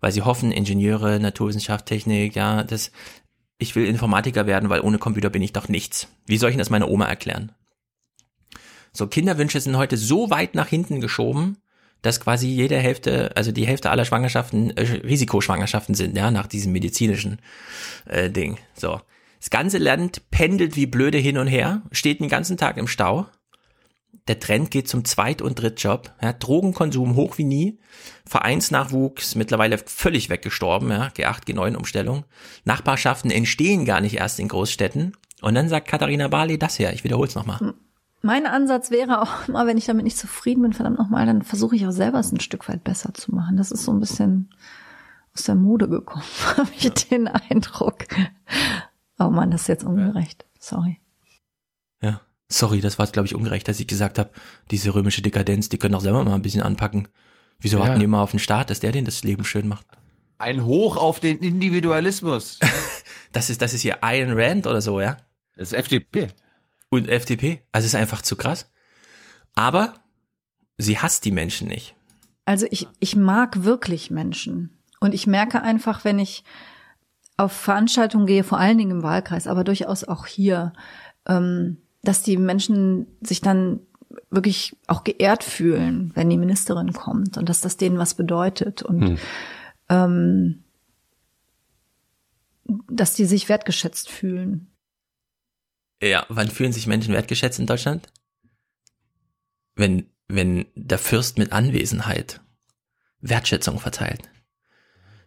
weil sie hoffen, Ingenieure, Naturwissenschaft, Technik, ja, das, ich will Informatiker werden, weil ohne Computer bin ich doch nichts. Wie soll ich das meiner Oma erklären? So, Kinderwünsche sind heute so weit nach hinten geschoben, dass quasi jede Hälfte, also die Hälfte aller Schwangerschaften äh, Risikoschwangerschaften sind, ja, nach diesem medizinischen äh, Ding. So. Das ganze Land pendelt wie blöde hin und her, steht den ganzen Tag im Stau. Der Trend geht zum Zweit- und Drittjob. Ja, Drogenkonsum hoch wie nie. Vereinsnachwuchs mittlerweile völlig weggestorben. Ja, G8, G9 Umstellung. Nachbarschaften entstehen gar nicht erst in Großstädten. Und dann sagt Katharina Barley das her. Ich wiederhole es nochmal. Mein Ansatz wäre auch [laughs] immer, wenn ich damit nicht zufrieden bin, verdammt nochmal, dann versuche ich auch selber es ein Stück weit besser zu machen. Das ist so ein bisschen aus der Mode gekommen, [laughs] habe ich ja. den Eindruck. Oh man, das ist jetzt ungerecht. Sorry. Ja, sorry, das war glaube ich ungerecht, dass ich gesagt habe, diese römische Dekadenz, die können doch selber mal ein bisschen anpacken. Wieso ja. warten die immer auf den Staat, dass der denen das Leben schön macht? Ein Hoch auf den Individualismus. [laughs] das ist das ist hier Iron Rand oder so, ja? Das ist FDP. Und FDP? Also es ist einfach zu krass. Aber sie hasst die Menschen nicht. Also ich, ich mag wirklich Menschen. Und ich merke einfach, wenn ich auf Veranstaltungen gehe, vor allen Dingen im Wahlkreis, aber durchaus auch hier, ähm, dass die Menschen sich dann wirklich auch geehrt fühlen, wenn die Ministerin kommt und dass das denen was bedeutet und hm. ähm, dass die sich wertgeschätzt fühlen. Ja, wann fühlen sich Menschen wertgeschätzt in Deutschland? Wenn, wenn der Fürst mit Anwesenheit Wertschätzung verteilt.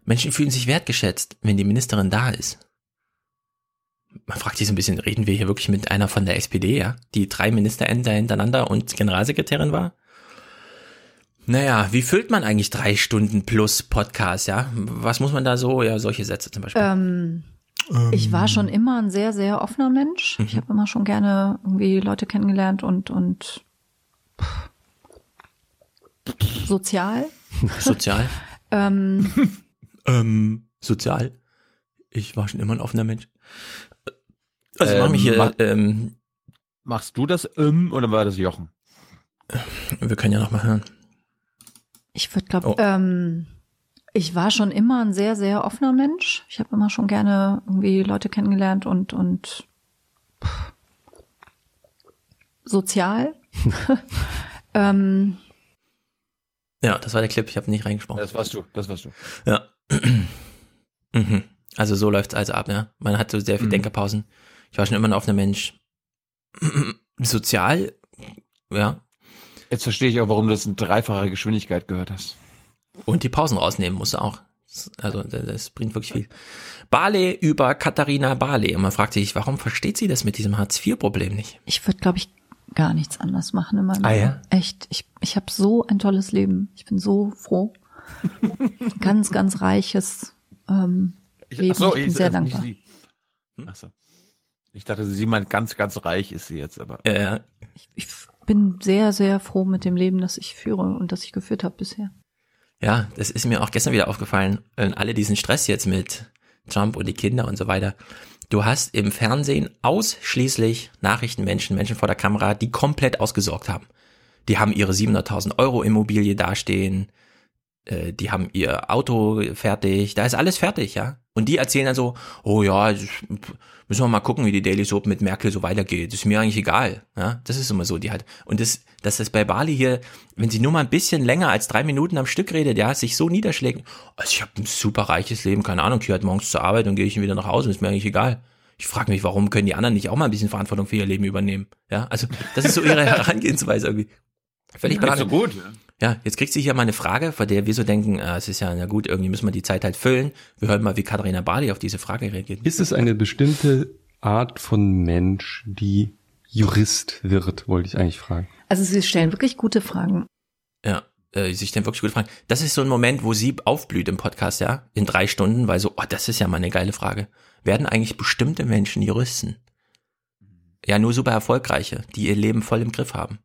Menschen fühlen sich wertgeschätzt, wenn die Ministerin da ist. Man fragt sich so ein bisschen, reden wir hier wirklich mit einer von der SPD, ja? Die drei Ministerämter hintereinander und Generalsekretärin war? Naja, wie füllt man eigentlich drei Stunden plus Podcast, ja? Was muss man da so, ja, solche Sätze zum Beispiel? Ähm, ich war schon ähm. immer ein sehr, sehr offener Mensch. Mhm. Ich habe immer schon gerne irgendwie Leute kennengelernt und, und pff, sozial. [laughs] Sozial? ähm, [laughs] ähm, sozial. Ich war schon immer ein offener Mensch. Also ähm, mach mich hier. Mach, ähm, machst du das ähm, oder war das Jochen? Wir können ja noch mal hören. Ich würde glaube, oh. ähm, ich war schon immer ein sehr, sehr offener Mensch. Ich habe immer schon gerne irgendwie Leute kennengelernt und, und pff, sozial. [laughs] ähm, ja, das war der Clip, ich habe nicht reingesprochen. Das warst du, das warst du. Ja. [clears throat] mhm. Also so läuft's also ab, ja. Man hat so sehr viel mhm. Denkerpausen. Ich war schon immer ein offener Mensch. Sozial, ja. Jetzt verstehe ich auch, warum du das in dreifacher Geschwindigkeit gehört hast. Und die Pausen rausnehmen musste auch. Also das bringt wirklich viel. Barley über Katharina Barley. Und man fragt sich, warum versteht sie das mit diesem Hartz-IV-Problem nicht? Ich würde, glaube ich, gar nichts anders machen in meinem ah. Ja? Echt. Ich, ich habe so ein tolles Leben. Ich bin so froh. ganz, ganz reiches ähm, Leben. Ich, so, ich bin ich, sehr dankbar. Ich, Achso. Ich dachte, sie meint ganz, ganz reich ist sie jetzt, aber. Ja. Ich, ich bin sehr, sehr froh mit dem Leben, das ich führe und das ich geführt habe bisher. Ja, das ist mir auch gestern wieder aufgefallen. Und alle diesen Stress jetzt mit Trump und die Kinder und so weiter. Du hast im Fernsehen ausschließlich Nachrichtenmenschen, Menschen vor der Kamera, die komplett ausgesorgt haben. Die haben ihre 700.000 Euro Immobilie dastehen, äh, die haben ihr Auto fertig, da ist alles fertig, ja. Und die erzählen dann so, oh ja, müssen wir mal gucken, wie die Daily Soap mit Merkel so weitergeht. Das ist mir eigentlich egal. Ja, das ist immer so, die halt. Und das, dass das bei Bali hier, wenn sie nur mal ein bisschen länger als drei Minuten am Stück redet, ja, sich so niederschlägt. Also ich habe ein super reiches Leben, keine Ahnung, ich halt morgens zur Arbeit und gehe ich wieder nach Hause, ist mir eigentlich egal. Ich frage mich, warum können die anderen nicht auch mal ein bisschen Verantwortung für ihr Leben übernehmen? Ja, also das ist so ihre [laughs] Herangehensweise irgendwie. Völlig ja, so gut. Ja. Ja, jetzt kriegt sie hier mal eine Frage, vor der wir so denken, äh, es ist ja, na gut, irgendwie müssen wir die Zeit halt füllen. Wir hören mal, wie Katharina Bali auf diese Frage reagiert. Ist es eine bestimmte Art von Mensch, die Jurist wird, wollte ich eigentlich fragen. Also Sie stellen wirklich gute Fragen. Ja, äh, sich dann wirklich gut fragen. Das ist so ein Moment, wo sie aufblüht im Podcast, ja, in drei Stunden, weil so, oh, das ist ja mal eine geile Frage. Werden eigentlich bestimmte Menschen Juristen? Ja, nur super erfolgreiche, die ihr Leben voll im Griff haben.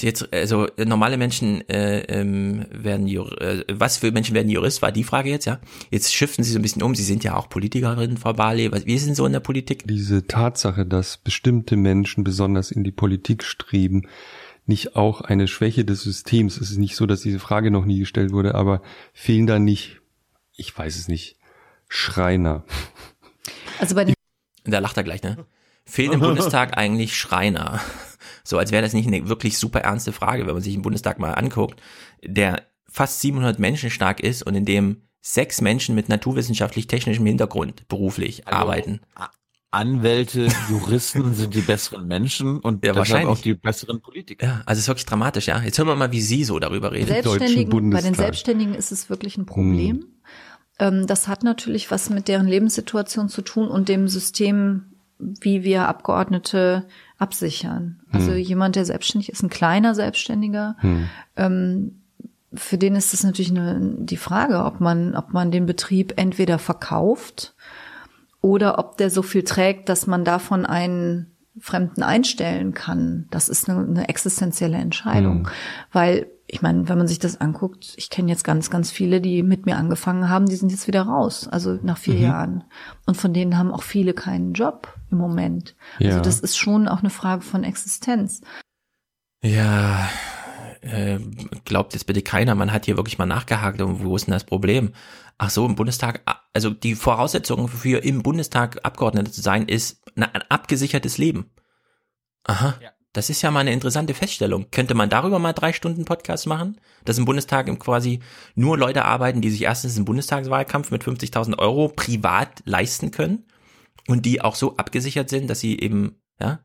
Jetzt, also normale Menschen äh, ähm, werden Jur äh, was für Menschen werden Jurist, war die Frage jetzt, ja. Jetzt shiften Sie so ein bisschen um. Sie sind ja auch Politikerin, Frau Barley. Was, wie sind so in der Politik? Diese Tatsache, dass bestimmte Menschen besonders in die Politik streben, nicht auch eine Schwäche des Systems. Es ist nicht so, dass diese Frage noch nie gestellt wurde, aber fehlen da nicht, ich weiß es nicht, Schreiner. Also bei den Da lacht er gleich, ne? Fehlen im Bundestag [laughs] eigentlich Schreiner? So als wäre das nicht eine wirklich super ernste Frage, wenn man sich den Bundestag mal anguckt, der fast 700 Menschen stark ist und in dem sechs Menschen mit naturwissenschaftlich-technischem Hintergrund beruflich Also, arbeiten. Anwälte, Juristen [laughs] sind die besseren Menschen und Ja, wahrscheinlich. auch die besseren Politiker. Ja, also es ist wirklich dramatisch, ja. Jetzt hören wir mal, wie Sie so darüber reden. Selbstständigen, bei den Selbstständigen ist es wirklich ein Problem. Ähm, Das hat natürlich was mit deren Lebenssituation zu tun und dem System, wie wir Abgeordnete absichern. Also Hm. jemand, der selbstständig ist, ein kleiner Selbstständiger, Hm. ähm, für den ist es natürlich eine, die Frage, ob man, ob man den Betrieb entweder verkauft oder ob der so viel trägt, dass man davon einen Fremden einstellen kann. Das ist eine, eine existenzielle Entscheidung. Hm. Weil, ich meine, wenn man sich das anguckt, ich kenne jetzt ganz, ganz viele, die mit mir angefangen haben, die sind jetzt wieder raus, also nach vier Mhm. Jahren. Und von denen haben auch viele keinen Job im Moment. Also Ja. das ist schon auch eine Frage von Existenz. Ja, äh, glaubt jetzt bitte keiner, man hat hier wirklich mal nachgehakt und wo ist denn das Problem? Ach so, im Bundestag, also die Voraussetzung für im Bundestag Abgeordneter zu sein, ist ein abgesichertes Leben. Aha, das ist ja mal eine interessante Feststellung. Könnte man darüber mal drei Stunden Podcast machen? Dass im Bundestag im quasi nur Leute arbeiten, die sich erstens im Bundestagswahlkampf mit 50.000 Euro privat leisten können und die auch so abgesichert sind, dass sie eben, ja,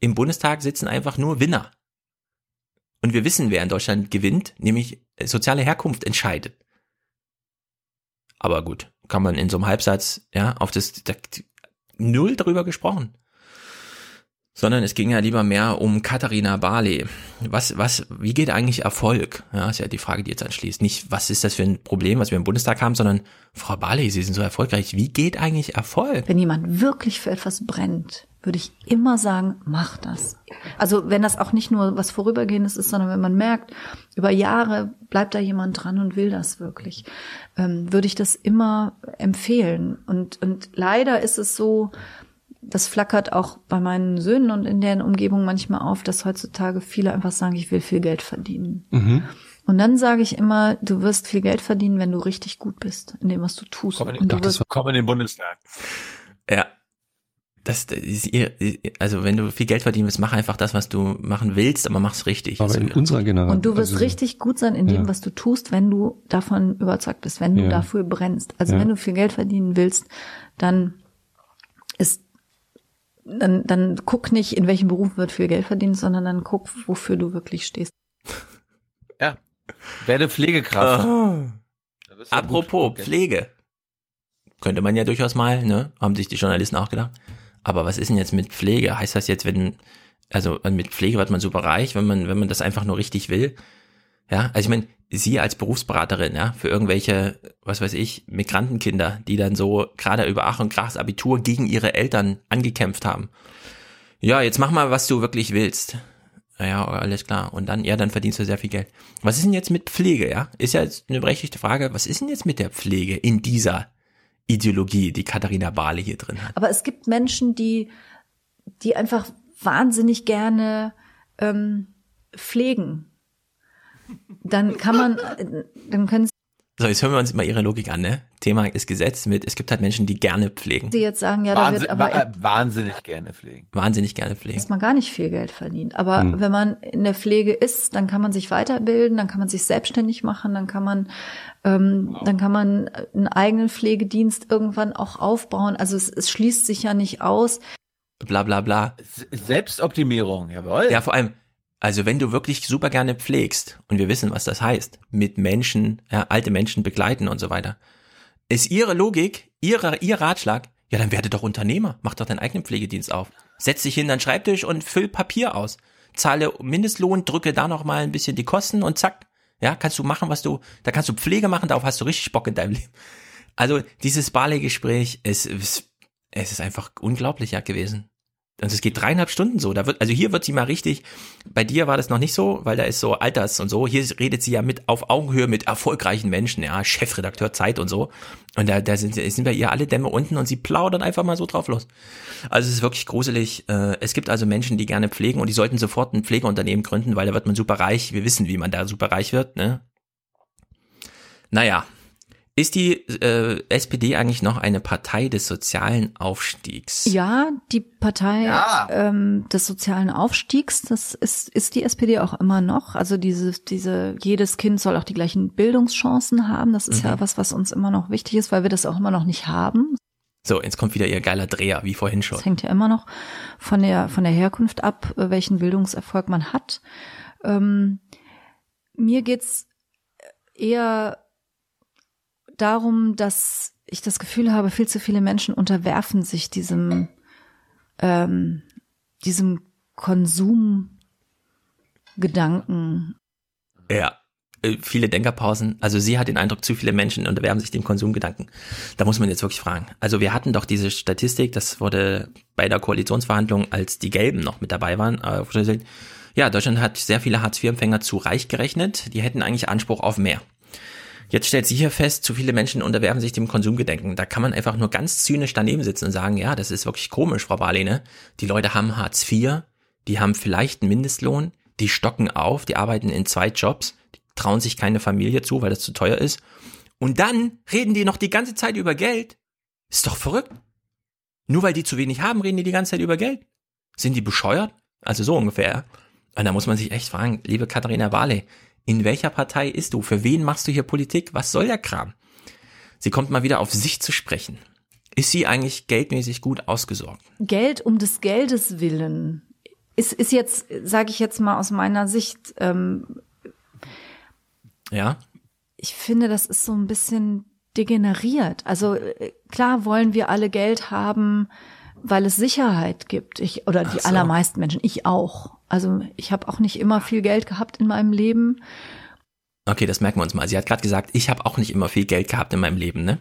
im Bundestag sitzen einfach nur Winner. Und wir wissen, wer in Deutschland gewinnt, nämlich äh, soziale Herkunft entscheidet. Aber gut, kann man in so einem Halbsatz, ja, auf das, da, null darüber gesprochen. Sondern es ging ja lieber mehr um Katharina Barley. Was, was, wie geht eigentlich Erfolg? Ja, ist ja die Frage, die jetzt anschließt. Nicht, was ist das für ein Problem, was wir im Bundestag haben, sondern, Frau Barley, Sie sind so erfolgreich. Wie geht eigentlich Erfolg? Wenn jemand wirklich für etwas brennt, würde ich immer sagen, mach das. Also wenn das auch nicht nur was Vorübergehendes ist, sondern wenn man merkt, über Jahre bleibt da jemand dran und will das wirklich, ähm, würde ich das immer empfehlen. Und, und leider ist es so, das flackert auch bei meinen Söhnen und in deren Umgebung manchmal auf, dass heutzutage viele einfach sagen, ich will viel Geld verdienen. Mhm. Und dann sage ich immer, du wirst viel Geld verdienen, wenn du richtig gut bist in dem, was du tust. Komm in, und du das wirst, komm in den Bundestag. Ja. Das, das ist ihr, also wenn du viel Geld verdienen willst, mach einfach das, was du machen willst, aber mach's richtig. Aber in unserer Generation. und du wirst also, richtig gut sein in dem, ja. was du tust, wenn du davon überzeugt bist, wenn du Ja. dafür brennst. Also Ja. wenn du viel Geld verdienen willst, dann ist dann, dann guck nicht, in welchem Beruf wird viel Geld verdient, sondern dann guck, wofür du wirklich stehst. Ja. Werde Pflegekraft. Du Apropos gut. Pflege. Könnte man ja durchaus mal, ne? Haben sich die Journalisten auch gedacht. Aber was ist denn jetzt mit Pflege? Heißt das jetzt, wenn, also mit Pflege wird man super reich, wenn man, wenn man das einfach nur richtig will? Ja, also ich meine, Sie als Berufsberaterin, ja, für irgendwelche, was weiß ich, Migrantenkinder, die dann so gerade über Ach und das Abitur gegen ihre Eltern angekämpft haben. Ja, jetzt mach mal, was du wirklich willst. Naja, alles klar. Und dann, ja, dann verdienst du sehr viel Geld. Was ist denn jetzt mit Pflege, ja? Ist ja jetzt eine berechtigte Frage. Was ist denn jetzt mit der Pflege in dieser Ideologie, die Katharina Barley hier drin hat? Aber es gibt Menschen, die, die einfach wahnsinnig gerne ähm, pflegen. Dann kann man, äh, dann können So, jetzt hören wir uns mal ihre Logik an, ne? Thema ist gesetzt mit, es gibt halt Menschen, die gerne pflegen. sie jetzt sagen, ja, da Wahnsinn, wird aber wa- wahnsinnig gerne pflegen. Wahnsinnig gerne pflegen. dass man gar nicht viel Geld verdient. Aber Hm. wenn man in der Pflege ist, dann kann man sich weiterbilden, dann kann man sich selbstständig machen, dann kann man, ähm, dann kann man einen eigenen Pflegedienst irgendwann auch aufbauen. Also es, es schließt sich ja nicht aus. Bla bla bla. Selbstoptimierung, jawohl. Ja, vor allem, also wenn du wirklich super gerne pflegst, und wir wissen, was das heißt, mit Menschen, ja, alte Menschen begleiten und so weiter, ist ihre Logik, ihre, ihr Ratschlag, ja, dann werde doch Unternehmer, mach doch deinen eigenen Pflegedienst auf. Setz dich hin an den Schreibtisch und füll Papier aus. zahle Mindestlohn, drücke da noch mal ein bisschen die Kosten und zack, ja, kannst du machen, was du, da kannst du Pflege machen, darauf hast du richtig Bock in deinem [laughs] Leben. Also dieses Barley-Gespräch, es, es, es ist einfach unglaublich ja gewesen. Und es geht dreieinhalb Stunden so. Da wird, also hier wird sie mal richtig, bei dir war das noch nicht so, weil da ist so Alters und so. Hier redet sie ja mit auf Augenhöhe mit erfolgreichen Menschen, ja, Chefredakteur Zeit und so. Und da, da sind, sind bei ihr alle Dämme unten und sie plaudern einfach mal so drauf los. Also es ist wirklich gruselig. Äh, Es gibt also Menschen, die gerne pflegen und die sollten sofort ein Pflegeunternehmen gründen, weil da wird man super reich. Wir wissen, wie man da super reich wird, ne? Naja, ist die äh, SPD eigentlich noch eine Partei des sozialen Aufstiegs? Ja, die Partei Ja. ähm, des sozialen Aufstiegs, das ist, ist die SPD auch immer noch. Also diese, diese, jedes Kind soll auch die gleichen Bildungschancen haben. Das ist Mhm. ja was, was uns immer noch wichtig ist, weil wir das auch immer noch nicht haben. So, jetzt kommt wieder ihr geiler Dreher, wie vorhin schon. Das hängt ja immer noch von der, von der Herkunft ab, äh, welchen Bildungserfolg man hat. Ähm, mir geht's eher darum, dass ich das Gefühl habe, viel zu viele Menschen unterwerfen sich diesem, ähm, diesem Konsumgedanken. Ja. Äh, Viele Denkerpausen. Also sie hat den Eindruck, zu viele Menschen unterwerfen sich dem Konsumgedanken. Da muss man jetzt wirklich fragen. Also wir hatten doch diese Statistik, das wurde bei der Koalitionsverhandlung, als die Gelben noch mit dabei waren, äh, aufgestellt. Ja, Deutschland hat sehr viele Hartz-IV-Empfänger zu reich gerechnet. Die hätten eigentlich Anspruch auf mehr. Jetzt stellt sie hier fest, zu viele Menschen unterwerfen sich dem Konsumgedenken. Da kann man einfach nur ganz zynisch daneben sitzen und sagen, ja, das ist wirklich komisch, Frau Barley, ne? Die Leute haben Hartz IV, die haben vielleicht einen Mindestlohn, die stocken auf, die arbeiten in zwei Jobs, die trauen sich keine Familie zu, weil das zu teuer ist. Und dann reden die noch die ganze Zeit über Geld. Ist doch verrückt. Nur weil die zu wenig haben, reden die die ganze Zeit über Geld. Sind die bescheuert? Also so ungefähr. Und da muss man sich echt fragen, liebe Katharina Barley, in welcher Partei ist du? Für wen machst du hier Politik? Was soll der Kram? Sie kommt mal wieder auf sich zu sprechen. Ist sie eigentlich geldmäßig gut ausgesorgt? Geld um des Geldes willen ist, ist jetzt, sage ich jetzt mal aus meiner Sicht, ähm, Ja? ich finde, das ist so ein bisschen degeneriert. Also äh, klar wollen wir alle Geld haben, weil es Sicherheit gibt. Ich oder die so. allermeisten Menschen, ich auch. Also ich habe auch nicht immer viel Geld gehabt in meinem Leben. Okay, das merken wir uns mal. Sie hat gerade gesagt, ich habe auch nicht immer viel Geld gehabt in meinem Leben, ne?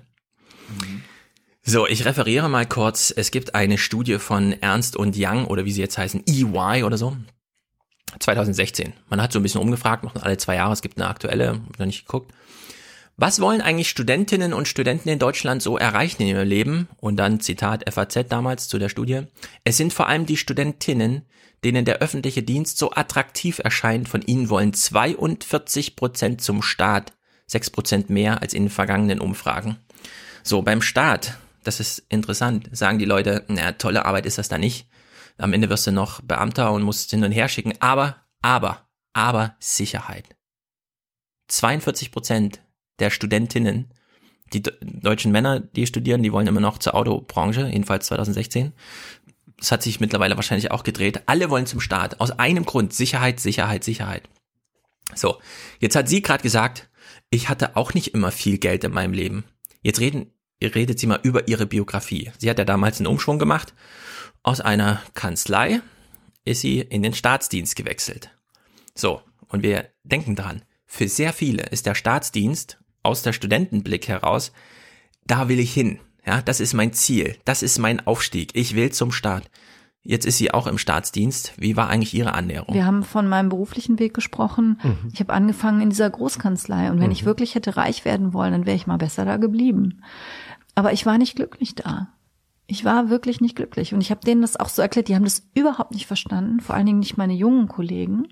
So, ich referiere mal kurz. Es gibt eine Studie von Ernst und Young oder wie sie jetzt heißen, EY oder so. 2016. Man hat so ein bisschen umgefragt, machen alle zwei Jahre. Es gibt eine aktuelle, hab noch nicht geguckt. Was wollen eigentlich Studentinnen und Studenten in Deutschland so erreichen in ihrem Leben? Und dann Zitat FAZ damals zu der Studie. Es sind vor allem die Studentinnen, denen der öffentliche Dienst so attraktiv erscheint. Von ihnen wollen 42 Prozent zum Staat. 6 Prozent mehr als in vergangenen Umfragen. So, beim Staat, das ist interessant, sagen die Leute, na, tolle Arbeit ist das da nicht. Am Ende wirst du noch Beamter und musst hin und her schicken. Aber, aber, aber Sicherheit. 42 Prozent der Studentinnen, die de- deutschen Männer, die studieren, die wollen immer noch zur Autobranche, jedenfalls 2016. Das hat sich mittlerweile wahrscheinlich auch gedreht. Alle wollen zum Staat. Aus einem Grund. Sicherheit, Sicherheit, Sicherheit. So, jetzt hat sie gerade gesagt, ich hatte auch nicht immer viel Geld in meinem Leben. Jetzt reden, redet sie mal über ihre Biografie. Sie hat ja damals einen Umschwung gemacht. Aus einer Kanzlei ist sie in den Staatsdienst gewechselt. So, und wir denken dran, für sehr viele ist der Staatsdienst aus der Studentenblick heraus, da will ich hin. Ja, das ist mein Ziel. Das ist mein Aufstieg. Ich will zum Staat. Jetzt ist sie auch im Staatsdienst. Wie war eigentlich ihre Annäherung? Wir haben von meinem beruflichen Weg gesprochen. Mhm. Ich habe angefangen in dieser Großkanzlei und wenn Mhm. ich wirklich hätte reich werden wollen, dann wäre ich mal besser da geblieben. Aber ich war nicht glücklich da. Ich war wirklich nicht glücklich und ich habe denen das auch so erklärt. Die haben das überhaupt nicht verstanden, vor allen Dingen nicht meine jungen Kollegen.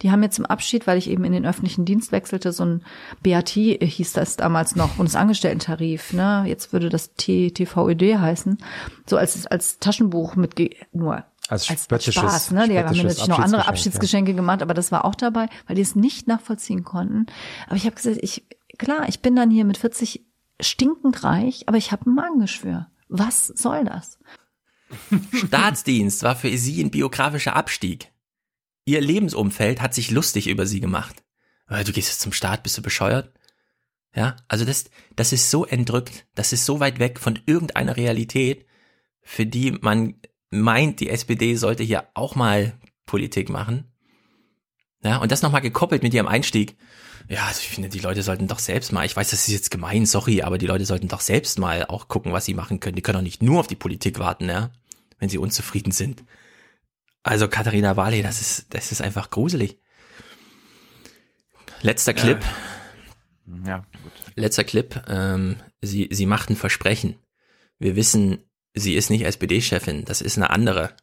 Die haben mir zum Abschied, weil ich eben in den öffentlichen Dienst wechselte, so ein BAT hieß das damals noch, Bundesangestellten-Tarif. Ne? Jetzt würde das T TVÖD heißen, so als als Taschenbuch mit nur Als als Spaß, ne? Die haben mir natürlich noch andere Abschiedsgeschenk, Abschiedsgeschenke gemacht, aber das war auch dabei, weil die es nicht nachvollziehen konnten. Aber ich habe gesagt, ich klar, ich bin dann hier mit 40 stinkend reich, aber ich habe ein Magengeschwür. Was soll das? Staatsdienst war für sie ein biografischer Abstieg. Ihr Lebensumfeld hat sich lustig über sie gemacht. Äh, Du gehst jetzt zum Staat, bist du bescheuert? Ja, also das, das ist so entrückt, das ist so weit weg von irgendeiner Realität, für die man meint, die SPD sollte hier auch mal Politik machen. Ja, und das nochmal gekoppelt mit ihrem Einstieg. Ja, also ich finde, die Leute sollten doch selbst mal, ich weiß, das ist jetzt gemein, sorry, aber die Leute sollten doch selbst mal auch gucken, was sie machen können. Die können doch nicht nur auf die Politik warten, ja, wenn sie unzufrieden sind. Also Katharina Barley, das ist, das ist einfach gruselig. Letzter Clip. Ja, ja gut. Letzter Clip. Ähm, sie, sie macht ein Versprechen. Wir wissen, sie ist nicht SPD-Chefin, das ist eine andere.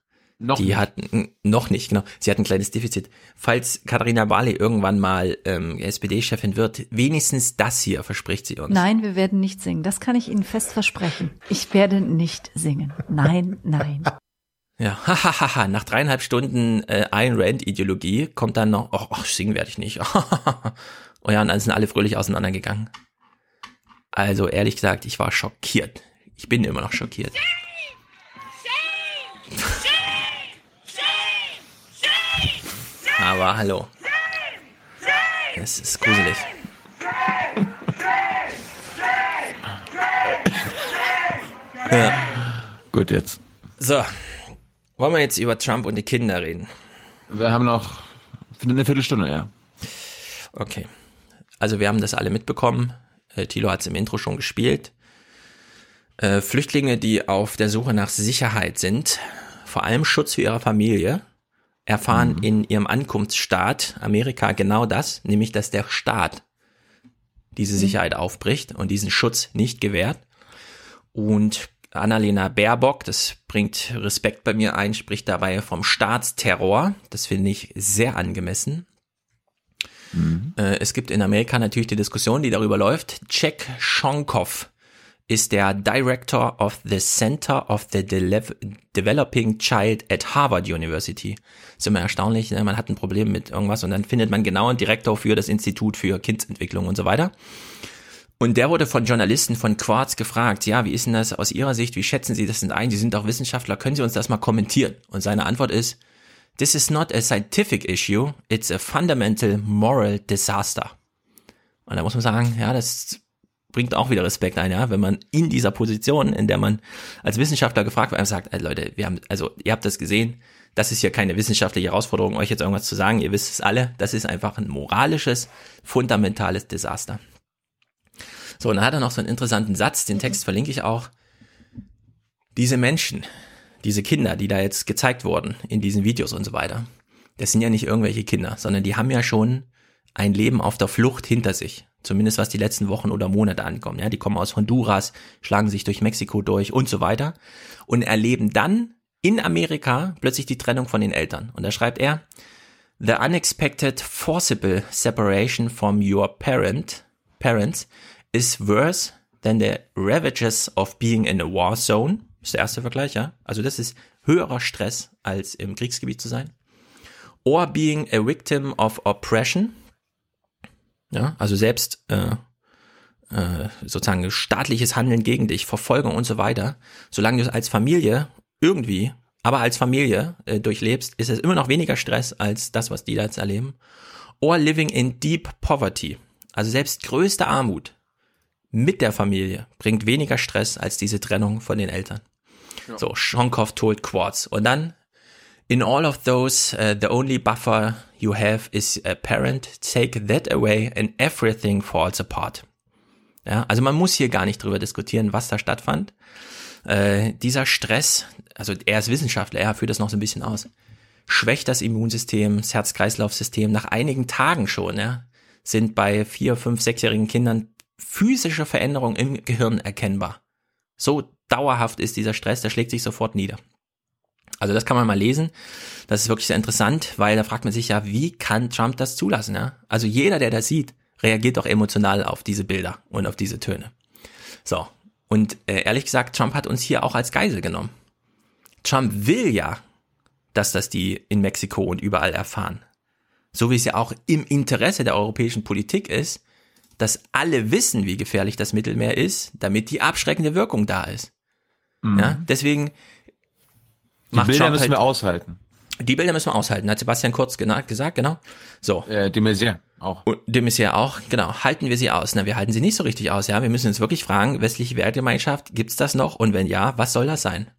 Noch die nicht. hat n- noch nicht, genau. Sie hat ein kleines Defizit. Falls Katharina Barley irgendwann mal ähm, SPD-Chefin wird, wenigstens das hier verspricht sie uns. Nein, wir werden nicht singen. Das kann ich Ihnen fest versprechen. Ich werde nicht singen. Nein, nein. Ja, [laughs] hahaha, nach dreieinhalb Stunden äh, Ayn Rand-Ideologie kommt dann noch, ach, ach singen werde ich nicht. [laughs] oh ja, und dann sind alle fröhlich auseinandergegangen. Also ehrlich gesagt, ich war schockiert. Ich bin immer noch schockiert. Aber hallo. Es ist gruselig. Ja. Gut, jetzt. So, wollen wir jetzt über Trump und die Kinder reden? Wir haben noch eine Viertelstunde, ja. Okay. Also wir haben das alle mitbekommen. Äh, Thilo hat es im Intro schon gespielt. Äh, Flüchtlinge, die auf der Suche nach Sicherheit sind, vor allem Schutz für ihre Familie, erfahren in ihrem Ankunftsstaat Amerika genau das, nämlich dass der Staat diese Sicherheit aufbricht und diesen Schutz nicht gewährt. Und Annalena Baerbock, das bringt Respekt bei mir ein, spricht dabei vom Staatsterror. Das finde ich sehr angemessen. Äh, Es gibt in Amerika natürlich die Diskussion, die darüber läuft. Jack Shonkoff ist der Director of the Center of the Dele- Developing Child at Harvard University. Ist immer erstaunlich, ne? man hat ein Problem mit irgendwas und dann findet man genau einen Direktor für das Institut für Kindsentwicklung und so weiter. Und der wurde von Journalisten von Quartz gefragt, ja, wie ist denn das aus Ihrer Sicht, wie schätzen Sie das denn ein? Sie sind doch Wissenschaftler, können Sie uns das mal kommentieren? Und seine Antwort ist, This is not a scientific issue, it's a fundamental moral disaster. Und da muss man sagen, ja, das bringt auch wieder Respekt ein, ja, wenn man in dieser Position, in der man als Wissenschaftler gefragt wird, sagt, ey, Leute, wir haben, also ihr habt das gesehen, das ist hier keine wissenschaftliche Herausforderung, euch jetzt irgendwas zu sagen, ihr wisst es alle, das ist einfach ein moralisches, fundamentales Desaster. So, und dann hat er noch so einen interessanten Satz, den Text verlinke ich auch. Diese Menschen, diese Kinder, die da jetzt gezeigt wurden in diesen Videos und so weiter, das sind ja nicht irgendwelche Kinder, sondern die haben ja schon ein Leben auf der Flucht hinter sich. Zumindest was die letzten Wochen oder Monate ankommen. Ja, die kommen aus Honduras, schlagen sich durch Mexiko durch und so weiter und erleben dann in Amerika plötzlich die Trennung von den Eltern. Und da schreibt er, The unexpected forcible separation from your parent, parents is worse than the ravages of being in a war zone. ist der erste Vergleich, ja. Also das ist höherer Stress, als im Kriegsgebiet zu sein. Or being a victim of oppression. Ja, also selbst äh, äh, sozusagen staatliches Handeln gegen dich, Verfolgung und so weiter. Solange du es als Familie irgendwie, aber als Familie äh, durchlebst, ist es immer noch weniger Stress als das, was die da jetzt erleben. Or living in deep poverty. Also selbst größte Armut mit der Familie bringt weniger Stress als diese Trennung von den Eltern. So, Shonkoff told Quartz. Und dann, in all of those, uh, the only buffer you have is a parent. Take that away and everything falls apart. Ja, also man muss hier gar nicht drüber diskutieren, was da stattfand. Äh, dieser Stress, also er ist Wissenschaftler, er führt das noch so ein bisschen aus, schwächt das Immunsystem, das Herz-Kreislauf-System nach einigen Tagen schon, ja, sind bei vier, fünf, sechsjährigen Kindern physische Veränderungen im Gehirn erkennbar. So dauerhaft ist dieser Stress, der schlägt sich sofort nieder. Also das kann man mal lesen. Das ist wirklich sehr interessant, weil da fragt man sich ja, wie kann Trump das zulassen? Ja? Also jeder, der das sieht, reagiert doch emotional auf diese Bilder und auf diese Töne. So. Und äh, ehrlich gesagt, Trump hat uns hier auch als Geisel genommen. Trump will ja, dass das die in Mexiko und überall erfahren. So wie es ja auch im Interesse der europäischen Politik ist, dass alle wissen, wie gefährlich das Mittelmeer ist, damit die abschreckende Wirkung da ist. Mhm. Ja, deswegen Die macht Bilder Trump müssen halt, wir aushalten. Die Bilder müssen wir aushalten, hat Sebastian Kurz gesagt, genau. So. Äh, de Maizière auch. Und de Maizière auch, genau. Halten wir sie aus? Na, wir halten sie nicht so richtig aus, ja. Wir müssen uns wirklich fragen, westliche Wertgemeinschaft, gibt's das noch? Und wenn ja, was soll das sein?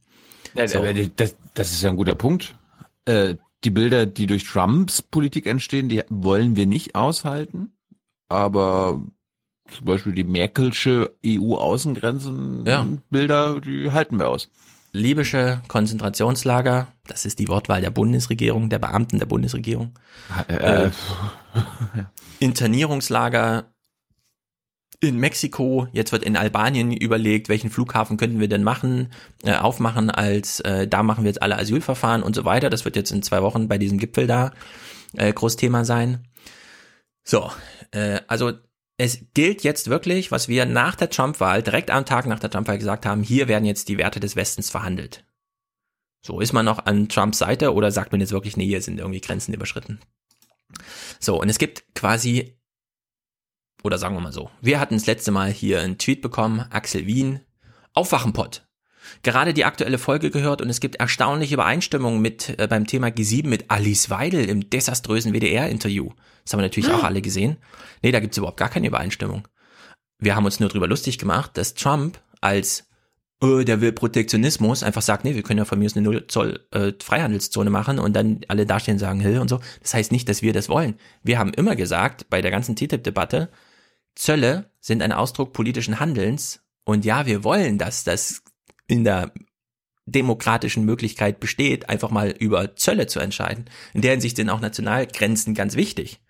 Ja, So. das, das ist ja ein guter Punkt. Äh, die Bilder, die durch Trumps Politik entstehen, die wollen wir nicht aushalten. Aber zum Beispiel die Merkelsche EU-Außengrenzen-Bilder, ja. die halten wir aus. Libysche Konzentrationslager, das ist die Wortwahl der Bundesregierung, der Beamten der Bundesregierung. Äh, äh, [laughs] Internierungslager in Mexiko, jetzt wird in Albanien überlegt, welchen Flughafen könnten wir denn machen, äh, aufmachen, als äh, da machen wir jetzt alle Asylverfahren und so weiter. Das wird jetzt in zwei Wochen bei diesem Gipfel da äh, Großthema sein. So, äh, also es gilt jetzt wirklich, was wir nach der Trump-Wahl, direkt am Tag nach der Trump-Wahl gesagt haben, hier werden jetzt die Werte des Westens verhandelt. So, ist man noch an Trumps Seite oder sagt man jetzt wirklich, nee, hier sind irgendwie Grenzen überschritten? So, und es gibt quasi oder sagen wir mal so, wir hatten das letzte Mal hier einen Tweet bekommen, Axel Wien, Aufwachenpott. Gerade die aktuelle Folge gehört und es gibt erstaunliche Übereinstimmungen mit äh, beim Thema G7 mit Alice Weidel im desaströsen WDR-Interview. Das haben wir natürlich hm. auch alle gesehen. Nee, da gibt's überhaupt gar keine Übereinstimmung. Wir haben uns nur drüber lustig gemacht, dass Trump als oh, der will Protektionismus, einfach sagt, nee, wir können ja von mir aus eine Null Zoll äh, Freihandelszone machen und dann alle dastehen und sagen, Hill und so. Das heißt nicht, dass wir das wollen. Wir haben immer gesagt, bei der ganzen TTIP-Debatte, Zölle sind ein Ausdruck politischen Handelns und ja, wir wollen, dass das in der demokratischen Möglichkeit besteht, einfach mal über Zölle zu entscheiden. In der Hinsicht sind auch Nationalgrenzen ganz wichtig.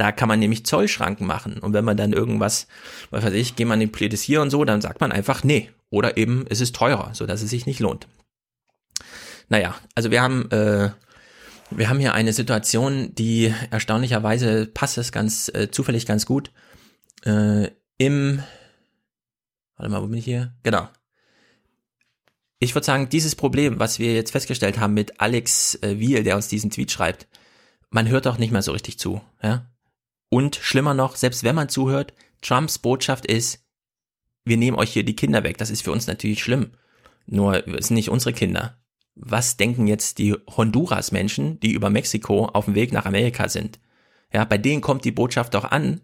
Da kann man nämlich Zollschranken machen. Und wenn man dann irgendwas, was weiß ich, manipuliert hier und so, dann sagt man einfach nee. Oder eben, es ist teurer, so dass es sich nicht lohnt. Naja, also wir haben, äh, wir haben hier eine Situation, die erstaunlicherweise passt es ganz äh, zufällig ganz gut äh, im, warte mal, wo bin ich hier? Genau. Ich würde sagen, dieses Problem, was wir jetzt festgestellt haben mit Alex äh, Wiel, der uns diesen Tweet schreibt, man hört auch nicht mehr so richtig zu, ja. Und schlimmer noch, selbst wenn man zuhört, Trumps Botschaft ist, wir nehmen euch hier die Kinder weg. Das ist für uns natürlich schlimm. Nur, es sind nicht unsere Kinder. Was denken jetzt die Honduras-Menschen, die über Mexiko auf dem Weg nach Amerika sind? Ja, bei denen kommt die Botschaft doch an,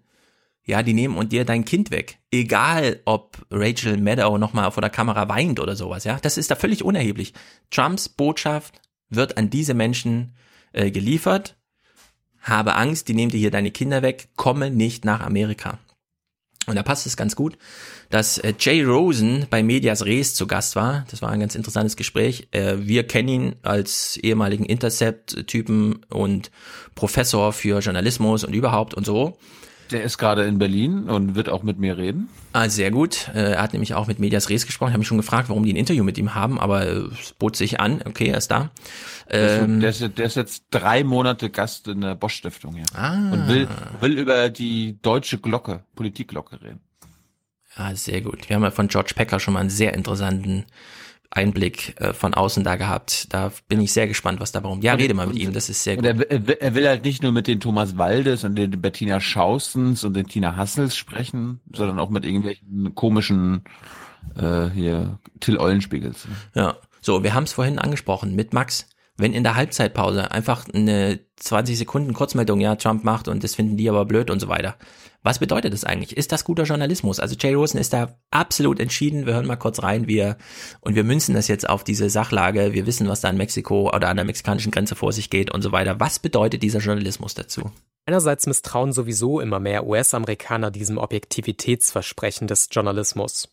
ja, die nehmen und dir dein Kind weg. Egal, ob Rachel Maddow nochmal vor der Kamera weint oder sowas, ja. Das ist da völlig unerheblich. Trumps Botschaft wird an diese Menschen äh, geliefert. Habe Angst, die nehmen dir hier deine Kinder weg, komme nicht nach Amerika. Und da passt es ganz gut, dass äh, Jay Rosen bei Medias Res zu Gast war. Das war ein ganz interessantes Gespräch. Äh, wir kennen ihn als ehemaligen Intercept-Typen und Professor für Journalismus und überhaupt und so. Der ist gerade in Berlin und wird auch mit mir reden. Ah, sehr gut. Äh, er hat nämlich auch mit Medias Res gesprochen. Ich habe mich schon gefragt, warum die ein Interview mit ihm haben, aber es bot sich an. Okay, er ist da. Ähm, der, ist, der ist jetzt drei Monate Gast in der Bosch-Stiftung, ja. Ah. Und will, will über die deutsche Glocke, Politikglocke reden. Ah, sehr gut. Wir haben ja von George Packer schon mal einen sehr interessanten Einblick äh, von außen da gehabt. Da bin ich sehr gespannt, was da warum. Ja, rede mal mit ihm, das ist sehr gut. Und er, er, will halt nicht nur mit den Thomas Waldes und den Bettina Schaustens und den Tina Hassels sprechen, sondern auch mit irgendwelchen komischen äh, hier Till Eulenspiegels. Ja, so, wir haben es vorhin angesprochen mit Max. Wenn in der Halbzeitpause einfach eine 20 Sekunden Kurzmeldung, ja, Trump macht und das finden die aber blöd und so weiter was bedeutet das eigentlich? Ist das guter Journalismus? Also Jay Rosen ist da absolut entschieden. Wir hören mal kurz rein, wir und wir münzen das jetzt auf diese Sachlage. Wir wissen, was da in Mexiko oder an der mexikanischen Grenze vor sich geht und so weiter. Was bedeutet dieser Journalismus dazu? Einerseits misstrauen sowieso immer mehr US-Amerikaner diesem Objektivitätsversprechen des Journalismus.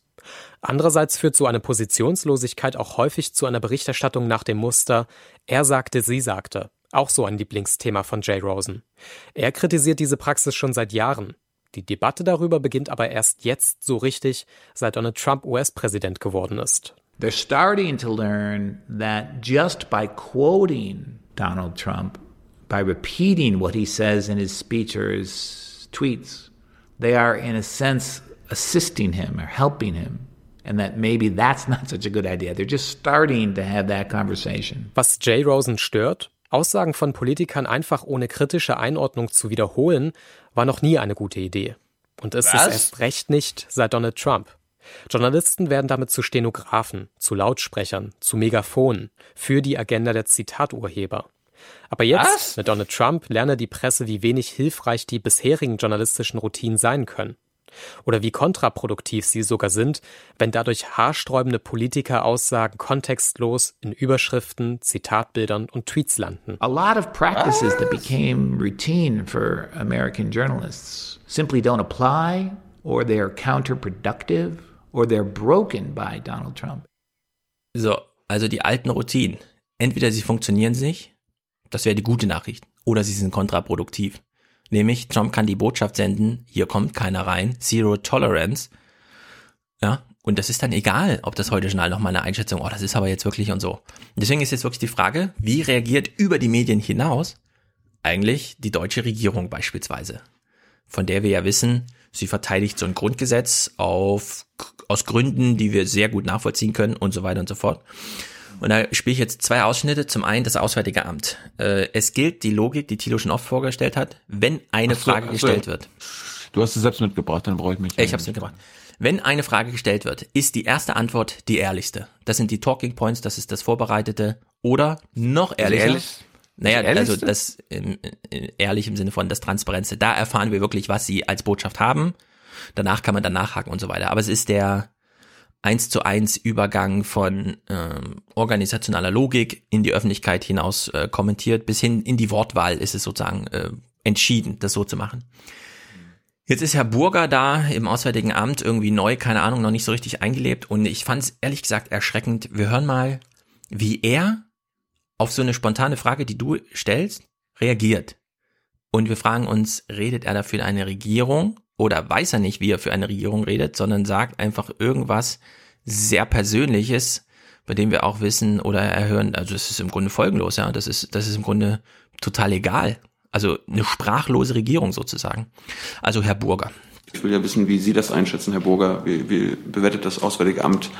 Andererseits führt so eine Positionslosigkeit auch häufig zu einer Berichterstattung nach dem Muster Er sagte, sie sagte. Auch so ein Lieblingsthema von Jay Rosen. Er kritisiert diese Praxis schon seit Jahren. Die Debatte darüber beginnt aber erst jetzt so richtig, seit Donald Trump US-Präsident geworden ist. They're starting to learn that just by quoting Donald Trump, by repeating what he says in his speech or his tweets, they are in a sense assisting him or helping him. And that maybe that's [laughs] not such a good idea. They're just starting to have that conversation. Was Jay Rosen stört, Aussagen von Politikern einfach ohne kritische Einordnung zu wiederholen, war noch nie eine gute Idee. Und ist Was? es erst recht nicht seit Donald Trump. Journalisten werden damit zu Stenografen, zu Lautsprechern, zu Megafonen für die Agenda der Zitaturheber. Aber jetzt, Was? mit Donald Trump, lerne die Presse, wie wenig hilfreich die bisherigen journalistischen Routinen sein können. Oder wie kontraproduktiv sie sogar sind, wenn dadurch haarsträubende Politiker-Aussagen kontextlos in Überschriften, Zitatbildern und Tweets landen. A lot of practices that became routine for American journalists simply don't apply or they're counterproductive or they're broken by Donald Trump. So, also die alten Routinen. Entweder sie funktionieren nicht, das wäre die gute Nachricht, oder sie sind kontraproduktiv. Nämlich, Trump kann die Botschaft senden, hier kommt keiner rein, Zero Tolerance. Ja, und das ist dann egal, ob das heute Journal nochmal eine Einschätzung, oh, das ist aber jetzt wirklich und so. deswegen ist jetzt wirklich die Frage, wie reagiert über die Medien hinaus eigentlich die deutsche Regierung beispielsweise? Von der wir ja wissen, sie verteidigt so ein Grundgesetz auf, aus Gründen, die wir sehr gut nachvollziehen können und so weiter und so fort. Und da spiele ich jetzt zwei Ausschnitte. Zum einen das Auswärtige Amt. Äh, es gilt die Logik, die Thilo schon oft vorgestellt hat, wenn eine so, Frage gestellt wird. Du hast es selbst mitgebracht, dann brauche ich mich. Ich habe es mitgebracht. Wenn eine Frage gestellt wird, ist die erste Antwort die ehrlichste. Das sind die Talking Points, das ist das Vorbereitete. Oder noch ehrlicher. Ehrlich? Naja, also das in, in, ehrlich im Sinne von das Transparente. Da erfahren wir wirklich, was sie als Botschaft haben. Danach kann man dann nachhaken und so weiter. Aber es ist der eins zu eins Übergang von ähm, organisationaler Logik in die Öffentlichkeit hinaus äh, kommentiert, bis hin in die Wortwahl ist es sozusagen äh, entschieden, das so zu machen. Jetzt ist Herr Burger da im Auswärtigen Amt irgendwie neu, keine Ahnung, noch nicht so richtig eingelebt und ich fand es ehrlich gesagt erschreckend. Wir hören mal, wie er auf so eine spontane Frage, die du stellst, reagiert. Und wir fragen uns, redet er dafür eine Regierung oder weiß er nicht, wie er für eine Regierung redet, sondern sagt einfach irgendwas sehr Persönliches, bei dem wir auch wissen oder erhören, also das ist im Grunde folgenlos, ja, das ist, das ist im Grunde total egal. Also eine sprachlose Regierung sozusagen. Also Herr Burger. Ich will ja wissen, wie Sie das einschätzen, Herr Burger. Wie, wie bewertet das Auswärtige Amt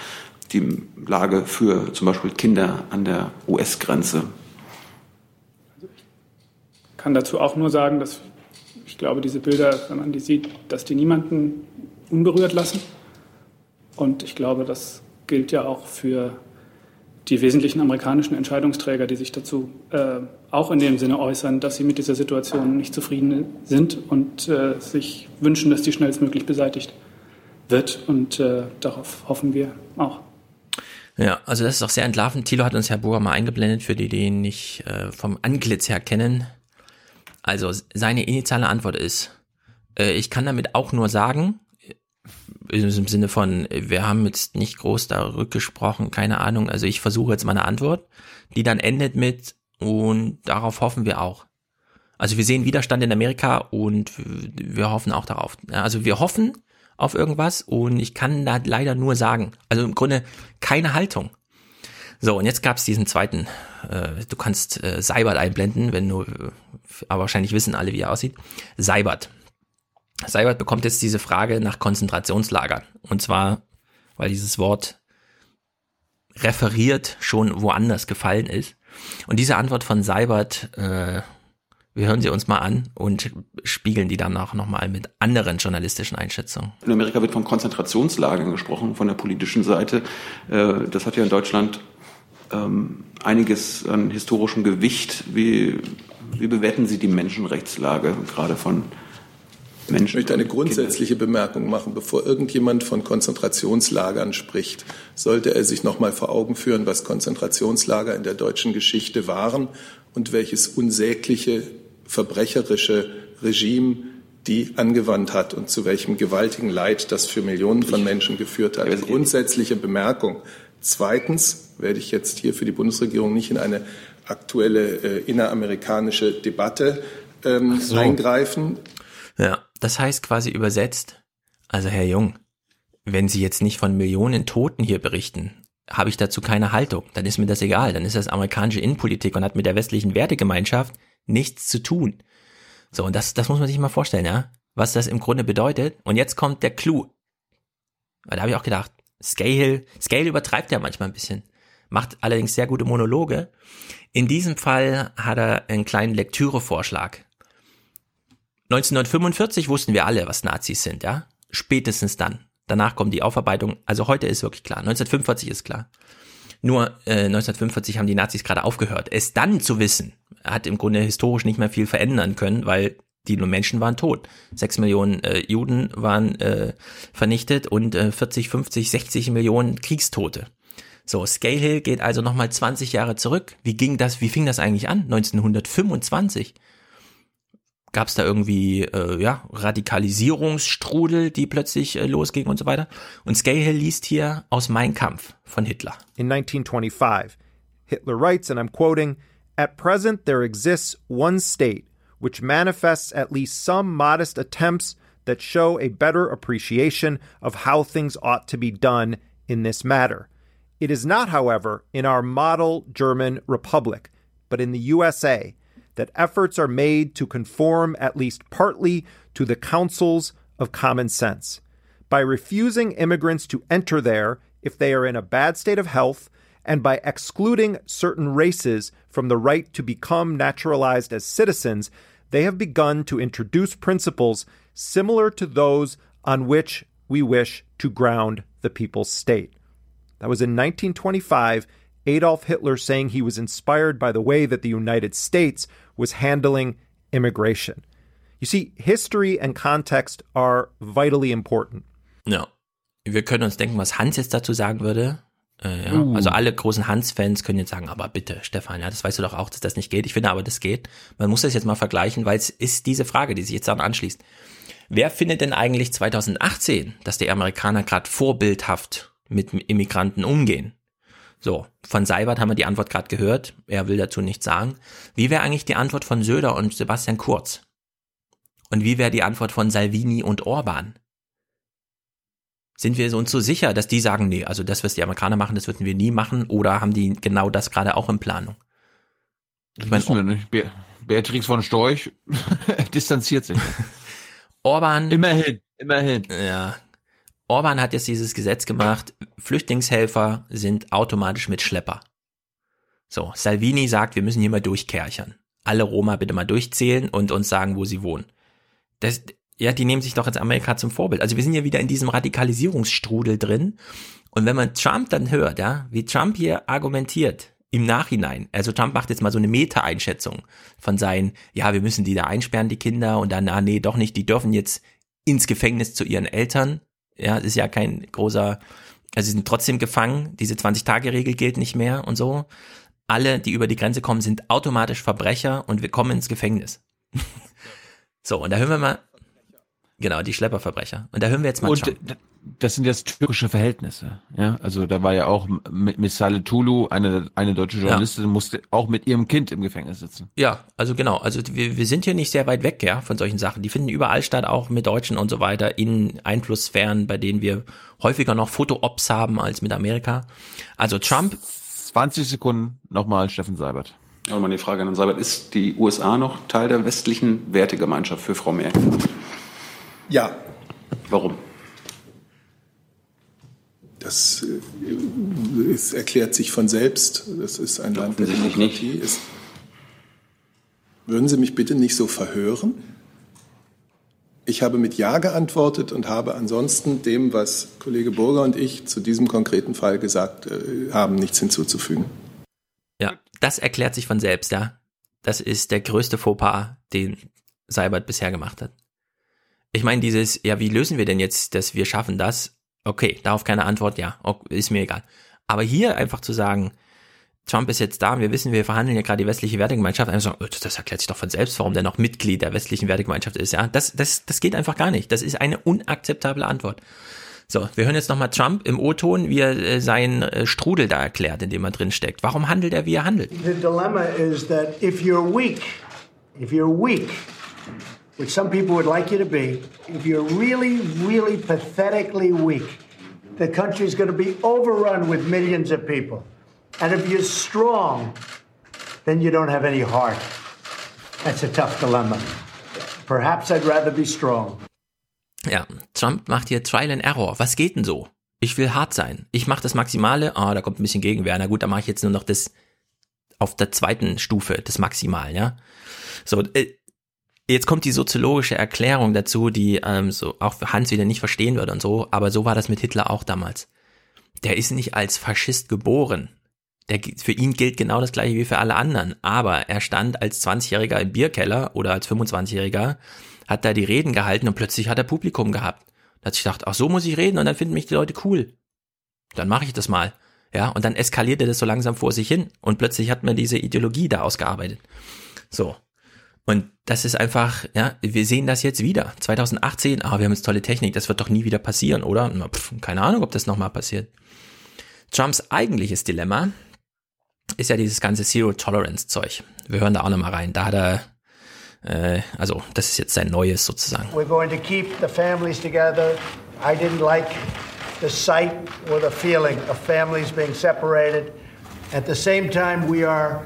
die Lage für zum Beispiel Kinder an der US-Grenze? Ich kann dazu auch nur sagen, dass ich glaube, diese Bilder, wenn man die sieht, dass die niemanden unberührt lassen. Und ich glaube, das gilt ja auch für die wesentlichen amerikanischen Entscheidungsträger, die sich dazu äh, auch in dem Sinne äußern, dass sie mit dieser Situation nicht zufrieden sind und äh, sich wünschen, dass die schnellstmöglich beseitigt wird. Und äh, darauf hoffen wir auch. Ja, also das ist auch sehr entlarvend. Thilo hat uns Herr Bohr mal eingeblendet, für die, die ihn nicht äh, vom Anglitz her kennen. Also seine initiale Antwort ist, äh, ich kann damit auch nur sagen, im Sinne von, wir haben jetzt nicht groß darüber gesprochen, keine Ahnung. Also ich versuche jetzt meine Antwort, die dann endet mit, und darauf hoffen wir auch. Also wir sehen Widerstand in Amerika und wir hoffen auch darauf. Also wir hoffen auf irgendwas und ich kann da leider nur sagen, also im Grunde keine Haltung. So, und jetzt gab es diesen zweiten, äh, du kannst äh, Seibert einblenden, wenn du, aber wahrscheinlich wissen alle, wie er aussieht. Seibert. Seibert bekommt jetzt diese Frage nach Konzentrationslagern. Und zwar, weil dieses Wort referiert schon woanders gefallen ist. Und diese Antwort von Seibert, äh, wir hören sie uns mal an und spiegeln die danach nochmal mit anderen journalistischen Einschätzungen. In Amerika wird von Konzentrationslagern gesprochen, von der politischen Seite. Äh, das hat ja in Deutschland ähm, einiges an historischem Gewicht. Wie, wie bewerten Sie die Menschenrechtslage gerade von Menschen? Ich möchte eine grundsätzliche Bemerkung machen. Bevor irgendjemand von Konzentrationslagern spricht, sollte er sich noch mal vor Augen führen, was Konzentrationslager in der deutschen Geschichte waren und welches unsägliche verbrecherische Regime die angewandt hat und zu welchem gewaltigen Leid das für Millionen von Menschen geführt hat. Grundsätzliche Bemerkung. Zweitens werde ich jetzt hier für die Bundesregierung nicht in eine aktuelle äh, inneramerikanische Debatte ähm, so. eingreifen. Ja, das heißt quasi übersetzt, also Herr Jung, wenn Sie jetzt nicht von Millionen Toten hier berichten, habe ich dazu keine Haltung. Dann ist mir das egal. Dann ist das amerikanische Innenpolitik und hat mit der westlichen Wertegemeinschaft nichts zu tun. So, und das, das muss man sich mal vorstellen, ja, was das im Grunde bedeutet. Und jetzt kommt der Clou. Weil da habe ich auch gedacht, Scale, Scale übertreibt ja manchmal ein bisschen, macht allerdings sehr gute Monologe. In diesem Fall hat er einen kleinen Lektürevorschlag. 1945 wussten wir alle, was Nazis sind, ja? Spätestens dann. Danach kommt die Aufarbeitung. Also heute ist wirklich klar. 1945 ist klar. Nur äh, 1945 haben die Nazis gerade aufgehört. Es dann zu wissen, hat im Grunde historisch nicht mehr viel verändern können, weil Die Menschen waren tot. Sechs Millionen äh, Juden waren äh, vernichtet und äh, 40, 50, 60 Millionen Kriegstote. So, Scale Hill geht also nochmal 20 Jahre zurück. Wie ging das, wie fing das eigentlich an? 1925. Gab es da irgendwie äh, ja, Radikalisierungsstrudel, die plötzlich äh, losging und so weiter? Und Scahill liest hier aus Mein Kampf von Hitler. In 1925, Hitler writes, and I'm quoting, At present there exists one state which manifests at least some modest attempts that show a better appreciation of how things ought to be done in this matter. It is not, however, in our model German republic, but in the USA, that efforts are made to conform at least partly to the counsels of common sense. By refusing immigrants to enter there if they are in a bad state of health, and by excluding certain races from the right to become naturalized as citizens, they have begun to introduce principles similar to those on which we wish to ground the people's state. That was in 1925, Adolf Hitler saying he was inspired by the way that the United States was handling immigration. You see, history and context are vitally important. No. Wir können uns denken, was Hans jetzt dazu sagen würde. Äh, ja. Uh. Also alle großen Hans-Fans können jetzt sagen, aber bitte, Stefan, ja, das weißt du doch auch, dass das nicht geht. Ich finde aber, das geht. Man muss das jetzt mal vergleichen, weil es ist diese Frage, die sich jetzt daran anschließt. Wer findet denn eigentlich 2018, dass die Amerikaner gerade vorbildhaft mit Immigranten umgehen? So, von Seibert haben wir die Antwort gerade gehört. Er will dazu nichts sagen. Wie wäre eigentlich die Antwort von Söder und Sebastian Kurz? Und wie wäre die Antwort von Salvini und Orban? Sind wir uns so sicher, dass die sagen, nee, also das, was die Amerikaner machen, das würden wir nie machen, oder haben die genau das gerade auch in Planung? Ich meine, wir nicht. Be Beatrix von Storch [laughs] distanziert sich. [laughs] Orban. Immerhin, immerhin. Ja. Orban hat jetzt dieses Gesetz gemacht, Flüchtlingshelfer sind automatisch mit Schlepper. So, Salvini sagt, wir müssen hier mal durchkerchern. Alle Roma bitte mal durchzählen und uns sagen, wo sie wohnen. Das, ja, die nehmen sich doch jetzt Amerika zum Vorbild. Also wir sind ja wieder in diesem Radikalisierungsstrudel drin. Und wenn man Trump dann hört, ja, wie Trump hier argumentiert im Nachhinein, also Trump macht jetzt mal so eine Meta-Einschätzung von seinen, ja, wir müssen die da einsperren, die Kinder, und dann, ah, nee, doch nicht, die dürfen jetzt ins Gefängnis zu ihren Eltern. Ja, ist ja kein großer, also sie sind trotzdem gefangen, diese 20-Tage-Regel gilt nicht mehr und so. Alle, die über die Grenze kommen, sind automatisch Verbrecher und wir kommen ins Gefängnis. [laughs] so, und da hören wir mal, Genau, die Schlepperverbrecher. Und da hören wir jetzt mal Und Trump. das sind jetzt türkische Verhältnisse. Ja, also da war ja auch mit Misale Tulu, eine, eine deutsche Journalistin, ja. musste auch mit ihrem Kind im Gefängnis sitzen. Ja, also genau. Also wir, wir sind hier nicht sehr weit weg, ja, von solchen Sachen. Die finden überall statt, auch mit Deutschen und so weiter, in Einflusssphären, bei denen wir häufiger noch Foto-Ops haben als mit Amerika. Also Trump. 20 Sekunden nochmal Steffen Seibert. Aber mal die Frage an Seibert, ist die USA noch Teil der westlichen Wertegemeinschaft für Frau Merkel? Ja. Warum? Das äh, es erklärt sich von selbst. Das ist ein Land der Demokratie. Ist. Würden Sie mich bitte nicht so verhören? Ich habe mit Ja geantwortet und habe ansonsten dem, was Kollege Burger und ich zu diesem konkreten Fall gesagt äh, haben, nichts hinzuzufügen. Ja, das erklärt sich von selbst, ja. Das ist der größte Fauxpas, den Seibert bisher gemacht hat. Ich meine, dieses, ja, wie lösen wir denn jetzt, dass wir schaffen das? Okay, darauf keine Antwort, ja, ist mir egal. Aber hier einfach zu sagen, Trump ist jetzt da, wir wissen, wir verhandeln ja gerade die westliche Wertegemeinschaft, einfach sagen, oh, das erklärt sich doch von selbst, warum der noch Mitglied der westlichen Wertegemeinschaft ist, ja. Das, das, das geht einfach gar nicht. Das ist eine unakzeptable Antwort. So, wir hören jetzt nochmal Trump im O-Ton, wie er äh, seinen äh, Strudel da erklärt, in dem er drin steckt. Warum handelt er, wie er handelt? The dilemma is that if you're weak, if you're weak, which some people would like you to be, if you're really, really pathetically weak, the country's going to be overrun with millions of people. And if you're strong, then you don't have any heart. That's a tough dilemma. Perhaps I'd rather be strong. Ja, Trump macht hier Trial and Error. Was geht denn so? Ich will hart sein. Ich mache das Maximale. Ah, da kommt ein bisschen Gegenwehr. Na gut, da mache ich jetzt nur noch das auf der zweiten Stufe, das Maximal, ja. So, äh, Jetzt kommt die soziologische Erklärung dazu, die ähm, so auch Hans wieder nicht verstehen würde und so, aber so war das mit Hitler auch damals. Der ist nicht als Faschist geboren. Der, für ihn gilt genau das gleiche wie für alle anderen. Aber er stand als 20-Jähriger im Bierkeller oder als 25-Jähriger, hat da die Reden gehalten und plötzlich hat er Publikum gehabt. Da hat sich gedacht, ach so muss ich reden und dann finden mich die Leute cool. Dann mache ich das mal. Ja, und dann eskalierte das so langsam vor sich hin und plötzlich hat man diese Ideologie da ausgearbeitet. So. Und das ist einfach, ja, wir sehen das jetzt wieder. 2018, ah, wir haben jetzt tolle Technik, das wird doch nie wieder passieren, oder? Na, pf, keine Ahnung, ob das nochmal passiert. Trumps eigentliches Dilemma ist ja dieses ganze Zero-Tolerance-Zeug. Wir hören da auch nochmal rein. Da hat er, äh, also das ist jetzt sein neues sozusagen. We're going to keep the families together. I didn't like the sight or the feeling of families being separated. At the same time, we are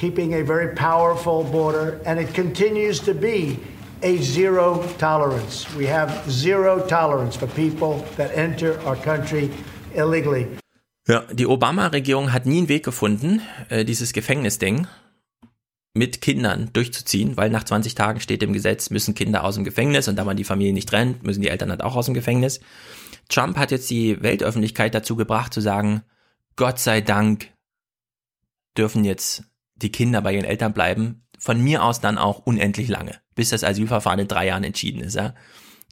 keeping a very powerful border, and it continues to be a zero tolerance. We have zero tolerance for people that enter our country illegally. Ja, die Obama-Regierung hat nie einen Weg gefunden, äh, dieses Gefängnisding mit Kindern durchzuziehen, weil nach 20 Tagen steht im Gesetz, müssen Kinder aus dem Gefängnis und da man die Familie nicht trennt, müssen die Eltern halt auch aus dem Gefängnis. Trump hat jetzt die Weltöffentlichkeit dazu gebracht zu sagen, Gott sei Dank dürfen jetzt die Kinder bei ihren Eltern bleiben, von mir aus dann auch unendlich lange, bis das Asylverfahren in drei Jahren entschieden ist. Ja.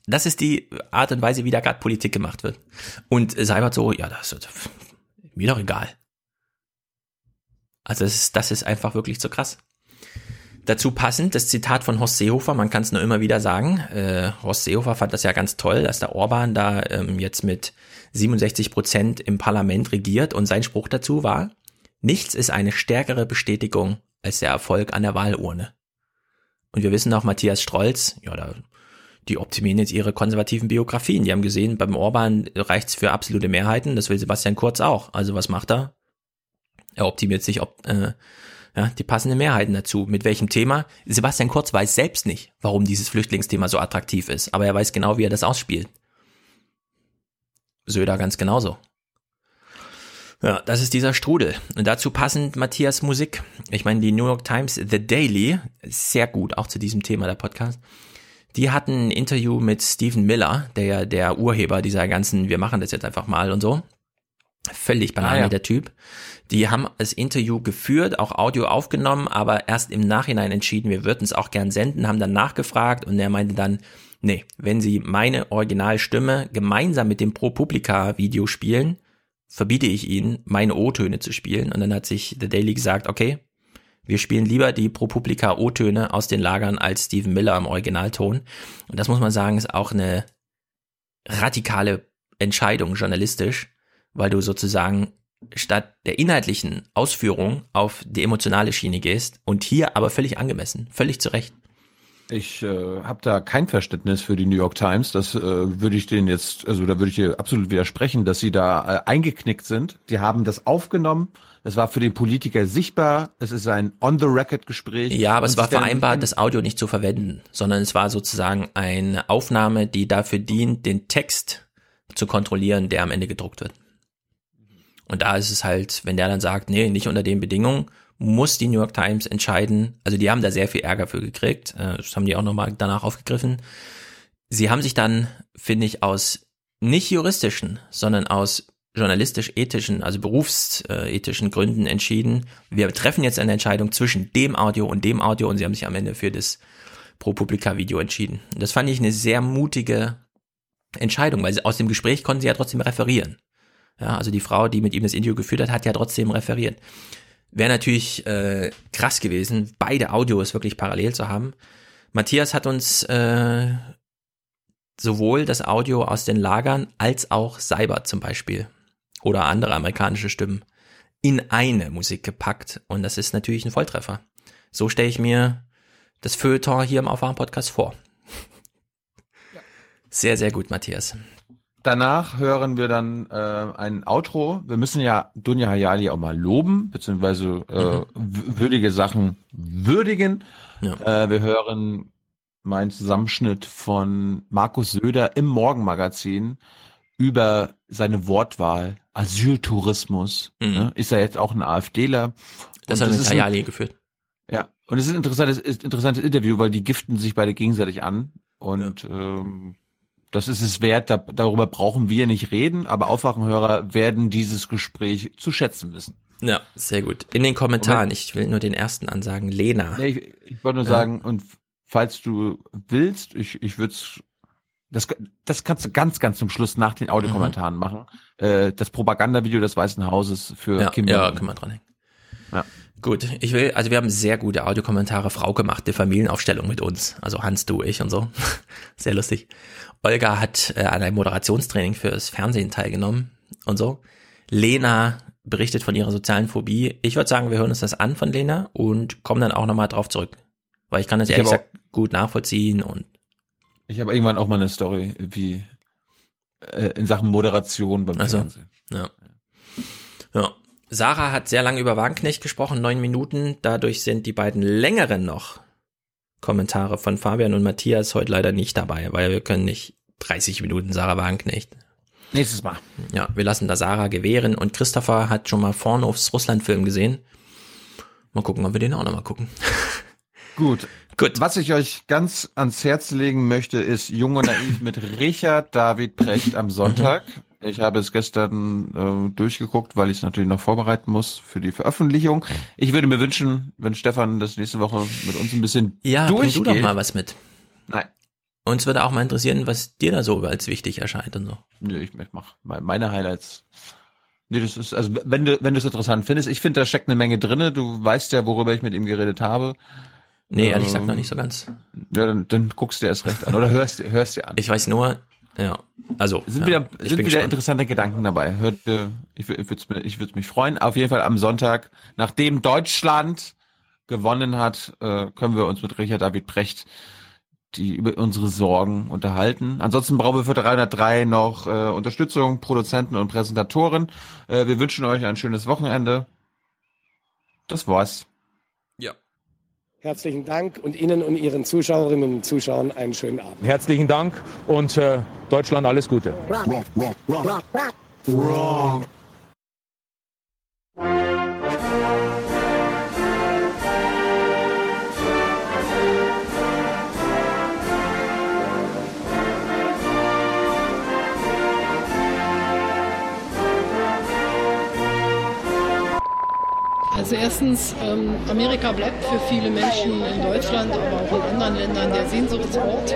Das ist die Art und Weise, wie da gerade Politik gemacht wird. Und Seibert so, ja, das ist mir doch egal. Also das ist, das ist einfach wirklich zu krass. Dazu passend das Zitat von Horst Seehofer, man kann es nur immer wieder sagen. Äh, Horst Seehofer fand das ja ganz toll, dass der Orban da ähm, jetzt mit 67 Prozent im Parlament regiert und sein Spruch dazu war, nichts ist eine stärkere Bestätigung als der Erfolg an der Wahlurne. Und wir wissen auch, Matthias Strolz, ja, da, die optimieren jetzt ihre konservativen Biografien. Die haben gesehen, beim Orban reicht's für absolute Mehrheiten, das will Sebastian Kurz auch. Also was macht er? Er optimiert sich ob, äh, ja, die passenden Mehrheiten dazu. Mit welchem Thema? Sebastian Kurz weiß selbst nicht, warum dieses Flüchtlingsthema so attraktiv ist, aber er weiß genau, wie er das ausspielt. Söder ganz genauso. Ja, das ist dieser Strudel. Und dazu passend Matthias Musik. Ich meine, die New York Times The Daily, sehr gut, auch zu diesem Thema der Podcast. Die hatten ein Interview mit Stephen Miller, der ja der Urheber dieser ganzen, wir machen das jetzt einfach mal und so. Völlig banal ah, ja. der Typ. Die haben das Interview geführt, auch Audio aufgenommen, aber erst im Nachhinein entschieden, wir würden es auch gern senden, haben dann nachgefragt und er meinte dann, nee, wenn sie meine Originalstimme gemeinsam mit dem Pro Publica Video spielen, verbiete ich ihnen, meine O-Töne zu spielen. Und dann hat sich The Daily gesagt, okay, wir spielen lieber die Pro Publica O-Töne aus den Lagern als Stephen Miller im Originalton. Und das muss man sagen, ist auch eine radikale Entscheidung journalistisch, weil du sozusagen statt der inhaltlichen Ausführung auf die emotionale Schiene gehst und hier aber völlig angemessen, völlig zurecht. Ich äh, habe da kein Verständnis für die New York Times. Das äh, würde ich denen jetzt, also da würde ich hier absolut widersprechen, dass sie da äh, eingeknickt sind. Die haben das aufgenommen. Es war für den Politiker sichtbar. Es ist ein On-the-Record-Gespräch. Ja, aber es war vereinbart, das Audio nicht zu verwenden, sondern es war sozusagen eine Aufnahme, die dafür dient, den Text zu kontrollieren, der am Ende gedruckt wird. Und da ist es halt, wenn der dann sagt, nee, nicht unter den Bedingungen, muss die New York Times entscheiden. Also die haben da sehr viel Ärger für gekriegt. Äh, das haben die auch nochmal danach aufgegriffen. Sie haben sich dann, finde ich, aus nicht juristischen, sondern aus journalistisch-ethischen, also berufsethischen Gründen entschieden. Wir treffen jetzt eine Entscheidung zwischen dem Audio und dem Audio und sie haben sich am Ende für das Pro-Publica-Video entschieden. Das fand ich eine sehr mutige Entscheidung, weil aus dem Gespräch konnten sie ja trotzdem referieren. Ja, also die Frau, die mit ihm das Interview geführt hat, hat ja trotzdem referiert. Wäre natürlich äh, krass gewesen, beide Audios wirklich parallel zu haben. Matthias hat uns äh, sowohl das Audio aus den Lagern als auch Cyber zum Beispiel oder andere amerikanische Stimmen in eine Musik gepackt und das ist natürlich ein Volltreffer. So stelle ich mir das Feuilleton hier im Aufwachen-Podcast vor. Sehr, sehr gut, Matthias. Danach hören wir dann äh, ein Outro. Wir müssen ja Dunja Hayali auch mal loben, beziehungsweise äh, mhm. würdige Sachen würdigen. Ja. Äh, wir hören meinen Zusammenschnitt von Markus Söder im Morgenmagazin über seine Wortwahl, Asyltourismus. Mhm. Ne? Ist er jetzt auch ein AfDler? Das hat mit Hayali geführt. Ja, und es ist ein interessantes, ist interessantes Interview, weil die giften sich beide gegenseitig an. Und ja. ähm, das ist es wert, da, darüber brauchen wir nicht reden, aber Aufwachenhörer werden dieses Gespräch zu schätzen wissen. Ja, sehr gut. In den Kommentaren, ich will nur den ersten ansagen, Lena. Nee, ich, ich wollte nur Ja. sagen, und falls du willst, ich, ich würde das, das kannst du ganz, ganz zum Schluss nach den Audiokommentaren machen. Äh, das Propagandavideo des Weißen Hauses für Ja, Kim ja, Jong-un. können wir dranhängen. Ja. Gut, ich will, also wir haben sehr gute Audiokommentare, Frau gemachte Familienaufstellung mit uns. Also Hans, du, ich und so. [laughs] Sehr lustig. Olga hat äh, an einem Moderationstraining fürs Fernsehen teilgenommen und so. Lena berichtet von ihrer sozialen Phobie. Ich würde sagen, wir hören uns das an von Lena und kommen dann auch nochmal drauf zurück. Weil ich kann das Ich ehrlich gesagt gut nachvollziehen und Ich habe irgendwann auch mal eine Story, wie äh, in Sachen Moderation beim Also, Fernsehen. ja. Ja. Sarah hat sehr lange über Wagenknecht gesprochen, neun Minuten. Dadurch sind die beiden längeren noch Kommentare von Fabian und Matthias heute leider nicht dabei, weil wir können nicht 30 Minuten Sarah Wagenknecht. Nächstes Mal. Ja, wir lassen da Sarah gewähren und Christopher hat schon mal Vornhoffs Russland-Film gesehen. Mal gucken, ob wir den auch noch mal gucken. [laughs] Gut. Gut. Was ich euch ganz ans Herz legen möchte, ist Jung und Naiv mit Richard David Precht am Sonntag. Ich habe es gestern äh, durchgeguckt, weil ich es natürlich noch vorbereiten muss für die Veröffentlichung. Ich würde mir wünschen, wenn Stefan das nächste Woche mit uns ein bisschen Ja, durchgeht. du doch mal was mit. Nein. Uns würde auch mal interessieren, was dir da so als wichtig erscheint und so. Nö, ich mach me- meine Highlights. Nee, das ist, also wenn du, wenn du es interessant findest, ich finde, da steckt eine Menge drinne. Du weißt ja, worüber ich mit ihm geredet habe. Nee, ehrlich gesagt Ähm, noch nicht so ganz. Ja, dann, dann guckst du dir erst recht an oder hörst, hörst dir an. Ich weiß nur, ja, also. sind ja, wieder, sind wieder gespannt. interessante Gedanken dabei. Hört, äh, ich ich würde ich mich freuen. Auf jeden Fall am Sonntag, nachdem Deutschland gewonnen hat, äh, können wir uns mit Richard David Precht die über unsere Sorgen unterhalten. Ansonsten brauchen wir für 303 noch äh, Unterstützung, Produzenten und Präsentatoren. Äh, wir wünschen euch ein schönes Wochenende. Das war's. Herzlichen Dank und Ihnen und Ihren Zuschauerinnen und Zuschauern einen schönen Abend. Herzlichen Dank und äh, Deutschland alles Gute. Also erstens, ähm, Amerika bleibt für viele Menschen in Deutschland, aber auch in anderen Ländern der Sehnsuchtsort.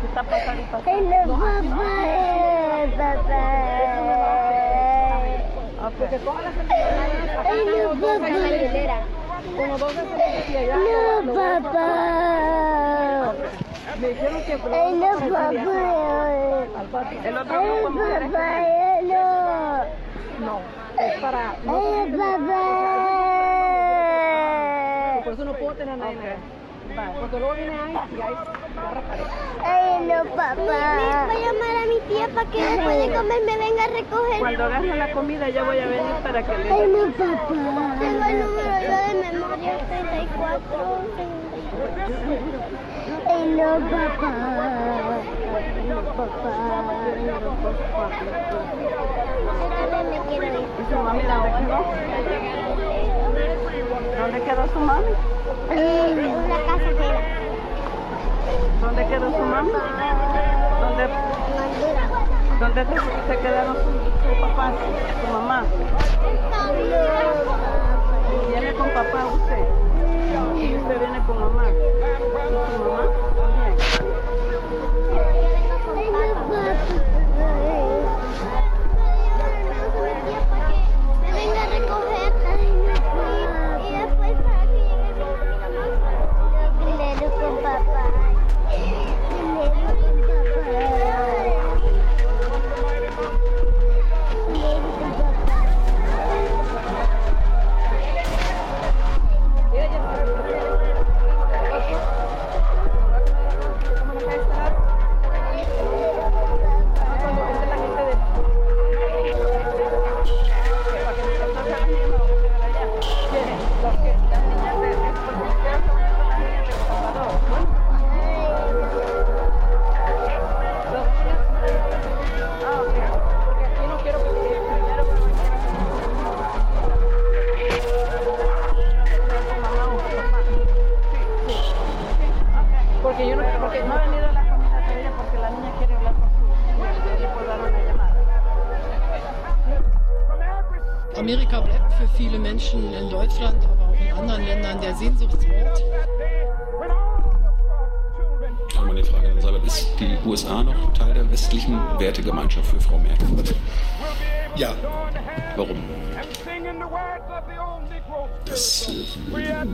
você está passando e É Não, papai, papai. Porque todas las enfermedades como dos É No, papá. Ele é que no, papá. El otro grupo El É no. No, Ele é El papá. Por É no é tener nada. É luego Ele é y papai. Ay, no, papá. Voy a llamar a mi tía para que después de comer me venga a recoger. Cuando agarre la comida yo voy a venir para que le Ay, no, papá. Tengo el número yo de memoria 34. Ay, no, papá. Ay, no, papá. Ay, no, papá. Yo también me quiero ir. ¿Y su mami dónde quedó? ¿Dónde quedó su mami? En una casa ajena. ¿Dónde quedó su mami? ¿Dónde, dónde se, se quedaron su, su papá, su mamá? ¿Viene con papá usted? ¿Y usted viene con mamá? ¿Y su mamá también? Wertegemeinschaft für Frau Merkel? Ja. Warum? Das, äh,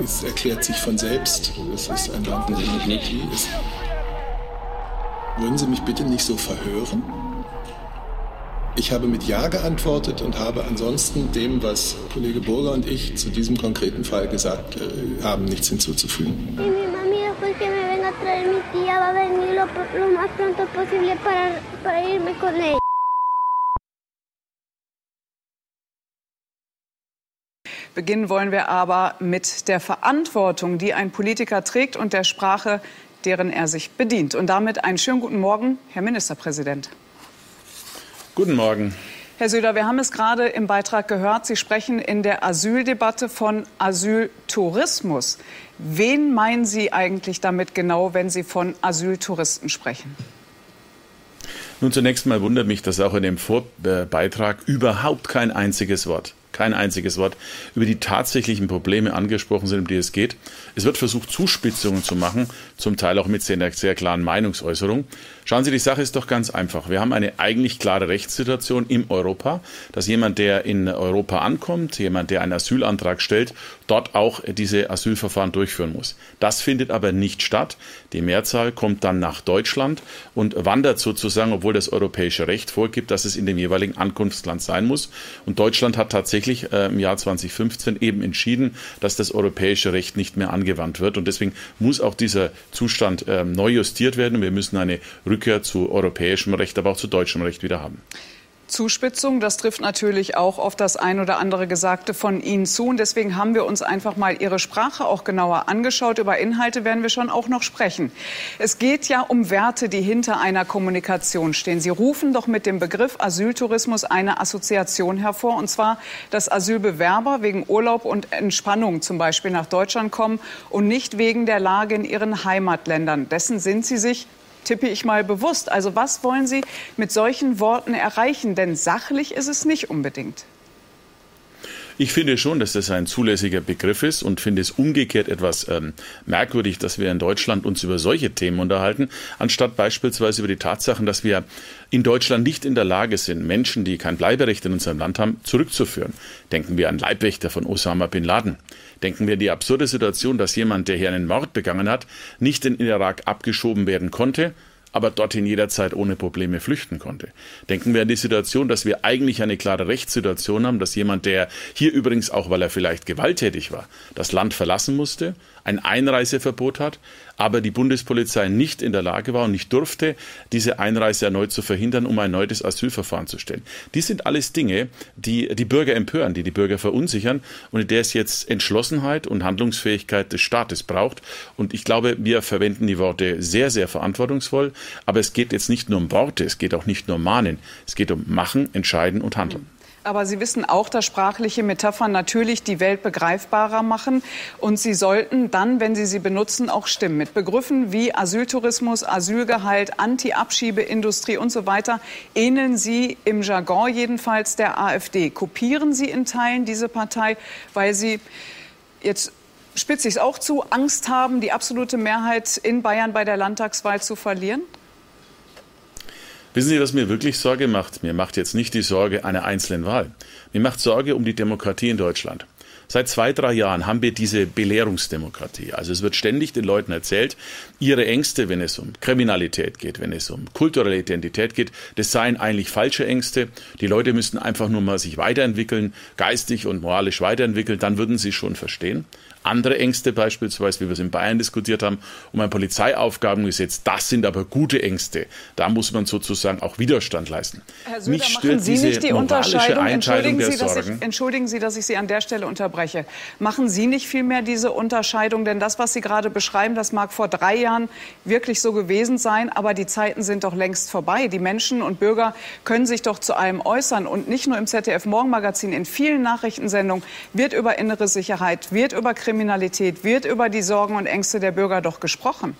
das erklärt sich von selbst. Das ist ein Land, das Demokratie ist. Würden Sie mich bitte nicht so verhören? Ich habe mit Ja geantwortet und habe ansonsten dem, was Kollege Burger und ich zu diesem konkreten Fall gesagt äh, haben, nichts hinzuzufügen. Y mi mami a traer mi tía va a venir lo, lo más pronto posible para, para irme con ella. Beginnen wollen wir aber mit der Verantwortung, die ein Politiker trägt und der Sprache, deren er sich bedient. Und damit einen schönen guten Morgen, Herr Ministerpräsident. Guten Morgen. Herr Söder, wir haben es gerade im Beitrag gehört. Sie sprechen in der Asyldebatte von Asyltourismus. Wen meinen Sie eigentlich damit genau, wenn Sie von Asyltouristen sprechen? Nun, zunächst mal wundert mich, dass auch in dem Vorbeitrag überhaupt kein einziges Wort, kein einziges Wort über die tatsächlichen Probleme angesprochen sind, um die es geht. Es wird versucht, Zuspitzungen zu machen, zum Teil auch mit sehr, sehr klaren Meinungsäußerungen. Schauen Sie, die Sache ist doch ganz einfach. Wir haben eine eigentlich klare Rechtssituation im Europa, dass jemand, der in Europa ankommt, jemand, der einen Asylantrag stellt, dort auch diese Asylverfahren durchführen muss. Das findet aber nicht statt. Die Mehrzahl kommt dann nach Deutschland und wandert sozusagen, obwohl das europäische Recht vorgibt, dass es in dem jeweiligen Ankunftsland sein muss. Und Deutschland hat tatsächlich äh, im Jahr 2015 eben entschieden, dass das europäische Recht nicht mehr angewandt wird. Und deswegen muss auch dieser Zustand äh, neu justiert werden. Wir müssen eine Rückkehr zu europäischem Recht, aber auch zu deutschem Recht wieder haben. Zuspitzung, das trifft natürlich auch auf das ein oder andere Gesagte von Ihnen zu. Und deswegen haben wir uns einfach mal Ihre Sprache auch genauer angeschaut. Über Inhalte werden wir schon auch noch sprechen. Es geht ja um Werte, die hinter einer Kommunikation stehen. Sie rufen doch mit dem Begriff Asyltourismus eine Assoziation hervor. Und zwar, dass Asylbewerber wegen Urlaub und Entspannung zum Beispiel nach Deutschland kommen und nicht wegen der Lage in ihren Heimatländern. Dessen sind Sie sich tippe ich mal bewusst. Also was wollen Sie mit solchen Worten erreichen? Denn sachlich ist es nicht unbedingt. Ich finde schon, dass das ein zulässiger Begriff ist und finde es umgekehrt etwas ähm, merkwürdig, dass wir in Deutschland uns über solche Themen unterhalten, anstatt beispielsweise über die Tatsachen, dass wir in Deutschland nicht in der Lage sind, Menschen, die kein Bleiberecht in unserem Land haben, zurückzuführen. Denken wir an Leibwächter von Osama bin Laden. Denken wir an die absurde Situation, dass jemand, der hier einen Mord begangen hat, nicht in den Irak abgeschoben werden konnte, aber dorthin jederzeit ohne Probleme flüchten konnte. Denken wir an die Situation, dass wir eigentlich eine klare Rechtssituation haben, dass jemand, der hier übrigens auch, weil er vielleicht gewalttätig war, das Land verlassen musste, ein Einreiseverbot hat, aber die Bundespolizei nicht in der Lage war und nicht durfte, diese Einreise erneut zu verhindern, um ein neues Asylverfahren zu stellen. Dies sind alles Dinge, die die Bürger empören, die die Bürger verunsichern und in der es jetzt Entschlossenheit und Handlungsfähigkeit des Staates braucht. Und ich glaube, wir verwenden die Worte sehr, sehr verantwortungsvoll. Aber es geht jetzt nicht nur um Worte, es geht auch nicht nur um Mahnen. Es geht um Machen, Entscheiden und Handeln. Aber Sie wissen auch, dass sprachliche Metaphern natürlich die Welt begreifbarer machen. Und sie sollten dann, wenn Sie sie benutzen, auch stimmen. Mit Begriffen wie Asyltourismus, Asylgehalt, Anti-Abschiebeindustrie und so weiter ähneln Sie im Jargon jedenfalls der AfD. Kopieren Sie in Teilen diese Partei, weil Sie jetzt spitze ich es auch zu, Angst haben, die absolute Mehrheit in Bayern bei der Landtagswahl zu verlieren? Wissen Sie, was mir wirklich Sorge macht? Mir macht jetzt nicht die Sorge einer einzelnen Wahl. Mir macht Sorge um die Demokratie in Deutschland. Seit zwei, drei Jahren haben wir diese Belehrungsdemokratie. Also es wird ständig den Leuten erzählt, ihre Ängste, wenn es um Kriminalität geht, wenn es um kulturelle Identität geht, das seien eigentlich falsche Ängste. Die Leute müssten einfach nur mal sich weiterentwickeln, geistig und moralisch weiterentwickeln, dann würden sie schon verstehen andere Ängste beispielsweise, wie wir es in Bayern diskutiert haben, um ein Polizeiaufgabengesetz. Das sind aber gute Ängste. Da muss man sozusagen auch Widerstand leisten. Herr Söder, Mich machen Sie nicht die Unterscheidung. Entschuldigen Sie, dass ich, entschuldigen Sie, dass ich Sie an der Stelle unterbreche. Machen Sie nicht vielmehr diese Unterscheidung? Denn das, was Sie gerade beschreiben, das mag vor drei Jahren wirklich so gewesen sein, aber die Zeiten sind doch längst vorbei. Die Menschen und Bürger können sich doch zu allem äußern. Und nicht nur im ZDF Morgenmagazin, in vielen Nachrichtensendungen wird über innere Sicherheit, wird über Kriminalität Kriminalität wird über die Sorgen und Ängste der Bürger doch gesprochen.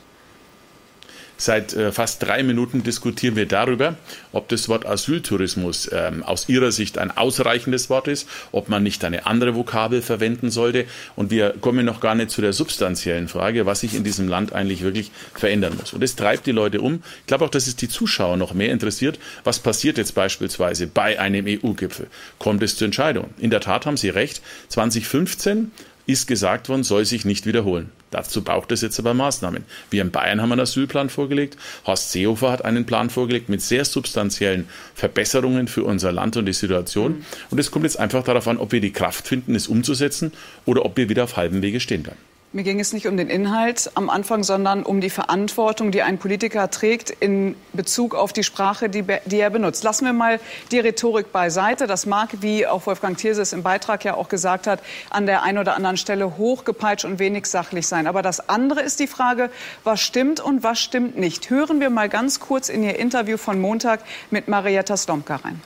Seit äh, fast drei Minuten diskutieren wir darüber, ob das Wort Asyltourismus ähm, aus Ihrer Sicht ein ausreichendes Wort ist, ob man nicht eine andere Vokabel verwenden sollte. Und wir kommen noch gar nicht zu der substanziellen Frage, was sich in diesem Land eigentlich wirklich verändern muss. Und das treibt die Leute um. Ich glaube auch, dass es die Zuschauer noch mehr interessiert, was passiert jetzt beispielsweise bei einem EU-Gipfel. Kommt es zur Entscheidung? In der Tat haben Sie recht. 2015 ist gesagt worden, soll sich nicht wiederholen. Dazu braucht es jetzt aber Maßnahmen. Wir in Bayern haben einen Asylplan vorgelegt. Horst Seehofer hat einen Plan vorgelegt mit sehr substanziellen Verbesserungen für unser Land und die Situation. Mhm. Und es kommt jetzt einfach darauf an, ob wir die Kraft finden, es umzusetzen oder ob wir wieder auf halbem Wege stehen bleiben. Mir ging es nicht um den Inhalt am Anfang, sondern um die Verantwortung, die ein Politiker trägt in Bezug auf die Sprache, die, die, er benutzt. Lassen wir mal die Rhetorik beiseite. Das mag, wie auch Wolfgang Thierses im Beitrag ja auch gesagt hat, an der einen oder anderen Stelle hochgepeitscht und wenig sachlich sein. Aber das andere ist die Frage, was stimmt und was stimmt nicht. Hören wir mal ganz kurz in Ihr Interview von Montag mit Marietta Slomka rein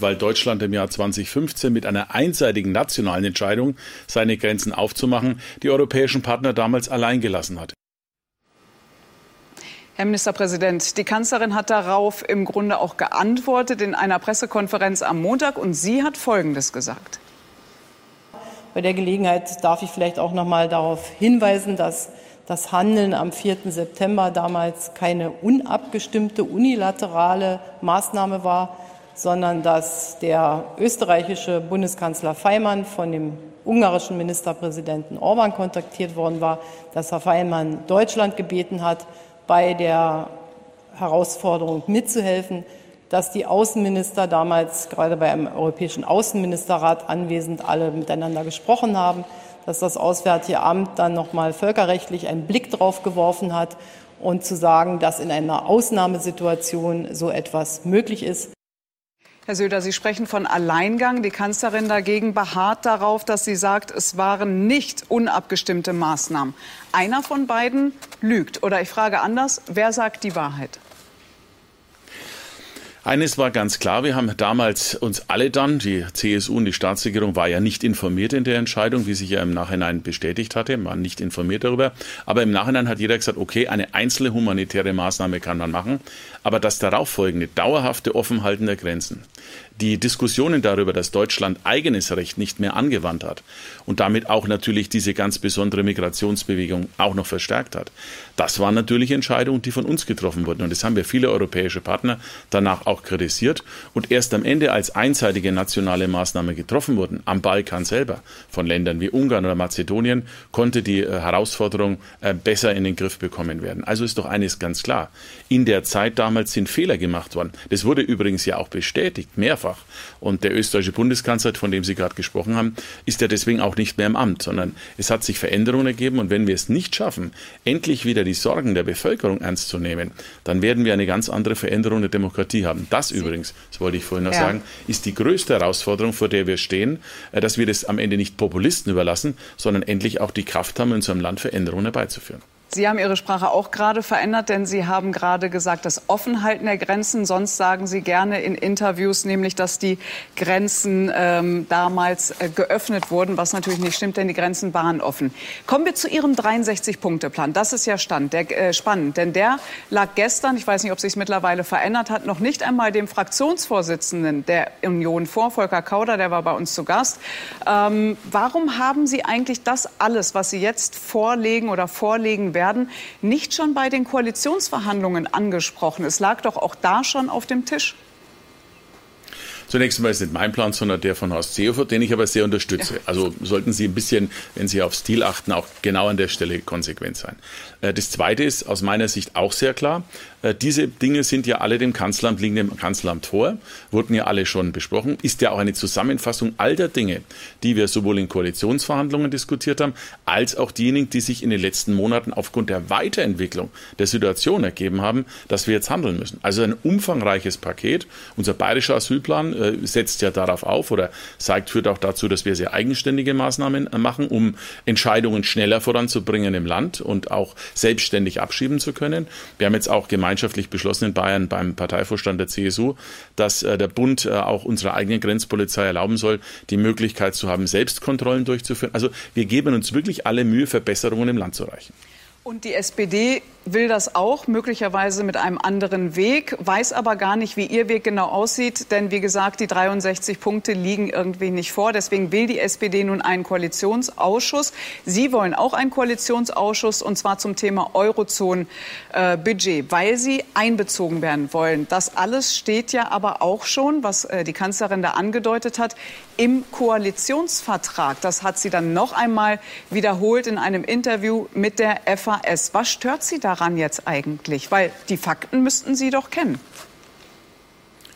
weil Deutschland im Jahr 2015 mit einer einseitigen nationalen Entscheidung, seine Grenzen aufzumachen, die europäischen Partner damals allein gelassen hat. Herr Ministerpräsident, die Kanzlerin hat darauf im Grunde auch geantwortet in einer Pressekonferenz am Montag und sie hat Folgendes gesagt. Bei der Gelegenheit darf ich vielleicht auch noch mal darauf hinweisen, dass das Handeln am 4. September damals keine unabgestimmte unilaterale Maßnahme war, sondern dass der österreichische Bundeskanzler Feimann von dem ungarischen Ministerpräsidenten Orban kontaktiert worden war, dass Herr Feimann Deutschland gebeten hat, bei der Herausforderung mitzuhelfen, dass die Außenminister damals gerade bei einem europäischen Außenministerrat anwesend alle miteinander gesprochen haben, dass das Auswärtige Amt dann nochmal völkerrechtlich einen Blick drauf geworfen hat und zu sagen, dass in einer Ausnahmesituation so etwas möglich ist. Herr Söder, Sie sprechen von Alleingang. Die Kanzlerin dagegen beharrt darauf, dass sie sagt, es waren nicht unabgestimmte Maßnahmen. Einer von beiden lügt. Oder ich frage anders, wer sagt die Wahrheit? Eines war ganz klar, wir haben damals uns alle dann, die CSU und die Staatsregierung war ja nicht informiert in der Entscheidung, wie sich ja im Nachhinein bestätigt hatte, waren nicht informiert darüber. Aber im Nachhinein hat jeder gesagt, okay, eine einzelne humanitäre Maßnahme kann man machen, aber das darauffolgende dauerhafte Offenhalten der Grenzen, die Diskussionen darüber, dass Deutschland eigenes Recht nicht mehr angewandt hat und damit auch natürlich diese ganz besondere Migrationsbewegung auch noch verstärkt hat, das waren natürlich Entscheidungen, die von uns getroffen wurden. Und das haben wir viele europäische Partner danach auch kritisiert. Und erst am Ende als einseitige nationale Maßnahme getroffen wurden, am Balkan selber, von Ländern wie Ungarn oder Mazedonien, konnte die äh, Herausforderung äh, besser in den Griff bekommen werden. Also ist doch eines ganz klar. In der Zeit damals sind Fehler gemacht worden. Das wurde übrigens ja auch bestätigt, mehrfach. Und der österreichische Bundeskanzler, von dem Sie gerade gesprochen haben, ist ja deswegen auch nicht mehr im Amt, sondern es hat sich Veränderungen ergeben. Und wenn wir es nicht schaffen, endlich wieder die Sorgen der Bevölkerung ernst zu nehmen, dann werden wir eine ganz andere Veränderung der Demokratie haben. Das übrigens, das wollte ich vorhin noch ja. sagen, ist die größte Herausforderung, vor der wir stehen, äh, dass wir das am Ende nicht Populisten überlassen, sondern endlich auch die Kraft haben, in einem Land Veränderungen herbeizuführen. Sie haben Ihre Sprache auch gerade verändert, denn Sie haben gerade gesagt, das Offenhalten der Grenzen. Sonst sagen Sie gerne in Interviews nämlich, dass die Grenzen ähm, damals äh, geöffnet wurden, was natürlich nicht stimmt, denn die Grenzen waren offen. Kommen wir zu Ihrem 63-Punkte-Plan. Das ist ja stand, der, äh, spannend, denn der lag gestern, ich weiß nicht, ob sich mittlerweile verändert hat, noch nicht einmal dem Fraktionsvorsitzenden der Union vor, Volker Kauder, der war bei uns zu Gast. Ähm, warum haben Sie eigentlich das alles, was Sie jetzt vorlegen oder vorlegen werden, nicht schon bei den Koalitionsverhandlungen angesprochen? Es lag doch auch da schon auf dem Tisch. Zunächst einmal ist nicht mein Plan, sondern der von Horst Seehofer, den ich aber sehr unterstütze. Ja. Also sollten Sie ein bisschen, wenn Sie auf Stil achten, auch genau an der Stelle konsequent sein. Äh, das Zweite ist aus meiner Sicht auch sehr klar. Äh, diese Dinge sind ja alle dem Kanzleramt, liegen dem Kanzleramt vor, wurden ja alle schon besprochen, ist ja auch eine Zusammenfassung all der Dinge, die wir sowohl in Koalitionsverhandlungen diskutiert haben, als auch diejenigen, die sich in den letzten Monaten aufgrund der Weiterentwicklung der Situation ergeben haben, dass wir jetzt handeln müssen. Also ein umfangreiches Paket. Unser bayerischer Asylplan äh, setzt ja darauf auf oder zeigt, führt auch dazu, dass wir sehr eigenständige Maßnahmen äh, machen, um Entscheidungen schneller voranzubringen im Land und auch selbstständig abschieben zu können. Wir haben jetzt auch gemeinschaftlich beschlossen in Bayern beim Parteivorstand der CSU, dass äh, der Bund auch unserer eigenen Grenzpolizei erlauben soll, die Möglichkeit zu haben, Selbstkontrollen durchzuführen. Also wir geben uns wirklich alle Mühe, Verbesserungen im Land zu erreichen. Und die SPD will das auch, möglicherweise mit einem anderen Weg, weiß aber gar nicht, wie ihr Weg genau aussieht. Denn wie gesagt, die 63 Punkte liegen irgendwie nicht vor. Deswegen will die SPD nun einen Koalitionsausschuss. Sie wollen auch einen Koalitionsausschuss und zwar zum Thema Eurozone-Budget, weil sie einbezogen werden wollen. Das alles steht ja aber auch schon, was äh, die Kanzlerin da angedeutet hat, im Koalitionsvertrag. Das hat sie dann noch einmal wiederholt in einem Interview mit der FAS. Was stört Sie da daran jetzt eigentlich? Weil die Fakten müssten Sie doch kennen.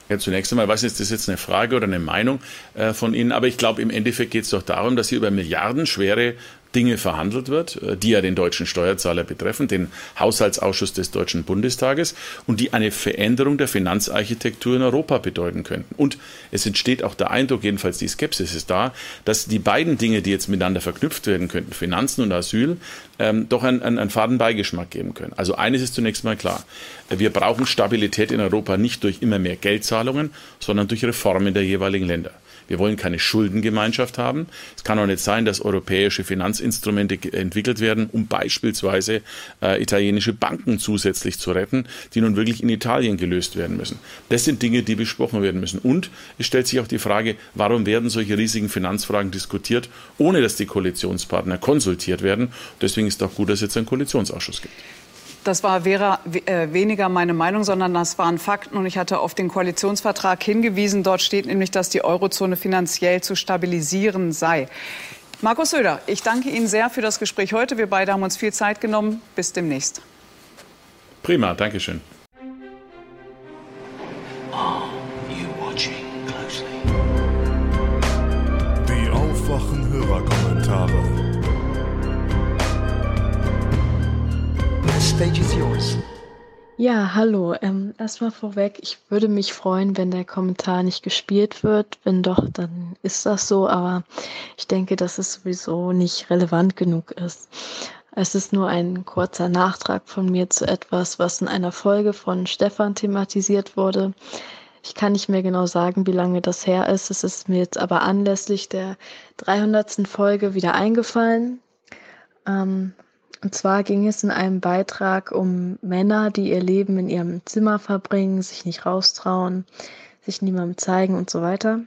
Ja, zunächst einmal, was ist das jetzt eine Frage oder eine Meinung äh, von Ihnen? Aber ich glaube, im Endeffekt geht es doch darum, dass Sie über milliardenschwere Dinge verhandelt wird, äh, die ja den deutschen Steuerzahler betreffen, den Haushaltsausschuss des Deutschen Bundestages und die eine Veränderung der Finanzarchitektur in Europa bedeuten könnten. Und es entsteht auch der Eindruck, jedenfalls die Skepsis ist da, dass die beiden Dinge, die jetzt miteinander verknüpft werden könnten, Finanzen und Asyl, ähm, doch einen, einen, einen faden Beigeschmack geben können. Also eines ist zunächst mal klar. Wir brauchen Stabilität in Europa nicht durch immer mehr Geldzahlungen, sondern durch Reformen der jeweiligen Länder. Wir wollen keine Schuldengemeinschaft haben. Es kann auch nicht sein, dass europäische Finanzinstrumente entwickelt werden, um beispielsweise äh, italienische Banken zusätzlich zu retten, die nun wirklich in Italien gelöst werden müssen. Das sind Dinge, die besprochen werden müssen. Und es stellt sich auch die Frage, warum werden solche riesigen Finanzfragen diskutiert, ohne dass die Koalitionspartner konsultiert werden. Deswegen ist es auch gut, dass es jetzt einen Koalitionsausschuss gibt. Das war wäre, äh, weniger meine Meinung, sondern das waren Fakten. Und ich hatte auf den Koalitionsvertrag hingewiesen. Dort steht nämlich, dass die Eurozone finanziell zu stabilisieren sei. Markus Söder, ich danke Ihnen sehr für das Gespräch heute. Wir beide haben uns viel Zeit genommen. Bis demnächst. Prima, danke schön. Die aufwachen Hörerkommentare. Stage is yours. Ja, hallo. Ähm, erstmal vorweg, ich würde mich freuen, wenn der Kommentar nicht gespielt wird. Wenn doch, dann ist das so. Aber ich denke, dass es sowieso nicht relevant genug ist. Es ist nur ein kurzer Nachtrag von mir zu etwas, was in einer Folge von Stefan thematisiert wurde. Ich kann nicht mehr genau sagen, wie lange das her ist. Es ist mir jetzt aber anlässlich der 300. Folge wieder eingefallen. Ähm, und zwar ging es in einem Beitrag um Männer, die ihr Leben in ihrem Zimmer verbringen, sich nicht raustrauen, sich niemandem zeigen und so weiter.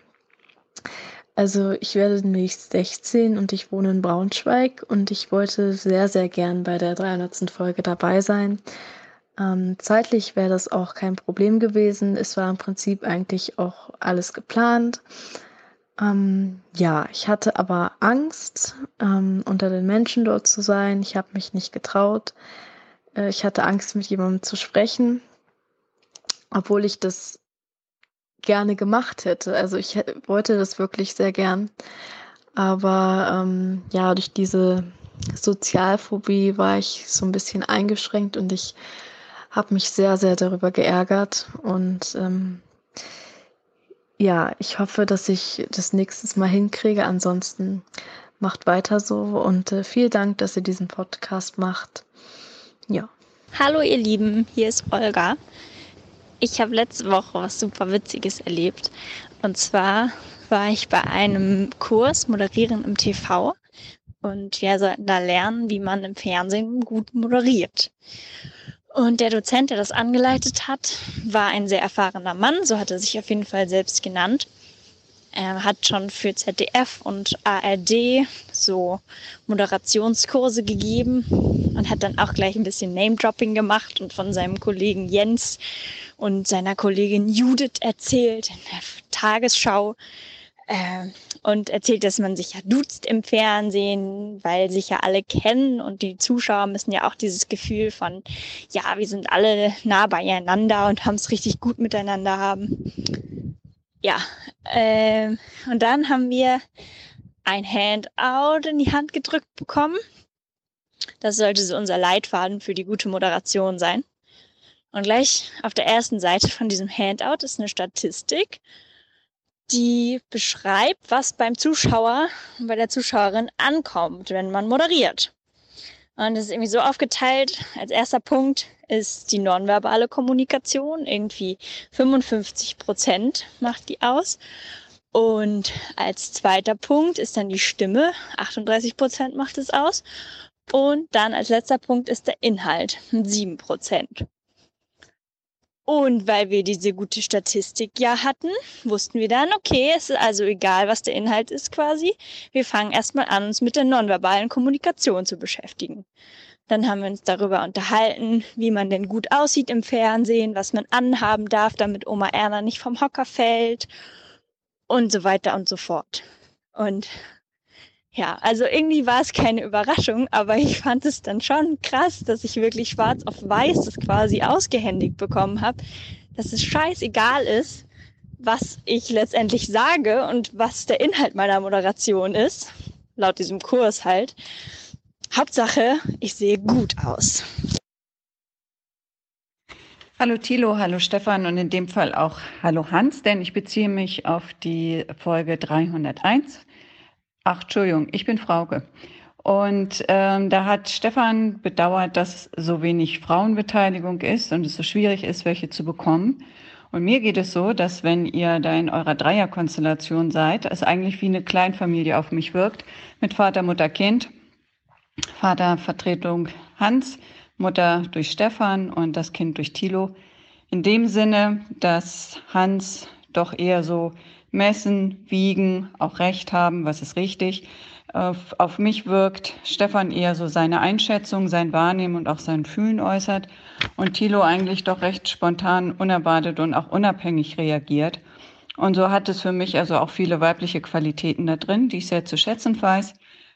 Also ich werde demnächst 16 und ich wohne in Braunschweig und ich wollte sehr, sehr gern bei der 300. Folge dabei sein. Ähm, zeitlich wäre das auch kein Problem gewesen. Es war im Prinzip eigentlich auch alles geplant. Ähm, ja, ich hatte aber Angst, ähm, unter den Menschen dort zu sein. Ich habe mich nicht getraut. Äh, ich hatte Angst, mit jemandem zu sprechen, obwohl ich das gerne gemacht hätte. Also ich wollte das wirklich sehr gern. Aber ähm, ja, durch diese Sozialphobie war ich so ein bisschen eingeschränkt und ich habe mich sehr, sehr darüber geärgert. Und ähm, ja, ich hoffe, dass ich das nächstes Mal hinkriege. Ansonsten macht weiter so und äh, vielen Dank, dass ihr diesen Podcast macht. Ja. Hallo ihr Lieben, hier ist Olga. Ich habe letzte Woche was super Witziges erlebt. Und zwar war ich bei einem Kurs Moderieren im TV. Und wir sollten da lernen, wie man im Fernsehen gut moderiert. Und der Dozent, der das angeleitet hat, war ein sehr erfahrener Mann, so hat er sich auf jeden Fall selbst genannt. Er hat schon für ZDF und ARD so Moderationskurse gegeben und hat dann auch gleich ein bisschen Name-Dropping gemacht und von seinem Kollegen Jens und seiner Kollegin Judith erzählt in der Tagesschau äh, und erzählt, dass man sich ja duzt im Fernsehen, weil sich ja alle kennen und die Zuschauer müssen ja auch dieses Gefühl von, ja, wir sind alle nah beieinander und haben es richtig gut miteinander haben. Ja, äh, und dann haben wir ein Handout in die Hand gedrückt bekommen. Das sollte so unser Leitfaden für die gute Moderation sein. Und gleich auf der ersten Seite von diesem Handout ist eine Statistik, die beschreibt, was beim Zuschauer und bei der Zuschauerin ankommt, wenn man moderiert. Und das ist irgendwie so aufgeteilt. Als erster Punkt ist die nonverbale Kommunikation. Irgendwie 55 Prozent macht die aus. Und als zweiter Punkt ist dann die Stimme. 38 Prozent macht es aus. Und dann als letzter Punkt ist der Inhalt. 7 Prozent. Und weil wir diese gute Statistik ja hatten, wussten wir dann, okay, es ist also egal, was der Inhalt ist quasi. Wir fangen erstmal an, uns mit der nonverbalen Kommunikation zu beschäftigen. Dann haben wir uns darüber unterhalten, wie man denn gut aussieht im Fernsehen, was man anhaben darf, damit Oma Erna nicht vom Hocker fällt und so weiter und so fort. Und ja, also irgendwie war es keine Überraschung, aber ich fand es dann schon krass, dass ich wirklich schwarz auf weiß das quasi ausgehändigt bekommen habe, dass es scheißegal ist, was ich letztendlich sage und was der Inhalt meiner Moderation ist, laut diesem Kurs halt. Hauptsache, ich sehe gut aus. Hallo Thilo, hallo Stefan und in dem Fall auch hallo Hans, denn ich beziehe mich auf die Folge 301 Ach, Entschuldigung, ich bin Frauke. Und ähm, da hat Stefan bedauert, dass so wenig Frauenbeteiligung ist und es so schwierig ist, welche zu bekommen. Und mir geht es so, dass wenn ihr da in eurer Dreierkonstellation seid, es eigentlich wie eine Kleinfamilie auf mich wirkt, mit Vater, Mutter, Kind, Vater Vertretung Hans, Mutter durch Stefan und das Kind durch Thilo. In dem Sinne, dass Hans doch eher so messen, wiegen, auch recht haben, was ist richtig. Auf, auf mich wirkt Stefan eher so seine Einschätzung, sein Wahrnehmen und auch sein Fühlen äußert und Thilo eigentlich doch recht spontan, unerwartet und auch unabhängig reagiert. Und so hat es für mich also auch viele weibliche Qualitäten da drin, die ich sehr zu schätzen weiß.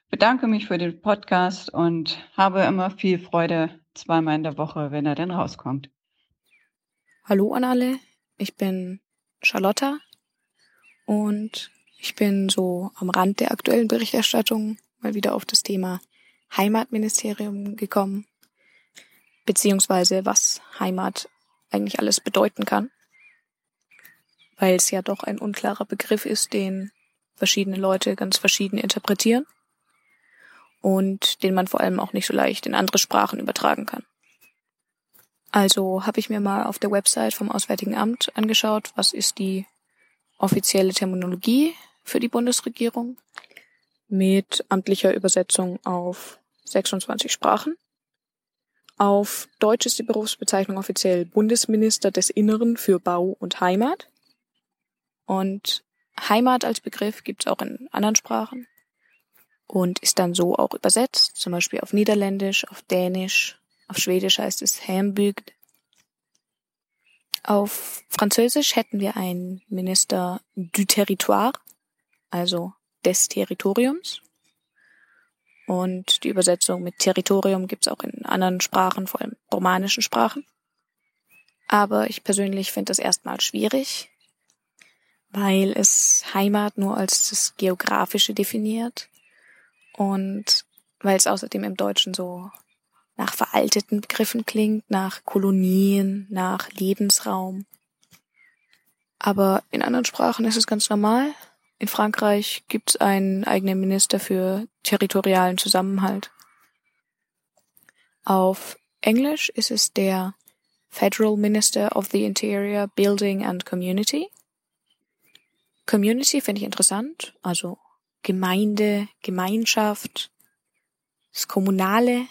Bedanke mich für den Podcast und habe immer viel Freude zweimal in der Woche, wenn er denn rauskommt. Hallo an alle, ich bin Charlotta, und ich bin so am Rand der aktuellen Berichterstattung mal wieder auf das Thema Heimatministerium gekommen, beziehungsweise was Heimat eigentlich alles bedeuten kann, weil es ja doch ein unklarer Begriff ist, den verschiedene Leute ganz verschieden interpretieren. Und den man vor allem auch nicht so leicht in andere Sprachen übertragen kann. Also habe ich mir mal auf der Website vom Auswärtigen Amt angeschaut, was ist die offizielle Terminologie für die Bundesregierung mit amtlicher Übersetzung auf 26 Sprachen. Auf Deutsch ist die Berufsbezeichnung offiziell Bundesminister des Inneren für Bau und Heimat. Und Heimat als Begriff gibt es auch in anderen Sprachen und ist dann so auch übersetzt, zum Beispiel auf Niederländisch, auf Dänisch, auf Schwedisch heißt es Hembygd. Auf Französisch hätten wir einen Minister du Territoire, also des Territoriums. Und die Übersetzung mit Territorium gibt's auch in anderen Sprachen, vor allem romanischen Sprachen. Aber ich persönlich finde das erstmal schwierig, weil es Heimat nur als das Geografische definiert und weil es außerdem im Deutschen so nach veralteten Begriffen klingt, nach Kolonien, nach Lebensraum. Aber in anderen Sprachen ist es ganz normal. In Frankreich gibt es einen eigenen Minister für territorialen Zusammenhalt. Auf Englisch ist es der Federal Minister of the Interior, Building and Community. Community finde ich interessant, also Gemeinde, Gemeinschaft, das Kommunale.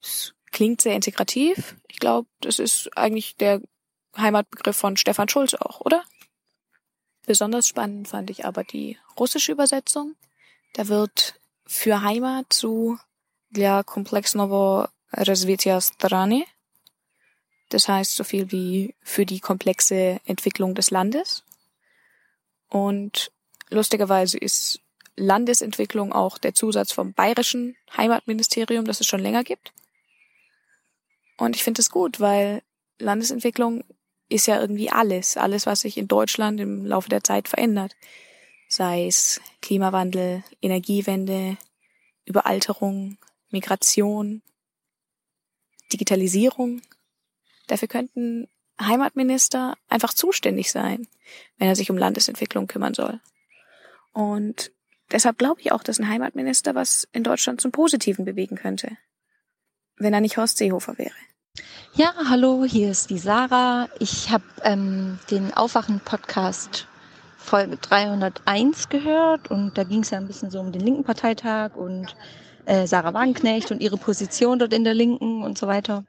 Das klingt sehr integrativ. Ich glaube, das ist eigentlich der Heimatbegriff von Stefan Schulz auch, oder? Besonders spannend fand ich aber die russische Übersetzung. Da wird für Heimat zu для комплексного развития страны. Das heißt so viel wie für die komplexe Entwicklung des Landes. Und lustigerweise ist Landesentwicklung auch der Zusatz vom bayerischen Heimatministerium, das es schon länger gibt. Und ich finde es gut, weil Landesentwicklung ist ja irgendwie alles, alles, was sich in Deutschland im Laufe der Zeit verändert. Sei es Klimawandel, Energiewende, Überalterung, Migration, Digitalisierung. Dafür könnten Heimatminister einfach zuständig sein, wenn er sich um Landesentwicklung kümmern soll. Und deshalb glaube ich auch, dass ein Heimatminister was in Deutschland zum Positiven bewegen könnte, wenn er nicht Horst Seehofer wäre. Ja, hallo, hier ist die Sarah. Ich habe ähm, den Aufwachen-Podcast Folge 301 gehört und da ging es ja ein bisschen so um den linken Parteitag und äh, Sarah Wagenknecht und ihre Position dort in der Linken und so weiter.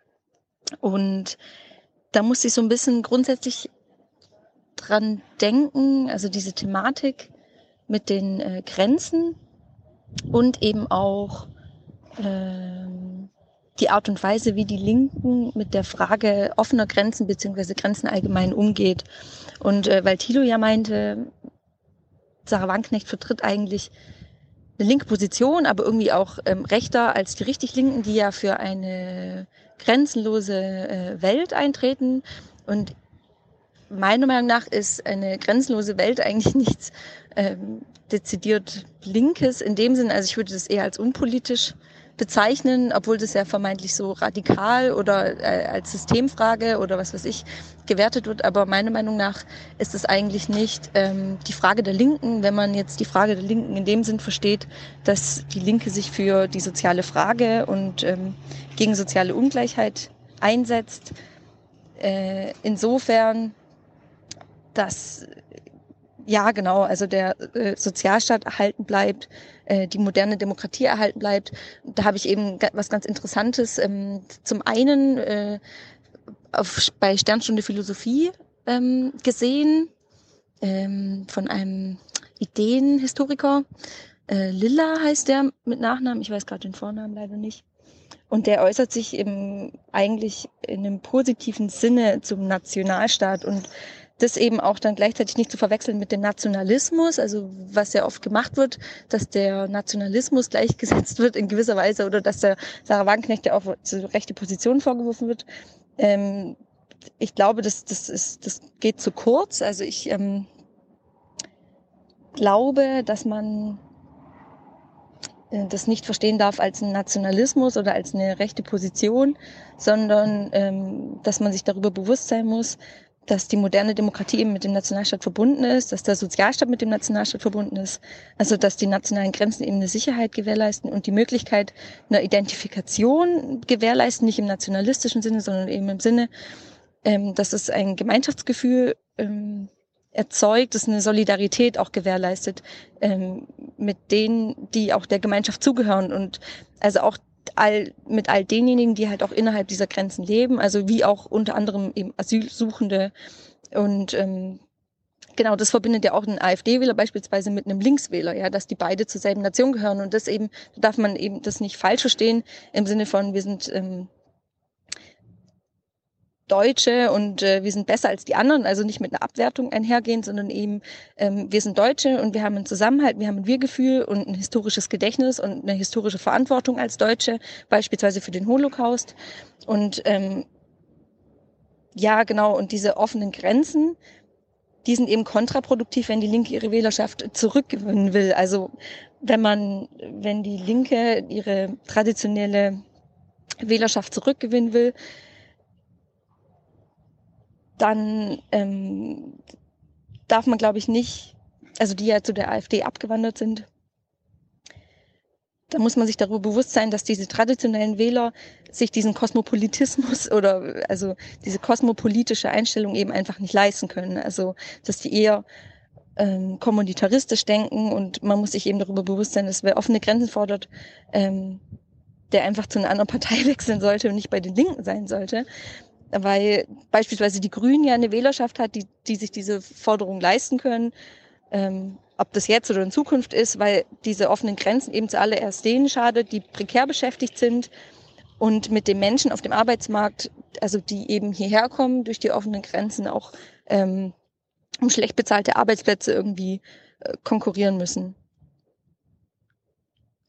Und da musste ich so ein bisschen grundsätzlich dran denken, also diese Thematik, mit den äh, Grenzen und eben auch ähm, die Art und Weise, wie die Linken mit der Frage offener Grenzen beziehungsweise Grenzen allgemein umgeht. Und äh, weil Thilo ja meinte, Sarah Wanknecht vertritt eigentlich eine linke Position, aber irgendwie auch ähm, rechter als die richtig Linken, die ja für eine grenzenlose äh, Welt eintreten. Und meiner Meinung nach ist eine grenzenlose Welt eigentlich [laughs] nichts ähm, dezidiert Linkes in dem Sinn. Also ich würde das eher als unpolitisch bezeichnen, obwohl das ja vermeintlich so radikal oder äh, als Systemfrage oder was weiß ich gewertet wird. Aber meiner Meinung nach ist es eigentlich nicht ähm, die Frage der Linken, wenn man jetzt die Frage der Linken in dem Sinn versteht, dass die Linke sich für die soziale Frage und ähm, gegen soziale Ungleichheit einsetzt. Äh, insofern dass ja, genau, also der äh, Sozialstaat erhalten bleibt, äh, die moderne Demokratie erhalten bleibt. Da habe ich eben was ganz Interessantes. Ähm, zum einen äh, auf, bei Sternstunde Philosophie ähm, gesehen ähm, von einem Ideenhistoriker. Äh, Lilla heißt der mit Nachnamen, ich weiß gerade den Vornamen leider nicht. Und der äußert sich eben eigentlich in einem positiven Sinne zum Nationalstaat und das eben auch dann gleichzeitig nicht zu verwechseln mit dem Nationalismus, also was ja oft gemacht wird, dass der Nationalismus gleichgesetzt wird in gewisser Weise oder dass der Sarah Wagenknecht ja auch zu rechte Positionen vorgeworfen wird. Ähm, ich glaube, das, das, ist, das geht zu kurz. Also ich ähm, glaube, dass man äh, das nicht verstehen darf als ein Nationalismus oder als eine rechte Position, sondern ähm, dass man sich darüber bewusst sein muss, dass die moderne Demokratie eben mit dem Nationalstaat verbunden ist, dass der Sozialstaat mit dem Nationalstaat verbunden ist, also dass die nationalen Grenzen eben eine Sicherheit gewährleisten und die Möglichkeit einer Identifikation gewährleisten, nicht im nationalistischen Sinne, sondern eben im Sinne, ähm, dass es ein Gemeinschaftsgefühl ähm, erzeugt, dass eine Solidarität auch gewährleistet ähm, mit denen, die auch der Gemeinschaft zugehören. Und also auch all, mit all denjenigen, die halt auch innerhalb dieser Grenzen leben, also wie auch unter anderem eben Asylsuchende. Und ähm, Genau, das verbindet ja auch einen AfD-Wähler beispielsweise mit einem Linkswähler, ja, dass die beide zur selben Nation gehören. Und das eben, da darf man eben das nicht falsch verstehen im Sinne von, wir sind ähm, Deutsche und äh, wir sind besser als die anderen, also nicht mit einer Abwertung einhergehen, sondern eben ähm, wir sind Deutsche und wir haben einen Zusammenhalt, wir haben ein Wir-Gefühl und ein historisches Gedächtnis und eine historische Verantwortung als Deutsche, beispielsweise für den Holocaust. Und ähm, ja, genau, und diese offenen Grenzen, die sind eben kontraproduktiv, wenn die Linke ihre Wählerschaft zurückgewinnen will. Also wenn man, wenn die Linke ihre traditionelle Wählerschaft zurückgewinnen will, dann ähm, darf man, glaube ich, nicht, also die ja zu der AfD abgewandert sind, da muss man sich darüber bewusst sein, dass diese traditionellen Wähler sich diesen Kosmopolitismus [laughs] oder also diese kosmopolitische Einstellung eben einfach nicht leisten können. Also dass die eher ähm, kommunitaristisch denken und man muss sich eben darüber bewusst sein, dass wer offene Grenzen fordert, ähm, der einfach zu einer anderen Partei [laughs] wechseln sollte und nicht bei den Linken sein sollte weil beispielsweise die Grünen ja eine Wählerschaft hat, die, die sich diese Forderung leisten können. Ähm, ob das jetzt oder in Zukunft ist, weil diese offenen Grenzen eben zuallererst denen schadet, die prekär beschäftigt sind und mit den Menschen auf dem Arbeitsmarkt, also die eben hierher kommen durch die offenen Grenzen auch ähm, um schlecht bezahlte Arbeitsplätze irgendwie äh, konkurrieren müssen.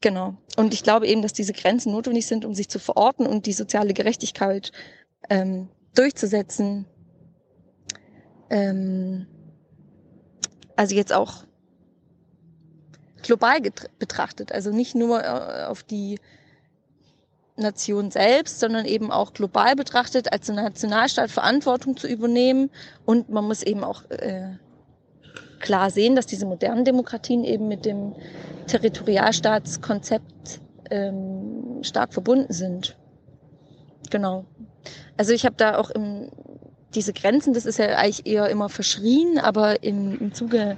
Genau. Und ich glaube eben, dass diese Grenzen notwendig sind, um sich zu verorten und die soziale Gerechtigkeit ähm, durchzusetzen. Ähm, also jetzt auch global betrachtet, also nicht nur äh, auf die Nation selbst, sondern eben auch global betrachtet, als Nationalstaat Verantwortung zu übernehmen. Und man muss eben auch äh, klar sehen, dass diese modernen Demokratien eben mit dem Territorialstaatskonzept ähm, stark verbunden sind. Genau. Also ich habe da auch im, diese Grenzen, das ist ja eigentlich eher immer verschrien, aber im, im Zuge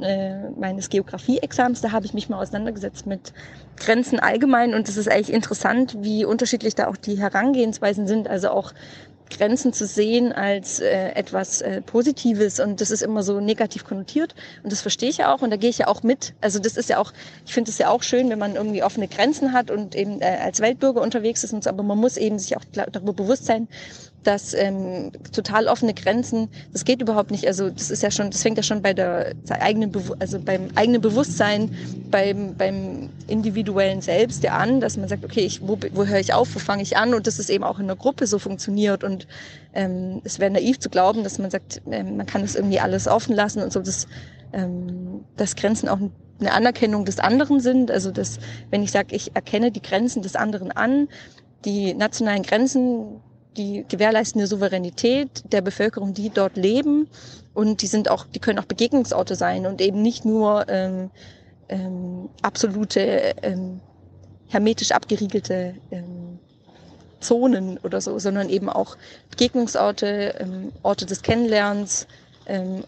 äh, meines Geografie-Exams, da habe ich mich mal auseinandergesetzt mit Grenzen allgemein und es ist eigentlich interessant, wie unterschiedlich da auch die Herangehensweisen sind. Also auch Grenzen zu sehen als äh, etwas äh, Positives. Und das ist immer so negativ konnotiert. Und das verstehe ich ja auch. Und da gehe ich ja auch mit. Also das ist ja auch, ich finde es ja auch schön, wenn man irgendwie offene Grenzen hat und eben äh, als Weltbürger unterwegs ist und so, aber man muss eben sich auch darüber bewusst sein, dass ähm, total offene Grenzen, das geht überhaupt nicht. Also das ist ja schon, das fängt ja schon bei der eigenen, Be also beim eigenen Bewusstsein, beim, beim individuellen Selbst ja an, dass man sagt, okay, ich, wo, wo höre ich auf, wo fange ich an und dass es eben auch in der Gruppe so funktioniert und ähm, es wäre naiv zu glauben, dass man sagt, ähm, man kann das irgendwie alles offen lassen und so, dass, ähm, dass Grenzen auch eine Anerkennung des anderen sind. Also dass, wenn ich sage, ich erkenne die Grenzen des anderen an, die nationalen Grenzen die gewährleisten eine Souveränität der Bevölkerung, die dort leben. Und die sind auch, die können auch Begegnungsorte sein und eben nicht nur ähm, ähm, absolute ähm, hermetisch abgeriegelte ähm, Zonen oder so, sondern eben auch Begegnungsorte, ähm, Orte des Kennenlernens. Ähm,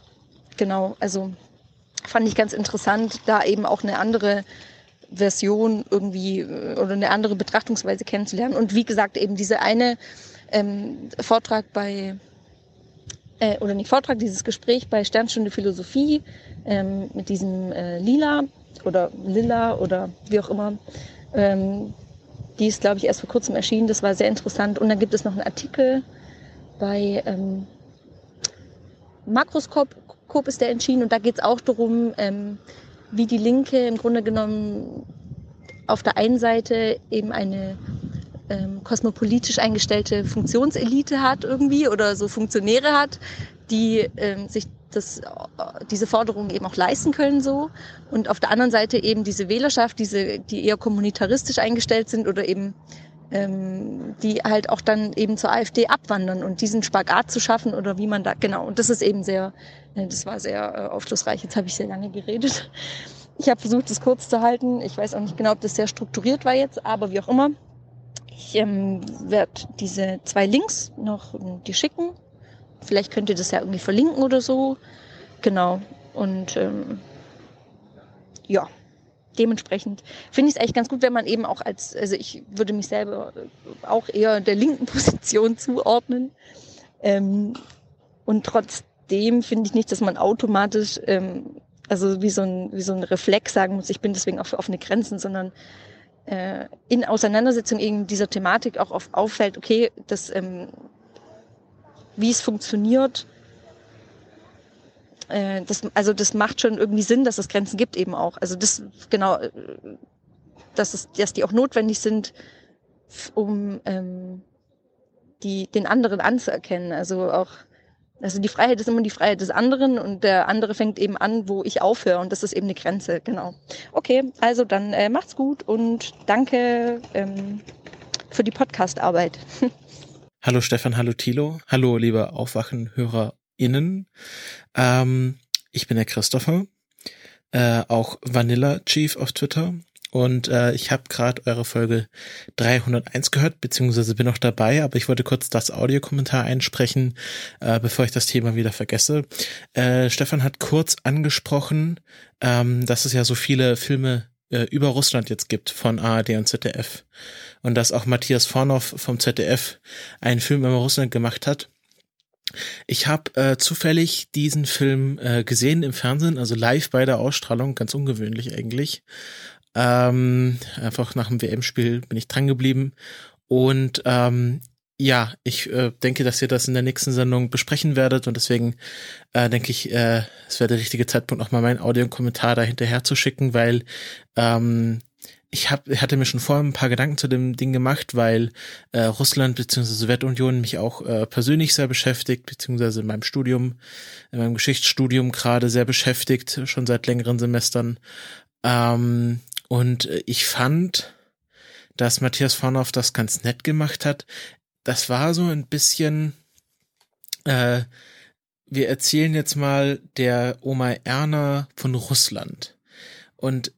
genau, also fand ich ganz interessant, da eben auch eine andere Version irgendwie äh, oder eine andere Betrachtungsweise kennenzulernen. Und wie gesagt, eben diese eine ähm, Vortrag bei, äh, oder nicht Vortrag, dieses Gespräch bei Sternstunde Philosophie ähm, mit diesem äh, Lila oder Lilla oder wie auch immer. Ähm, die ist, glaube ich, erst vor kurzem erschienen. Das war sehr interessant. Und dann gibt es noch einen Artikel bei ähm, Makroskop ist der entschieden und da geht es auch darum, ähm, wie die Linke im Grunde genommen auf der einen Seite eben eine ähm, kosmopolitisch eingestellte Funktionselite hat irgendwie oder so Funktionäre hat, die ähm, sich das, diese Forderungen eben auch leisten können so. Und auf der anderen Seite eben diese Wählerschaft, diese, die eher kommunitaristisch eingestellt sind oder eben ähm, die halt auch dann eben zur AfD abwandern und diesen Spagat zu schaffen oder wie man da, genau, und das ist eben sehr, äh, das war sehr äh, aufschlussreich. Jetzt habe ich sehr lange geredet. Ich habe versucht, es kurz zu halten. Ich weiß auch nicht genau, ob das sehr strukturiert war jetzt, aber wie auch immer. Ich ähm, werde diese zwei Links noch ähm, die schicken. Vielleicht könnt ihr das ja irgendwie verlinken oder so. Genau. Und ähm, ja, dementsprechend finde ich es eigentlich ganz gut, wenn man eben auch als, also ich würde mich selber auch eher der linken [laughs] Position zuordnen. Ähm, und trotzdem finde ich nicht, dass man automatisch, ähm, also wie so, ein, wie so ein Reflex sagen muss, ich bin deswegen auch für offene Grenzen, sondern äh, in Auseinandersetzung eben dieser Thematik auch auf, auffällt, okay, das, ähm, wie es funktioniert, äh, das, also das macht schon irgendwie Sinn, dass es Grenzen gibt eben auch. Also das genau, äh, dass, es, dass die auch notwendig sind, um ähm, die, den anderen anzuerkennen. Also auch, also die Freiheit ist immer die Freiheit des anderen und der andere fängt eben an, wo ich aufhöre und das ist eben eine Grenze, genau. Okay, also dann äh, macht's gut und danke ähm, für die Podcast-Arbeit. [laughs] Hallo Stefan, hallo Thilo, hallo liebe Aufwachen-HörerInnen. Ähm, ich bin der Christopher, äh, auch Vanilla Chief auf Twitter und äh, ich habe gerade eure Folge 301 gehört, beziehungsweise bin noch dabei, aber ich wollte kurz das Audiokommentar einsprechen, äh, bevor ich das Thema wieder vergesse. Äh, Stefan hat kurz angesprochen, ähm, dass es ja so viele Filme äh, über Russland jetzt gibt von ARD und ZDF. Und dass auch Matthias Vornoff vom ZDF einen Film über Russland gemacht hat. Ich habe äh, zufällig diesen Film äh, gesehen im Fernsehen, also live bei der Ausstrahlung, ganz ungewöhnlich eigentlich. Ähm, einfach nach dem WM-Spiel bin ich dran geblieben. Und ähm, ja, ich äh, denke, dass ihr das in der nächsten Sendung besprechen werdet und deswegen äh, denke ich, äh, es wäre der richtige Zeitpunkt, auch mal meinen Audio und Kommentar da hinterher zu schicken, weil ähm, ich hab, hatte mir schon vorher ein paar Gedanken zu dem Ding gemacht, weil äh, Russland bzw. Sowjetunion mich auch äh, persönlich sehr beschäftigt, beziehungsweise in meinem Studium, in meinem Geschichtsstudium gerade sehr beschäftigt, schon seit längeren Semestern. Ähm, und ich fand, dass Matthias Vornoff das ganz nett gemacht hat. Das war so ein bisschen, äh, wir erzählen jetzt mal der Oma Erna von Russland. Und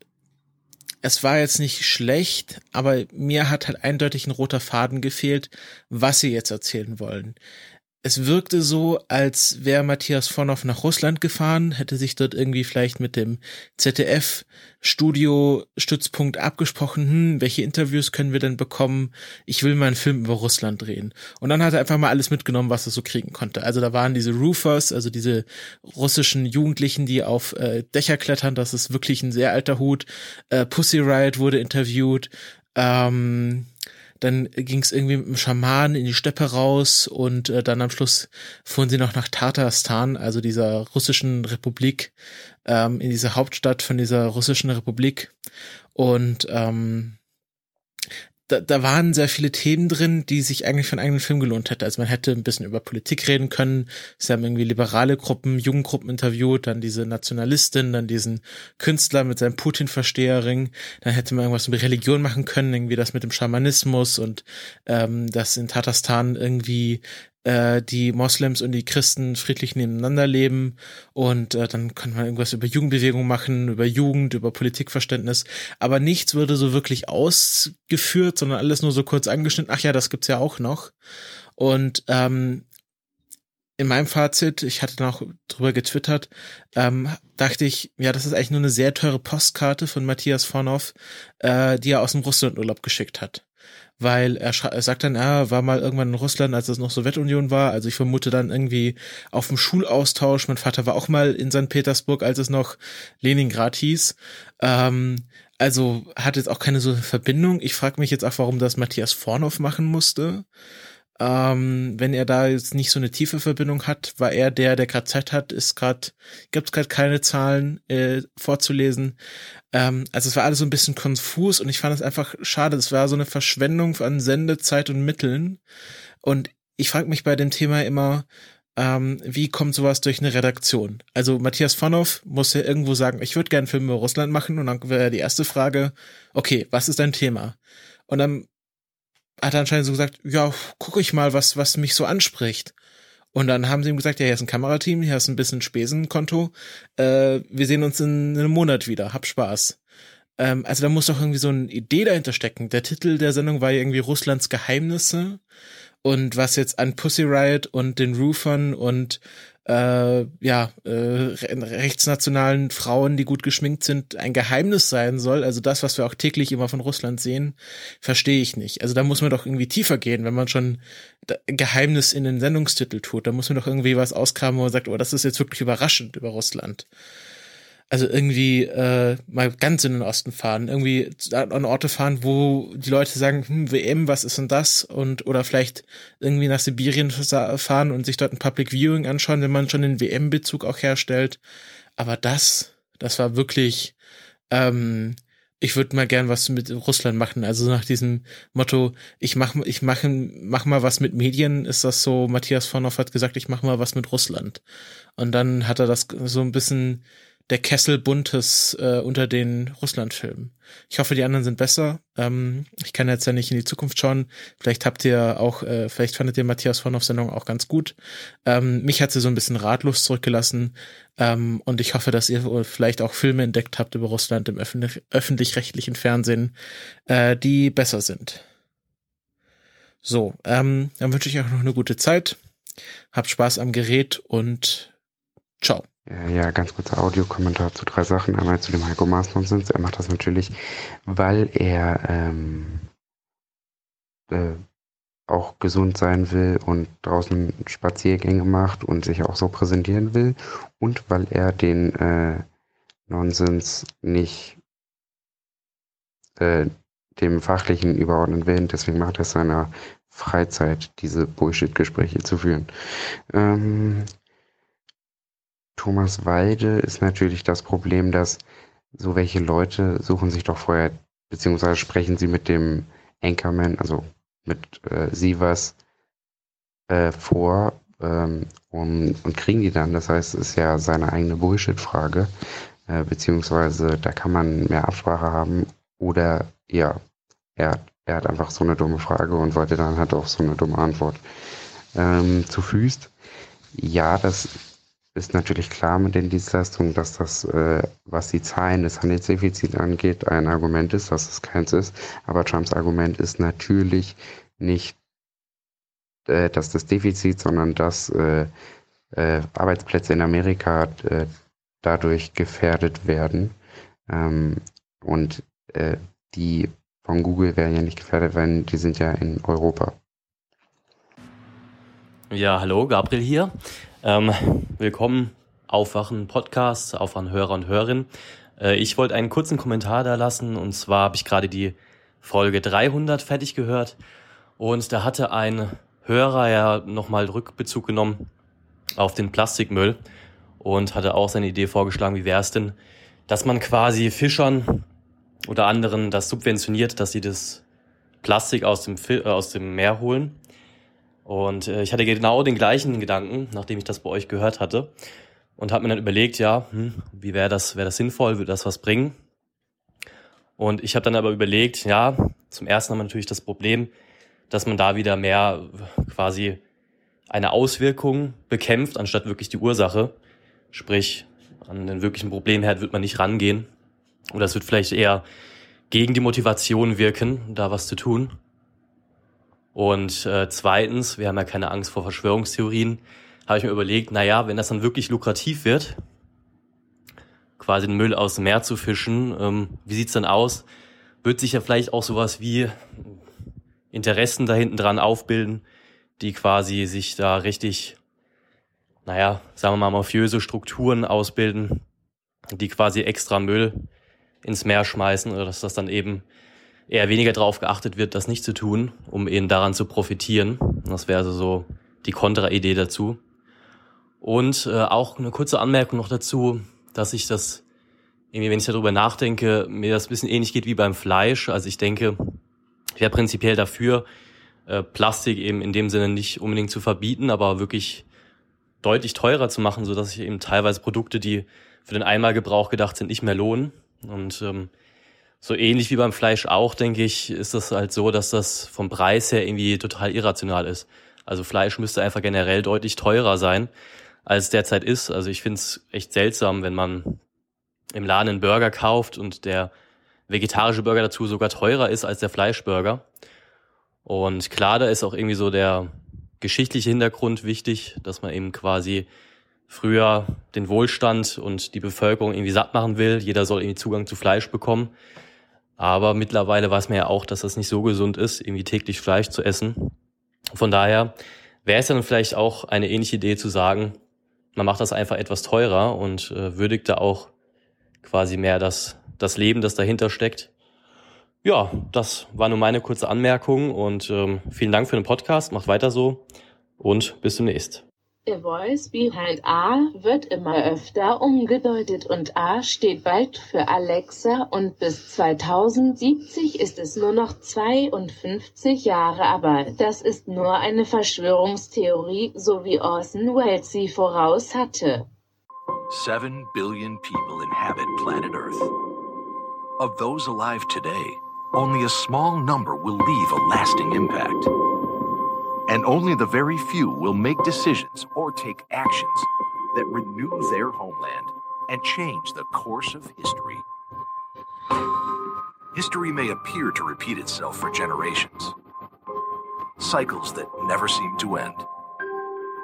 es war jetzt nicht schlecht, aber mir hat halt eindeutig ein roter Faden gefehlt, was sie jetzt erzählen wollen. Es wirkte so, als wäre Matthias Vornoff nach Russland gefahren, hätte sich dort irgendwie vielleicht mit dem ZDF Studio-Stützpunkt abgesprochen, hm, welche Interviews können wir denn bekommen? Ich will mal einen Film über Russland drehen. Und dann hat er einfach mal alles mitgenommen, was er so kriegen konnte. Also da waren diese Roofers, also diese russischen Jugendlichen, die auf äh, Dächer klettern, das ist wirklich ein sehr alter Hut. Äh, Pussy Riot wurde interviewt. Ähm, dann ging es irgendwie mit dem Schaman in die Steppe raus und äh, dann am Schluss fuhren sie noch nach Tatarstan, also dieser russischen Republik, ähm, in diese Hauptstadt von dieser russischen Republik. Und ähm, da, da waren sehr viele Themen drin, die sich eigentlich für einen eigenen Film gelohnt hätte. Also man hätte ein bisschen über Politik reden können. Sie haben irgendwie liberale Gruppen, Jugendgruppen interviewt, dann diese Nationalistin, dann diesen Künstler mit seinem Putin-Versteherring. Dann hätte man irgendwas über Religion machen können, irgendwie das mit dem Schamanismus und ähm, dass in Tatarstan irgendwie äh, die Moslems und die Christen friedlich nebeneinander leben und äh, dann kann man irgendwas über Jugendbewegung machen, über Jugend, über Politikverständnis, aber nichts würde so wirklich ausgeführt, sondern alles nur so kurz angeschnitten. Ach ja, das gibt's ja auch noch. Und ähm, in meinem Fazit, ich hatte noch drüber getwittert, ähm, dachte ich, ja, das ist eigentlich nur eine sehr teure Postkarte von Matthias Vornoff, äh, die er aus dem Russlandurlaub geschickt hat weil er, er sagt dann, er war mal irgendwann in Russland, als es noch Sowjetunion war. Also ich vermute dann irgendwie auf dem Schulaustausch. Mein Vater war auch mal in St. Petersburg, als es noch Leningrad hieß. Ähm, also hat jetzt auch keine so Verbindung. Ich frage mich jetzt auch, warum das Matthias Vornoff machen musste. Ähm, wenn er da jetzt nicht so eine tiefe Verbindung hat, war er der, der gerade Zeit hat, ist gerade, gibt es gerade keine Zahlen äh, vorzulesen. Ähm, also es war alles so ein bisschen konfus und ich fand es einfach schade. Es war so eine Verschwendung an Sendezeit und Mitteln. Und ich frage mich bei dem Thema immer, ähm, wie kommt sowas durch eine Redaktion? Also Matthias Vonhoff muss ja irgendwo sagen, ich würde gerne Filme über Russland machen und dann wäre die erste Frage, okay, was ist dein Thema? Und dann hat er anscheinend so gesagt, ja, gucke ich mal, was, was mich so anspricht. Und dann haben sie ihm gesagt, ja, hier ist ein Kamerateam, hier ist ein bisschen Spesenkonto, äh, wir sehen uns in, in einem Monat wieder, hab Spaß. Ähm, also da muss doch irgendwie so eine Idee dahinter stecken. Der Titel der Sendung war irgendwie Russlands Geheimnisse und was jetzt an Pussy Riot und den Roofern und äh, ja, äh, rechtsnationalen Frauen, die gut geschminkt sind, ein Geheimnis sein soll, also das, was wir auch täglich immer von Russland sehen, verstehe ich nicht. Also da muss man doch irgendwie tiefer gehen, wenn man schon Geheimnis in den Sendungstitel tut. Da muss man doch irgendwie was auskramen, wo man sagt, oh, das ist jetzt wirklich überraschend über Russland also irgendwie äh, mal ganz in den Osten fahren, irgendwie an Orte fahren, wo die Leute sagen, hm, WM, was ist denn das? Und oder vielleicht irgendwie nach Sibirien fahren und sich dort ein Public Viewing anschauen, wenn man schon den WM-Bezug auch herstellt. Aber das, das war wirklich, ähm, ich würde mal gern was mit Russland machen. Also nach diesem Motto, ich mach, ich mache mach mal was mit Medien, ist das so, Matthias Vornoff hat gesagt, ich mache mal was mit Russland. Und dann hat er das so ein bisschen der Kessel Buntes äh, unter den Russland-Filmen. Ich hoffe, die anderen sind besser. Ähm, ich kann jetzt ja nicht in die Zukunft schauen. Vielleicht habt ihr auch, äh, vielleicht fandet ihr Matthias von auf Sendung auch ganz gut. Ähm, mich hat sie so ein bisschen ratlos zurückgelassen. Ähm, und ich hoffe, dass ihr vielleicht auch Filme entdeckt habt über Russland im öffentlich-rechtlichen Fernsehen, äh, die besser sind. So, ähm, dann wünsche ich euch noch eine gute Zeit. Habt Spaß am Gerät und ciao. Ja, ganz kurzer Audiokommentar zu drei Sachen. Einmal zu dem Heiko Maas Nonsens. Er macht das natürlich, weil er ähm, äh, auch gesund sein will und draußen Spaziergänge macht und sich auch so präsentieren will und weil er den äh, Nonsens nicht äh, dem Fachlichen überordnen will. Deswegen macht er es seiner Freizeit, diese Bullshit-Gespräche zu führen. Ähm, Thomas Walde ist natürlich das Problem, dass so welche Leute suchen sich doch vorher, beziehungsweise sprechen sie mit dem Anchorman, also mit äh, Sievers äh, vor ähm, und, und kriegen die dann. Das heißt, es ist ja seine eigene Bullshit-Frage, äh, beziehungsweise da kann man mehr Absprache haben oder ja, er, er hat einfach so eine dumme Frage und wollte dann halt auch so eine dumme Antwort. Ähm, zu Füßt, ja, das ist natürlich klar mit den Dienstleistungen, dass das, äh, was die Zahlen des Handelsdefizits angeht, ein Argument ist, dass es keins ist. Aber Trumps Argument ist natürlich nicht äh, dass das Defizit, sondern dass äh, äh, Arbeitsplätze in Amerika äh, dadurch gefährdet werden. Ähm, und äh, die von Google werden ja nicht gefährdet, weil die sind ja in Europa. Ja, hallo, Gabriel hier. Ähm, willkommen, Aufwachen Podcast, Aufwachen Hörer und Hörerin. Äh, ich wollte einen kurzen Kommentar da lassen und zwar habe ich gerade die Folge 300 fertig gehört und da hatte ein Hörer ja nochmal Rückbezug genommen auf den Plastikmüll und hatte auch seine Idee vorgeschlagen, wie wäre es denn, dass man quasi Fischern oder anderen das subventioniert, dass sie das Plastik aus dem, äh, aus dem Meer holen und äh, ich hatte genau den gleichen Gedanken, nachdem ich das bei euch gehört hatte. Und habe mir dann überlegt, ja, hm, wie wäre das, wäre das sinnvoll, würde das was bringen? Und ich habe dann aber überlegt, ja, zum ersten haben wir natürlich das Problem, dass man da wieder mehr quasi eine Auswirkung bekämpft, anstatt wirklich die Ursache. Sprich, an den wirklichen Problemherd wird man nicht rangehen. Oder es wird vielleicht eher gegen die Motivation wirken, da was zu tun. Und äh, zweitens, wir haben ja keine Angst vor Verschwörungstheorien, habe ich mir überlegt, na ja, wenn das dann wirklich lukrativ wird, quasi den Müll aus dem Meer zu fischen, ähm, wie sieht's dann aus? Wird sich ja vielleicht auch sowas wie Interessen da hinten dran aufbilden, die quasi sich da richtig, naja, sagen wir mal, mafiöse Strukturen ausbilden, die quasi extra Müll ins Meer schmeißen oder dass das dann eben eher weniger darauf geachtet wird, das nicht zu tun, um eben daran zu profitieren. Das wäre also so die Kontraidee dazu. Und äh, auch eine kurze Anmerkung noch dazu, dass ich das, irgendwie, wenn ich darüber nachdenke, mir das ein bisschen ähnlich geht wie beim Fleisch. Also ich denke, ich wäre prinzipiell dafür, äh, Plastik eben in dem Sinne nicht unbedingt zu verbieten, aber wirklich deutlich teurer zu machen, so dass sich eben teilweise Produkte, die für den Einmalgebrauch gedacht sind, nicht mehr lohnen. Und ähm, so ähnlich wie beim Fleisch auch, denke ich, ist das halt so, dass das vom Preis her irgendwie total irrational ist. Also Fleisch müsste einfach generell deutlich teurer sein, als es derzeit ist. Also ich finde es echt seltsam, wenn man im Laden einen Burger kauft und der vegetarische Burger dazu sogar teurer ist als der Fleischburger. Und klar, da ist auch irgendwie so der geschichtliche Hintergrund wichtig, dass man eben quasi früher den Wohlstand und die Bevölkerung irgendwie satt machen will. Jeder soll irgendwie Zugang zu Fleisch bekommen. Aber mittlerweile weiß man ja auch, dass das nicht so gesund ist, irgendwie täglich Fleisch zu essen. Von daher wäre es dann vielleicht auch eine ähnliche Idee zu sagen, man macht das einfach etwas teurer und äh, würdigt da auch quasi mehr das, das Leben, das dahinter steckt. Ja, das war nur meine kurze Anmerkung und ähm, vielen Dank für den Podcast. Macht weiter so und bis demnächst. The voice behind A wird immer öfter umgedeutet und A steht bald für Alexa und bis 2070 ist es nur noch 52 Jahre, aber das ist nur eine Verschwörungstheorie, so wie Orson Welles sie voraus hatte. Seven billion people inhabit planet Earth. Of those alive today, only a small number will leave a lasting impact. And only the very few will make decisions or take actions that renew their homeland and change the course of history. History may appear to repeat itself for generations, cycles that never seem to end.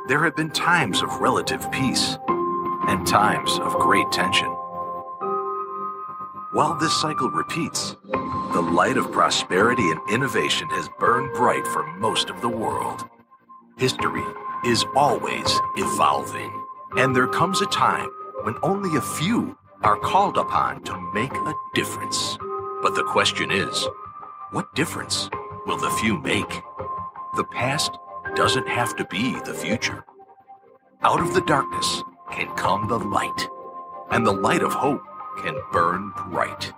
There have been times of relative peace and times of great tension. While this cycle repeats, the light of prosperity and innovation has burned bright for most of the world. History is always evolving, and there comes a time when only a few are called upon to make a difference. But the question is, what difference will the few make? The past doesn't have to be the future. Out of the darkness can come the light, and the light of hope can burn bright.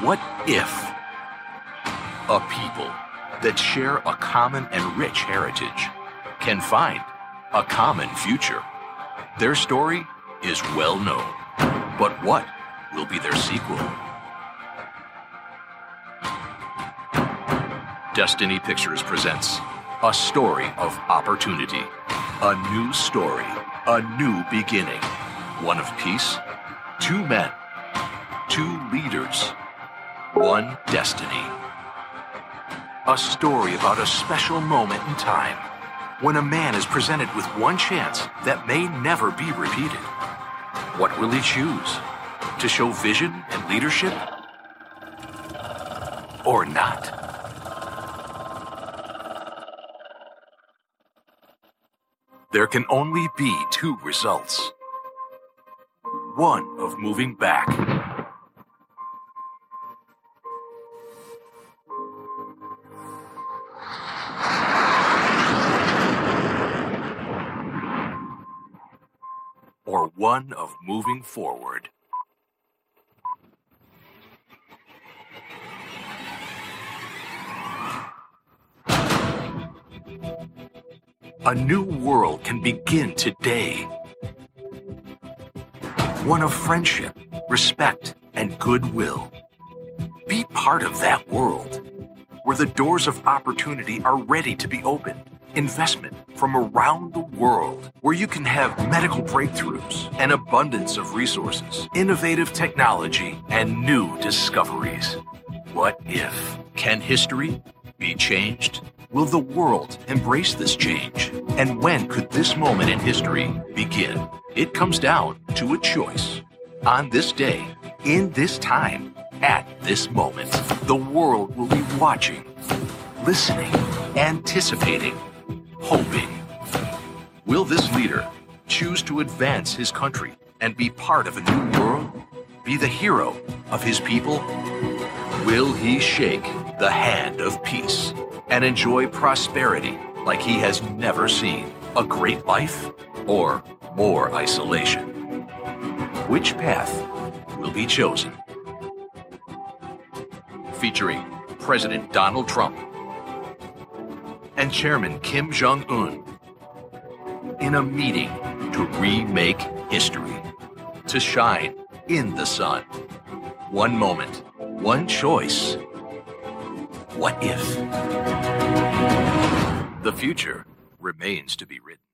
What if a people that share a common and rich heritage can find a common future? Their story is well known, but what will be their sequel? Destiny Pictures presents a story of opportunity, a new story, a new beginning, one of peace, two men, two leaders, one destiny. A story about a special moment in time when a man is presented with one chance that may never be repeated. What will he choose? To show vision and leadership? Or not? There can only be two results. One of moving back. Or one of moving forward. A new world can begin today. One of friendship, respect, and goodwill. Be part of that world where the doors of opportunity are ready to be opened. Investment from around the world where you can have medical breakthroughs, an abundance of resources, innovative technology, and new discoveries. What if? Can history be changed? Will the world embrace this change? And when could this moment in history begin? It comes down to a choice. On this day, in this time, at this moment, the world will be watching, listening, anticipating, hoping. Will this leader choose to advance his country and be part of a new world? Be the hero of his people? Will he shake the hand of peace and enjoy prosperity like he has never seen? A great life or more isolation? Which path will be chosen? Featuring President Donald Trump and Chairman Kim Jong un in a meeting to remake history. to shine in the sun. One moment, one choice. What if? The future remains to be written.